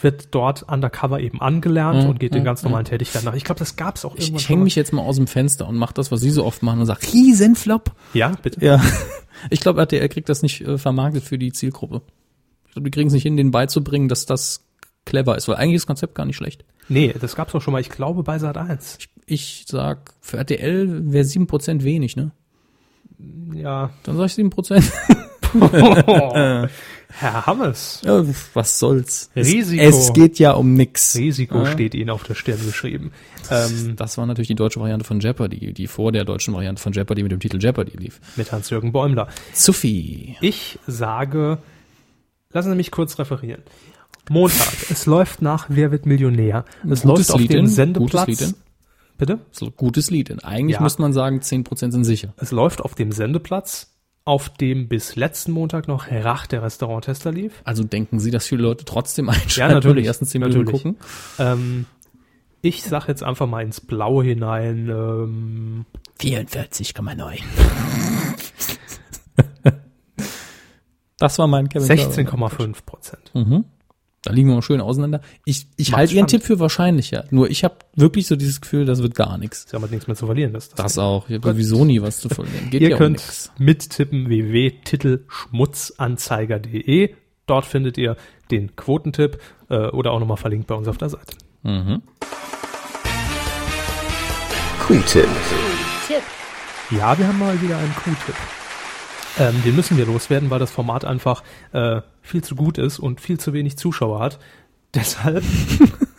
wird dort undercover eben angelernt Mhm, und geht den mhm, ganz normalen Tätigkeiten nach. Ich glaube, das gab es auch irgendwann ich hänge mich jetzt mal aus dem Fenster und mache das, was Sie so oft machen und sage, Riesenflop. Ja, bitte. Ja. Ich glaube, RTL kriegt das nicht äh, vermarktet für die Zielgruppe. Ich glaube, die kriegen es nicht hin, denen beizubringen, dass das clever ist, weil eigentlich ist das Konzept gar nicht schlecht. Nee, das gab's auch schon mal, ich glaube, bei Sat 1. Ich, ich sag, für RTL wäre 7% wenig, ne? Ja. Dann sag ich 7%. Herr Hammes. ja, was soll's. Risiko. Es, es geht ja um nix. Risiko Ja. steht Ihnen auf der Stirn geschrieben. Ähm, Das war natürlich die deutsche Variante von Jeopardy, die vor der deutschen Variante von Jeopardy mit dem Titel Jeopardy lief. mit Hans-Jürgen Bäumler. Sophie. Ich sage, lassen Sie mich kurz referieren. Montag, es läuft nach Wer wird Millionär? Es Gutes läuft auf Lied dem in, gutes Sendeplatz. Lied in. Bitte? So, gutes Lied. Denn eigentlich Ja. müsste man sagen, 10% sind sicher. Es läuft auf dem Sendeplatz, auf dem bis letzten Montag noch Rach der Restauranttester lief. Also denken Sie, dass viele Leute trotzdem einschalten Ja, natürlich. die ersten 10 Minuten Natürlich. gucken? Ähm, ich sag jetzt einfach mal ins Blaue hinein, ähm, 44,9. das war mein Kevin Körber. 16,5 Prozent. Mhm. Da liegen wir mal schön auseinander. Ich, ich halte Ihren. Tipp für wahrscheinlicher. Nur ich habe wirklich so dieses Gefühl, das wird gar nichts. Sie haben halt nichts mehr zu verlieren. Das, Das auch. Ich habe sowieso nie was zu verlieren. Geht Ihr ja um könnt nix. mittippen www.titelschmutzanzeiger.de. Dort findet ihr den Quotentipp äh, oder auch nochmal verlinkt bei uns auf der Seite. Mhm. Q-Tipp. Ja, wir haben mal wieder einen Q-Tipp. Ähm, den müssen wir loswerden, weil das Format einfach äh, viel zu gut ist und viel zu wenig Zuschauer hat. Deshalb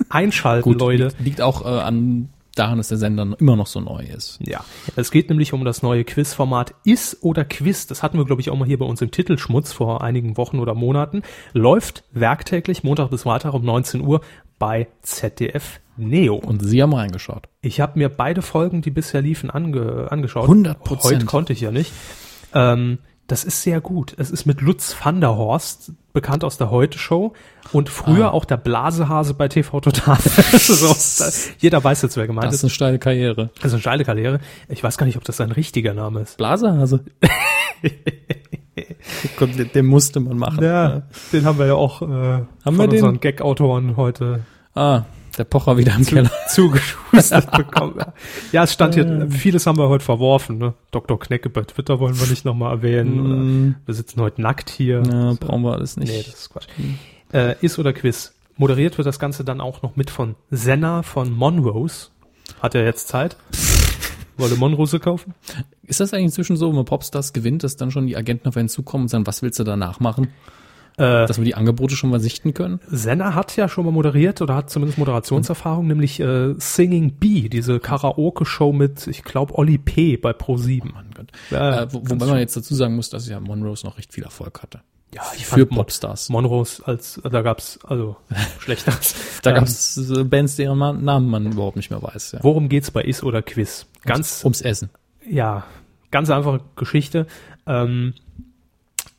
einschalten, Leute. Liegt, liegt auch äh, an daran, dass der Sender immer noch so neu ist. Ja, es geht nämlich um das neue Quizformat Is oder Quiz. Das hatten wir, glaube ich, auch mal hier bei uns im Titelschmutz vor einigen Wochen oder Monaten. Läuft werktäglich Montag bis Freitag um 19 Uhr bei ZDF Neo. Und Sie haben reingeschaut. Ich habe mir beide Folgen, die bisher liefen, ange angeschaut. 100%. Heute konnte ich ja nicht. Ähm, das ist sehr gut. Es ist mit Lutz van der Horst, bekannt aus der Heute-Show und früher Ah. auch der Blasehase bei TV Total. so, jeder weiß jetzt, wer gemeint Das ist. ist eine steile Karriere. Das ist eine steile Karriere. Ich weiß gar nicht, ob das sein richtiger Name ist. Blasehase. Den, den musste man machen. Ja, den haben wir ja auch äh, Haben von wir unseren Gag-Autoren heute Ah, der Pocher wieder im Keller. zugeschustert bekommen. Ja, es stand hier, vieles haben wir heute verworfen. Ne? Dr. Knecke bei Twitter wollen wir nicht nochmal erwähnen. Oder wir sitzen heute nackt hier. Ja, brauchen wir alles nicht. Nee, das ist Quatsch. Äh, ist oder Quiz. Moderiert wird das Ganze dann auch noch mit von Senna von Monrose. Hat er jetzt Zeit? Wolle Monrose kaufen? Ist das eigentlich inzwischen so, wenn man Popstars gewinnt, dass dann schon die Agenten auf einen zukommen und sagen, was willst du danach machen? Äh, Dass wir die Angebote schon mal sichten können? Senna hat ja schon mal moderiert oder hat zumindest Moderationserfahrung, nämlich äh, Singing Bee, diese Karaoke-Show mit, ich glaube, Olli P. bei Pro7. Mein Gott. Ja, äh, wo, wobei man jetzt dazu sagen muss, dass ja Monrose noch recht viel Erfolg hatte. Ja, ich Für Popstars. Monrose als, da gab's, also, schlechteres. Da Ähm, gab es äh, Bands, deren Namen man überhaupt nicht mehr weiß. Ja. Worum geht's bei Is oder Quiz? Ganz, Ums Essen. ja, ganz einfache Geschichte. Ähm,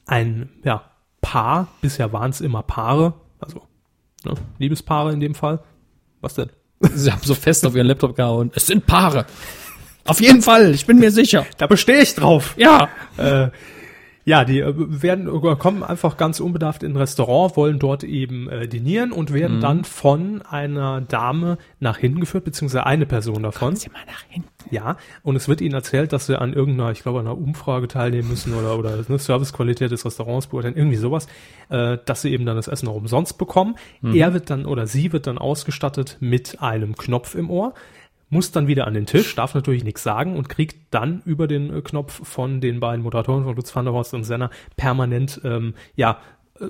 ein, ja, Paar, bisher waren es immer Paare, also, ne, Liebespaare in dem Fall. Was denn? Sie haben so fest auf ihren Laptop gehauen. Es sind Paare. Auf jeden Fall, ich bin mir sicher. Da bestehe ich drauf. Ja. Äh, ja, die äh, werden äh, kommen einfach ganz unbedarft in ein Restaurant, wollen dort eben äh, dinieren und werden dann von einer Dame nach hinten geführt, beziehungsweise eine Person davon. Sie mal nach hinten. Ja, und es wird ihnen erzählt, dass sie an irgendeiner, ich glaube, einer Umfrage teilnehmen müssen oder, oder eine Servicequalität des Restaurants beurteilen, irgendwie sowas, äh, dass sie eben dann das Essen auch umsonst bekommen. Er wird dann oder sie wird dann ausgestattet mit einem Knopf im Ohr, muss dann wieder an den Tisch, darf natürlich nichts sagen und kriegt dann über den äh, Knopf von den beiden Moderatoren von Lutz van der Horst und Senna permanent, ähm, ja, äh,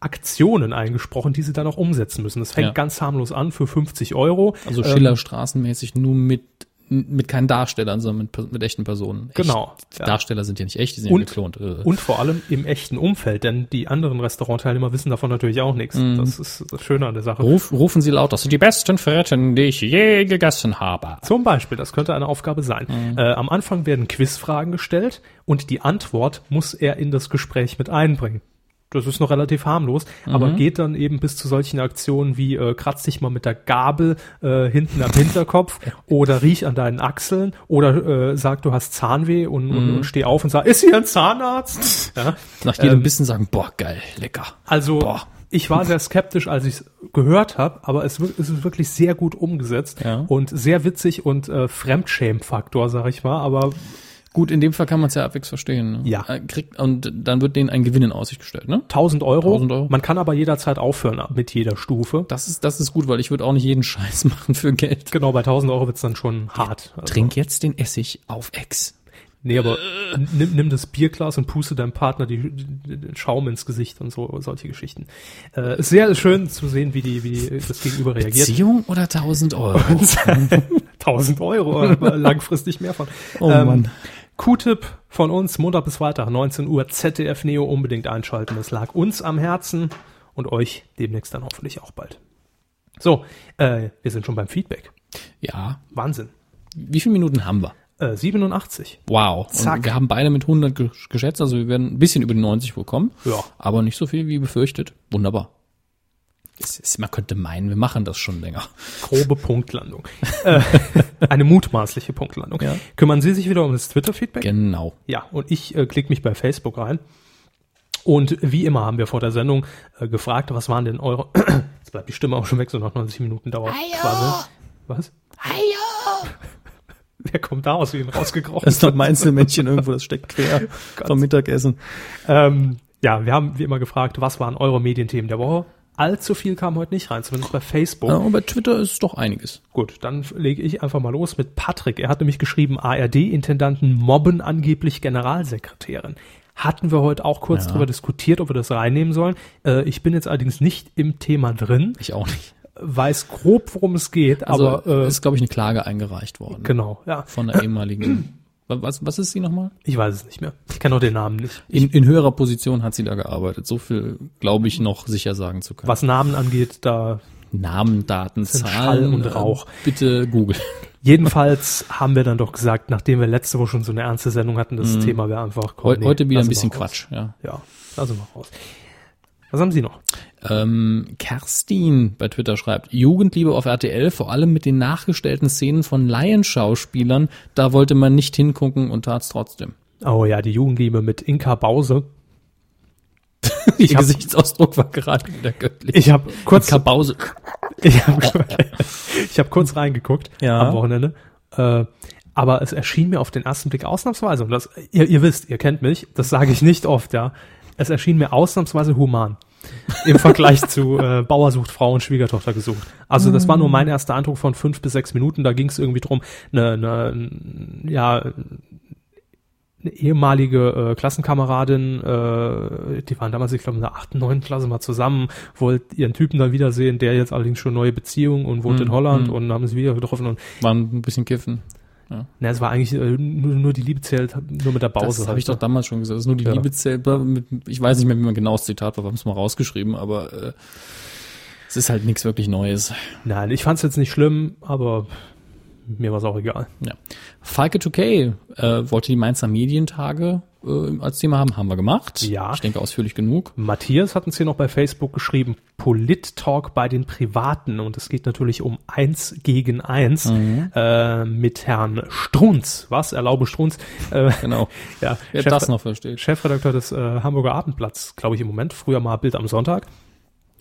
Aktionen eingesprochen, die sie dann auch umsetzen müssen. Das fängt Ja. ganz harmlos an für 50 Euro. Also Ähm, Schiller straßenmäßig nur mit mit keinen Darstellern, sondern mit, mit echten Personen. Echt. Genau, ja. Darsteller sind ja nicht echt, die sind ja Und- geklont. Äh. Und vor allem im echten Umfeld, denn die anderen Restaurantteilnehmer wissen davon natürlich auch nichts. Mhm. Das ist das Schöne an der Sache. Ruf, rufen Sie laut, das sind die besten Fritten, die ich je gegessen habe. Zum Beispiel, das könnte eine Aufgabe sein. Mhm. Äh, am Anfang werden Quizfragen gestellt und die Antwort muss er in das Gespräch mit einbringen. Das ist noch relativ harmlos, aber Mhm. geht dann eben bis zu solchen Aktionen wie äh, kratz dich mal mit der Gabel äh, hinten am Hinterkopf oder riech an deinen Achseln oder äh, sag, du hast Zahnweh und, und, Mhm. und steh auf und sag, ist hier ein Zahnarzt? Ja. Nach jedem Ähm, Bissen sagen, boah, geil, lecker. Also Boah. ich war sehr skeptisch, als ich es gehört habe, aber es, es ist wirklich sehr gut umgesetzt Ja. und sehr witzig und äh, Fremdschämen-Faktor, sag ich mal. Aber Gut, in dem Fall kann man es ja halbwegs verstehen. Ne? Ja. Äh, Kriegt, und dann wird denen ein Gewinn in Aussicht gestellt, ne? 1000 Euro, 1000 Euro. man kann aber jederzeit aufhören mit jeder Stufe. Das ist, das ist gut, weil ich würde auch nicht jeden Scheiß machen für Geld. Genau, bei 1000 Euro wird's dann schon hart. Also, Trink jetzt den Essig auf Ex. Nee, aber nimm, nimm das Bierglas und puste deinem Partner die, den Schaum ins Gesicht und so, solche Geschichten. Äh, ist sehr schön zu sehen, wie die, wie das Gegenüber reagiert. Beziehung oder 1000 Euro? 1000 Euro, langfristig mehr von. Oh Mann. Q-Tipp von uns, Montag bis Freitag, 19 Uhr, ZDF Neo unbedingt einschalten. Das lag uns am Herzen und euch demnächst dann hoffentlich auch bald. So, äh, wir sind schon beim Feedback. Ja. Wahnsinn. Wie viele Minuten haben wir? Äh, 87. Wow. Zack. Und wir haben beide mit 100 ge- geschätzt, also wir werden ein bisschen über die 90 wohl kommen. Ja. Aber nicht so viel wie befürchtet. Wunderbar. Es ist, man könnte meinen, wir machen das schon länger. Grobe Punktlandung. äh, eine mutmaßliche Punktlandung. Ja. Kümmern Sie sich wieder um das Twitter-Feedback? Genau. Ja, und ich äh, klicke mich bei Facebook rein. Und wie immer haben wir vor der Sendung äh, gefragt, was waren denn eure. Jetzt bleibt die Stimme auch schon weg, so nach 90 Minuten dauert. Quasi. Was? Wer kommt da aus wie ein rausgekrochen? Das ist doch Einzelmännchen irgendwo, das steckt quer vom Mittagessen. ähm, ja, wir haben wie immer gefragt, was waren eure Medienthemen der Woche? Allzu viel kam heute nicht rein, zumindest bei Facebook. Ja, und bei Twitter ist doch einiges. Gut, dann lege ich einfach mal los mit Patrick. Er hat nämlich geschrieben, ARD-Intendanten mobben angeblich Generalsekretärin. Hatten wir heute auch kurz Ja. drüber diskutiert, ob wir das reinnehmen sollen. Äh, ich bin jetzt allerdings nicht im Thema drin, Ich auch nicht. weiß grob, worum es geht, Also aber äh, ist, glaube ich, eine Klage eingereicht worden. genau, ja. Von der ehemaligen. Was, was ist sie nochmal? Ich weiß es nicht mehr. Ich kenne auch den Namen nicht. In, in höherer Position hat sie da gearbeitet. So viel glaube ich noch sicher sagen zu können. Was Namen angeht, da Namen, Daten, Zahlen Schall und äh, Rauch. Bitte Google. Jedenfalls haben wir dann doch gesagt, nachdem wir letzte Woche schon so eine ernste Sendung hatten, das Thema wäre einfach. komm, Heu, nee, heute wieder ein bisschen. Quatsch. Ja. Ja, lassen wir raus. Was haben Sie noch? Ähm, Kerstin bei Twitter schreibt, Jugendliebe auf RTL, vor allem mit den nachgestellten Szenen von Laienschauspielern, da wollte man nicht hingucken und tat's trotzdem. Oh ja, die Jugendliebe mit Inka Bause. Ihr Gesichtsausdruck war gerade wieder göttlich. Ich habe kurz, ich habe ich hab kurz reingeguckt Ja. am Wochenende. Äh, aber es erschien mir auf den ersten Blick ausnahmsweise, und das, ihr, ihr wisst, ihr kennt mich, das sage ich nicht oft, ja. Es erschien mir ausnahmsweise human. Im Vergleich zu äh, Bauer sucht Frau und Schwiegertochter gesucht. Also das war nur mein erster Eindruck von fünf bis sechs Minuten. Da ging es irgendwie drum, eine, eine, ja, eine ehemalige äh, Klassenkameradin, äh, die waren damals, ich glaube, in der achten, neunten Klasse mal zusammen, wollte ihren Typen dann wiedersehen, der jetzt allerdings schon neue Beziehung und wohnt Mhm, in Holland mhm. und haben sie wieder getroffen und Waren ein bisschen kiffen. Na, es war eigentlich äh, nur, nur die Liebe zählt, nur mit der Pause. Das habe ich doch damals schon gesagt. Das ist nur die Ja. Liebe zählt. Mit, ich weiß nicht mehr, wie man genau das Zitat war, wir haben es mal rausgeschrieben, aber äh, es ist halt nichts wirklich Neues. Nein, ich fand es jetzt nicht schlimm, aber mir war es auch egal. Ja. Falke 2K äh, wollte die Mainzer Medientage äh, als Thema haben, haben wir gemacht. Ja. Ich denke ausführlich genug. Matthias hat uns hier noch bei Facebook geschrieben, Polit-Talk bei den Privaten. Und es geht natürlich um eins gegen eins Mhm. äh, mit Herrn Strunz. Was? Erlaube Strunz. Äh, Genau. ja, Wer Chef- das noch versteht. Chefredakteur des äh, Hamburger Abendblatts, glaube ich im Moment, früher mal Bild am Sonntag.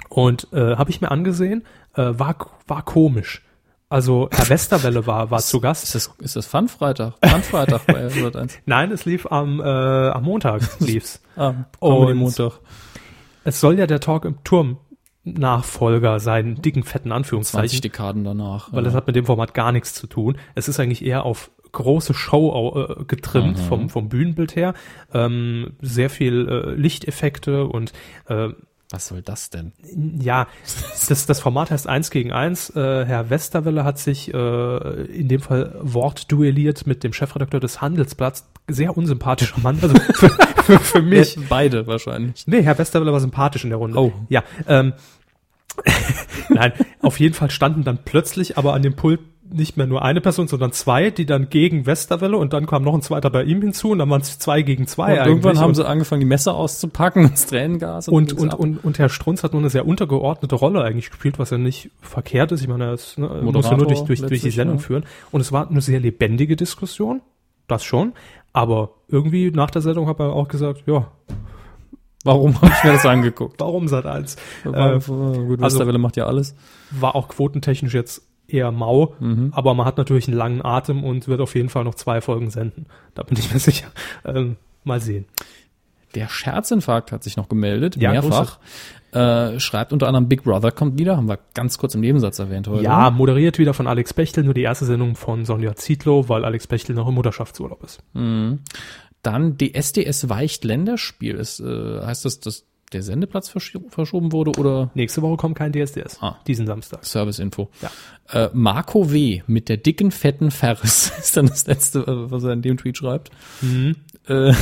Und äh, habe ich mir angesehen, äh, war, war komisch. Also Herr Westerwelle war, war zu Gast. Ist das, ist das Fun-Freitag? Fun-Freitag bei Sat 1. Nein, es lief am, äh, am Montag lief's. Ah, Comedy Montag. es soll ja der Talk im Turm Nachfolger sein, dicken, fetten 20 Anführungszeichen, Dekaden danach. weil das hat mit dem Format gar nichts zu tun. Es ist eigentlich eher auf große Show äh, getrimmt vom, vom Bühnenbild her. Ähm, sehr viel äh, Lichteffekte und äh, Was soll das denn? ja, das, das Format heißt eins gegen eins. Äh, Herr Westerwelle hat sich äh, in dem Fall wortduelliert mit dem Chefredakteur des Handelsblatts. Sehr unsympathischer Mann, also für, für, für mich. Beide wahrscheinlich. Nee, Herr Westerwelle war sympathisch in der Runde. Oh. Ja, ähm, nein, auf jeden Fall standen dann plötzlich aber an dem Pult nicht mehr nur eine Person, sondern zwei, die dann gegen Westerwelle und dann kam noch ein zweiter bei ihm hinzu und dann waren es zwei gegen zwei Und irgendwann haben und, sie angefangen, die Messer auszupacken und das Tränengas. und, und, ab. und, und Herr Strunz hat nur eine sehr untergeordnete Rolle eigentlich gespielt, was ja nicht verkehrt ist. Ich meine, er ist, ne, muss ja nur durch, durch, durch die Sendung ja. führen. Und es war eine sehr lebendige Diskussion, das schon. Aber irgendwie nach der Sendung hat er auch gesagt, ja, Warum habe ich mir das angeguckt? warum Sat 1? War, Äh, gut, also- Westerwelle macht ja alles. war auch quotentechnisch jetzt eher mau, Mhm. aber man hat natürlich einen langen Atem und wird auf jeden Fall noch zwei Folgen senden. Da bin ich mir sicher. Ähm, mal sehen. Der Scherzinfarkt hat sich noch gemeldet, Ja, mehrfach. Äh, schreibt unter anderem Big Brother kommt wieder, haben wir ganz kurz im Nebensatz erwähnt heute. Ja, moderiert wieder von Alex Bechtel, nur die erste Sendung von Sonja Zietlow, weil Alex Bechtel noch im Mutterschaftsurlaub ist. Dann DSDS weicht Länderspiel. Ist, äh, heißt das, dass der Sendeplatz versch verschoben wurde oder Nächste Woche kommt kein DSDS. Ah. Diesen Samstag. Serviceinfo? Ja. Äh, Marco W. mit der dicken, fetten Ferris ist dann das letzte, äh, was er in dem Tweet schreibt. Äh,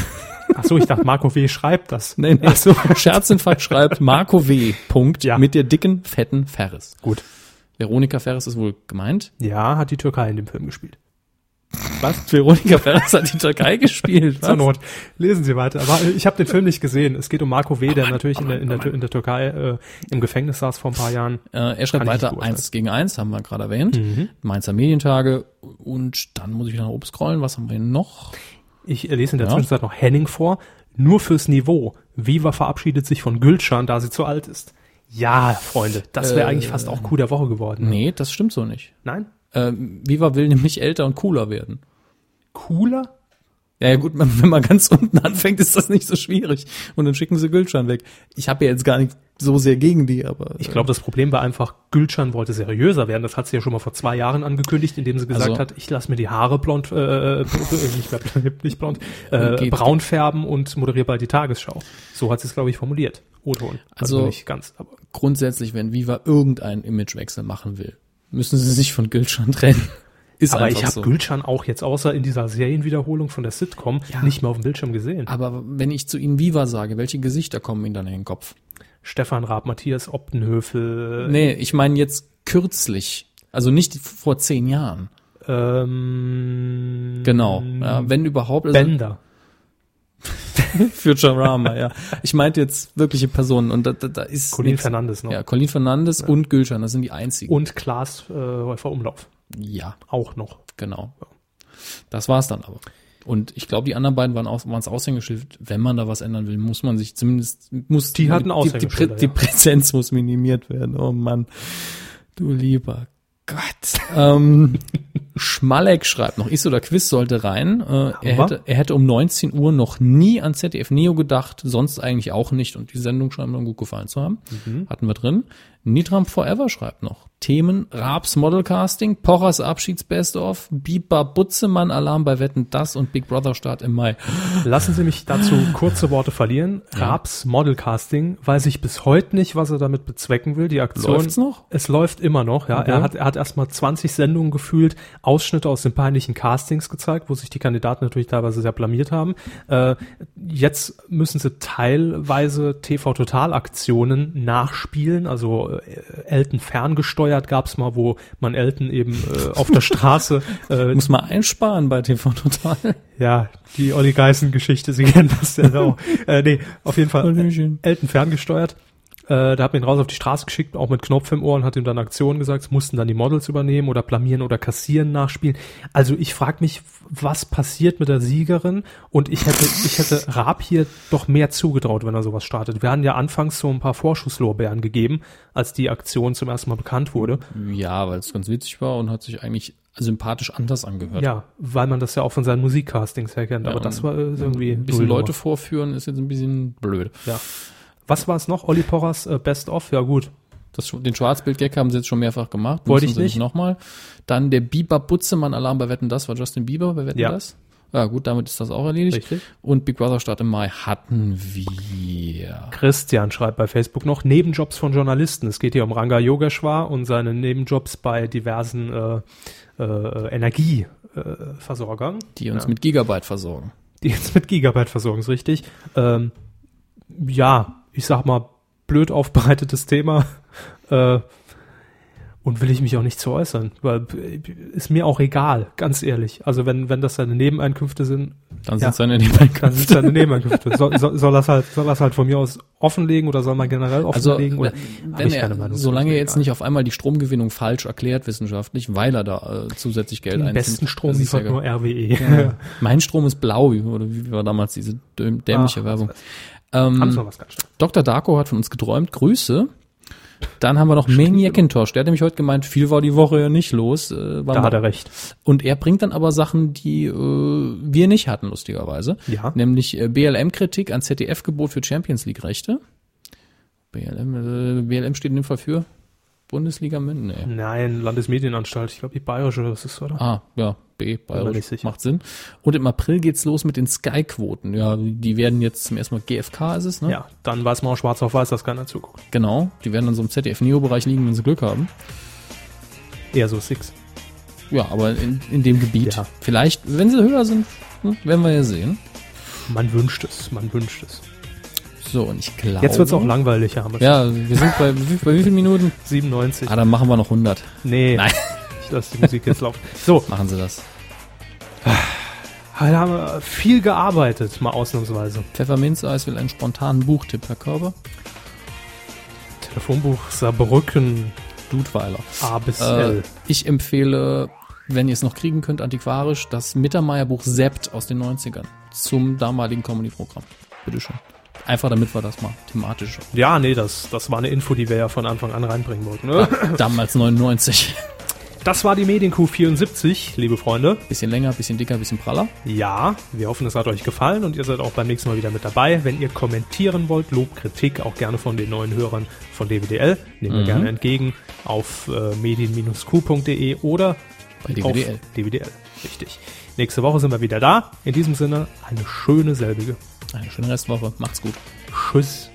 Ach so, ich dachte, Marco W. schreibt das. nee, nee. Ach so. Scherzinfarkt schreibt Marco W. Punkt Ja. mit der dicken, fetten Ferris. Gut. Veronika Ferris ist wohl gemeint. Ja, hat die Türkei in dem Film gespielt. Was? Veronika Ferris hat die Türkei gespielt. Zur Not. Lesen Sie weiter. Aber ich habe den Film nicht gesehen. Es geht um Marco W., der natürlich in der, in, der, in der Türkei äh, im Gefängnis saß vor ein paar Jahren. Äh, er schreibt weiter eins gegen eins, haben wir gerade erwähnt. Mhm. Mainzer Medientage. Und dann muss ich wieder nach oben scrollen. Was haben wir noch? Ich lese in der Ja. Zwischenzeit noch Henning vor. Nur fürs Niveau. Viva verabschiedet sich von Gülcan, da sie zu alt ist. Ja, Freunde, das wäre Äh, eigentlich fast auch Coup der Woche geworden. Nee, das stimmt so nicht. Nein? Äh, Viva will nämlich älter und cooler werden. Cooler? Ja, ja gut, wenn man ganz unten anfängt, ist das nicht so schwierig. Und dann schicken sie Gülcan weg. Ich habe ja jetzt gar nicht so sehr gegen die, aber. Ich glaube, das Problem war einfach, Gülcan wollte seriöser werden. Das hat sie ja schon mal vor zwei Jahren angekündigt, indem sie gesagt Also- hat, ich lasse mir die Haare blond, äh, äh, nicht, mehr, nicht blond, äh, braun färben und moderiere bald die Tagesschau. So hat sie es, glaube ich, formuliert. O-Ton. Also- nicht ganz, aber grundsätzlich, wenn Viva irgendeinen Imagewechsel machen will, müssen sie sich von Gülcan trennen. Ist aber ich habe so. Gülcan auch jetzt außer in dieser Serienwiederholung von der Sitcom Ja. nicht mehr auf dem Bildschirm gesehen. Aber wenn ich zu ihnen Viva sage, welche Gesichter kommen ihnen dann in den Kopf? Stefan Raab, Matthias Optenhöfel, Nee, ich meine jetzt kürzlich. Also nicht vor zehn Jahren. ähm, Genau. Ja, wenn überhaupt. Also Bender. Futurama, ja. Ich meinte jetzt wirkliche Personen und da, da, da ist Colin nix. Fernandes noch. Ja, Colin Fernandes und Gülcan, das sind die einzigen. Und Klaas äh, Häufer Umlauf. ja, Auch noch. genau. Das war's dann aber. Und ich glaube, die anderen beiden waren auch, waren's Aushängeschild. Wenn man da was ändern will, muss man sich zumindest, muss Die hatten die, die, Aushängeschilder, die ja. Präsenz muss minimiert werden. Oh Mann. Du lieber Gott. ähm, Schmalleck schreibt noch, Is oder Quiz sollte rein. Äh, er, hätte, er hätte um 19 Uhr noch nie an ZDF Neo gedacht, sonst eigentlich auch nicht. Und die Sendung scheint mir gut gefallen zu haben. Mhm. Hatten wir drin. Nitram Forever schreibt noch. Themen Raabs Modelcasting, Pochers Abschieds-Best of, Biber Butzemann Alarm bei Wetten Das und Big Brother Start im Mai. Lassen Sie mich dazu kurze Worte verlieren. Raabs Modelcasting weiß ich bis heute nicht, was er damit bezwecken will. Die Aktion. Läuft's noch? Es läuft immer noch, ja. Okay. Er hat, er hat erstmal 20 Sendungen gefühlt, Ausschnitte aus den peinlichen Castings gezeigt, wo sich die Kandidaten natürlich teilweise sehr blamiert haben. Äh, jetzt müssen sie teilweise TV-Total-Aktionen nachspielen, also äh, Elton ferngesteuert gab's mal, wo man Elton eben äh, auf der Straße äh, Muss man einsparen bei TV Total. ja, die Olli Geißen-Geschichte, Sie kennen das ja auch. äh, nee, auf jeden Fall Hallöchen. Elton ferngesteuert. Äh, da hat man ihn raus auf die Straße geschickt, auch mit Knopf im Ohr und hat ihm dann Aktionen gesagt, es mussten dann die Models übernehmen oder blamieren oder kassieren nachspielen. Also ich frage mich, was passiert mit der Siegerin? Und ich hätte, ich hätte Raab hier doch mehr zugetraut, wenn er sowas startet. Wir hatten ja anfangs so ein paar Vorschusslorbeeren gegeben, als die Aktion zum ersten Mal bekannt wurde. Ja, weil es ganz witzig war und hat sich eigentlich sympathisch anders angehört. Ja, weil man das ja auch von seinen Musikcastings her kennt. Ja, Aber das war äh, irgendwie Ein bisschen. Leute vorführen ist jetzt ein bisschen blöd. Ja. Was war es noch? Olli Porras äh, Best of? Ja gut. Das, den Schwarzbild-Gag haben sie jetzt schon mehrfach gemacht. Wollte ich nicht. Nochmal. Dann der Bieber Butzemann Alarm bei Wetten Das war Justin Bieber bei Wetten Ja. Das. Ja gut, damit ist das auch erledigt. Richtig. Und Big Brother Start im Mai hatten wir. Christian schreibt bei Facebook noch Nebenjobs von Journalisten. Es geht hier um Ranga Yogeshwar und seine Nebenjobs bei diversen äh, äh, Energieversorgern, Die uns Ja. mit Gigabyte versorgen. die jetzt mit Gigabyte versorgen, ist richtig. Ähm, ja, ich sag mal, blöd aufbereitetes Thema. Äh, und will ich mich auch nicht zu äußern, weil ist mir auch egal, ganz ehrlich. Also wenn, wenn das seine Nebeneinkünfte sind, Dann Ja. sind seine dann Nebeneinkünfte. sind es seine Nebeneinkünfte. Soll, soll, soll das halt, soll das halt von mir aus offenlegen oder soll man generell Also, offenlegen? oder, Hab wenn er, Meinung solange er jetzt egal. nicht auf einmal die Stromgewinnung falsch erklärt wissenschaftlich, weil er da äh, zusätzlich Geld den einzieht. besten Strom liefert ja nur RWE. Ja. Mein Strom ist blau, wie- oder wie war damals diese däm- dämliche Ach, Werbung. Ähm, Sie noch was ganz schnell? Dr. Darko hat von uns geträumt. Grüße. Dann haben wir noch Maniac Macintosh. Der hat nämlich heute gemeint, viel war die Woche ja nicht los. Äh, war Da hat er recht. Und er bringt dann aber Sachen, die äh, wir nicht hatten, lustigerweise. Ja. Nämlich äh, BLM-Kritik an ZDF-Gebot für Champions League-Rechte. BLM, äh, BLM steht in dem Fall für Bundesliga München. Nee. Nein, Landesmedienanstalt. Ich glaube, die bayerische, das ist, oder? Ah, ja, B, bayerisch, macht Sinn. Und im April geht's los mit den Sky-Quoten. Ja, die werden jetzt zum ersten Mal GFK ist es, ne? Ja, dann weiß man auch schwarz auf weiß, dass keiner zuguckt. Genau, die werden dann so im ZDF-Neo-Bereich liegen, wenn sie Glück haben. Eher so Six. Ja, aber in, in dem Gebiet. Ja. Vielleicht, wenn sie höher sind, hm, werden wir ja sehen. Man wünscht es, man wünscht es. So, und ich glaube... Jetzt wird's auch langweilig, haben wir Ja, wir sind bei, wie- bei wie vielen Minuten? 97. Ah, dann machen wir noch 100. nee, Nein. ich lasse die Musik jetzt laufen. So, Machen sie das. Heute haben wir viel gearbeitet, mal ausnahmsweise. Pfefferminzeis will einen spontanen Buchtipp, Herr Körber. Telefonbuch Saarbrücken Dudweiler. A bis Äh, L. ich empfehle, wenn ihr es noch kriegen könnt, antiquarisch, das Mittermeier-Buch Sept aus den 90ern zum damaligen Comedy-Programm. Bitteschön. Einfach damit wir das mal thematisch. Ja, nee, das, das war eine Info, die wir ja von Anfang an reinbringen wollten. Ne? Damals 99. Das war die Medienkuh 74, liebe Freunde. Bisschen länger, bisschen dicker, bisschen praller. Ja, wir hoffen, es hat euch gefallen und ihr seid auch beim nächsten Mal wieder mit dabei. Wenn ihr kommentieren wollt, Lob, Kritik, auch gerne von den neuen Hörern von DWDL, nehmen wir gerne entgegen auf äh, medien-q.de oder Bei auf DWDL. DWDL. Richtig. Nächste Woche sind wir wieder da. In diesem Sinne, eine schöne selbige. Eine schöne Restwoche. Macht's gut. Tschüss.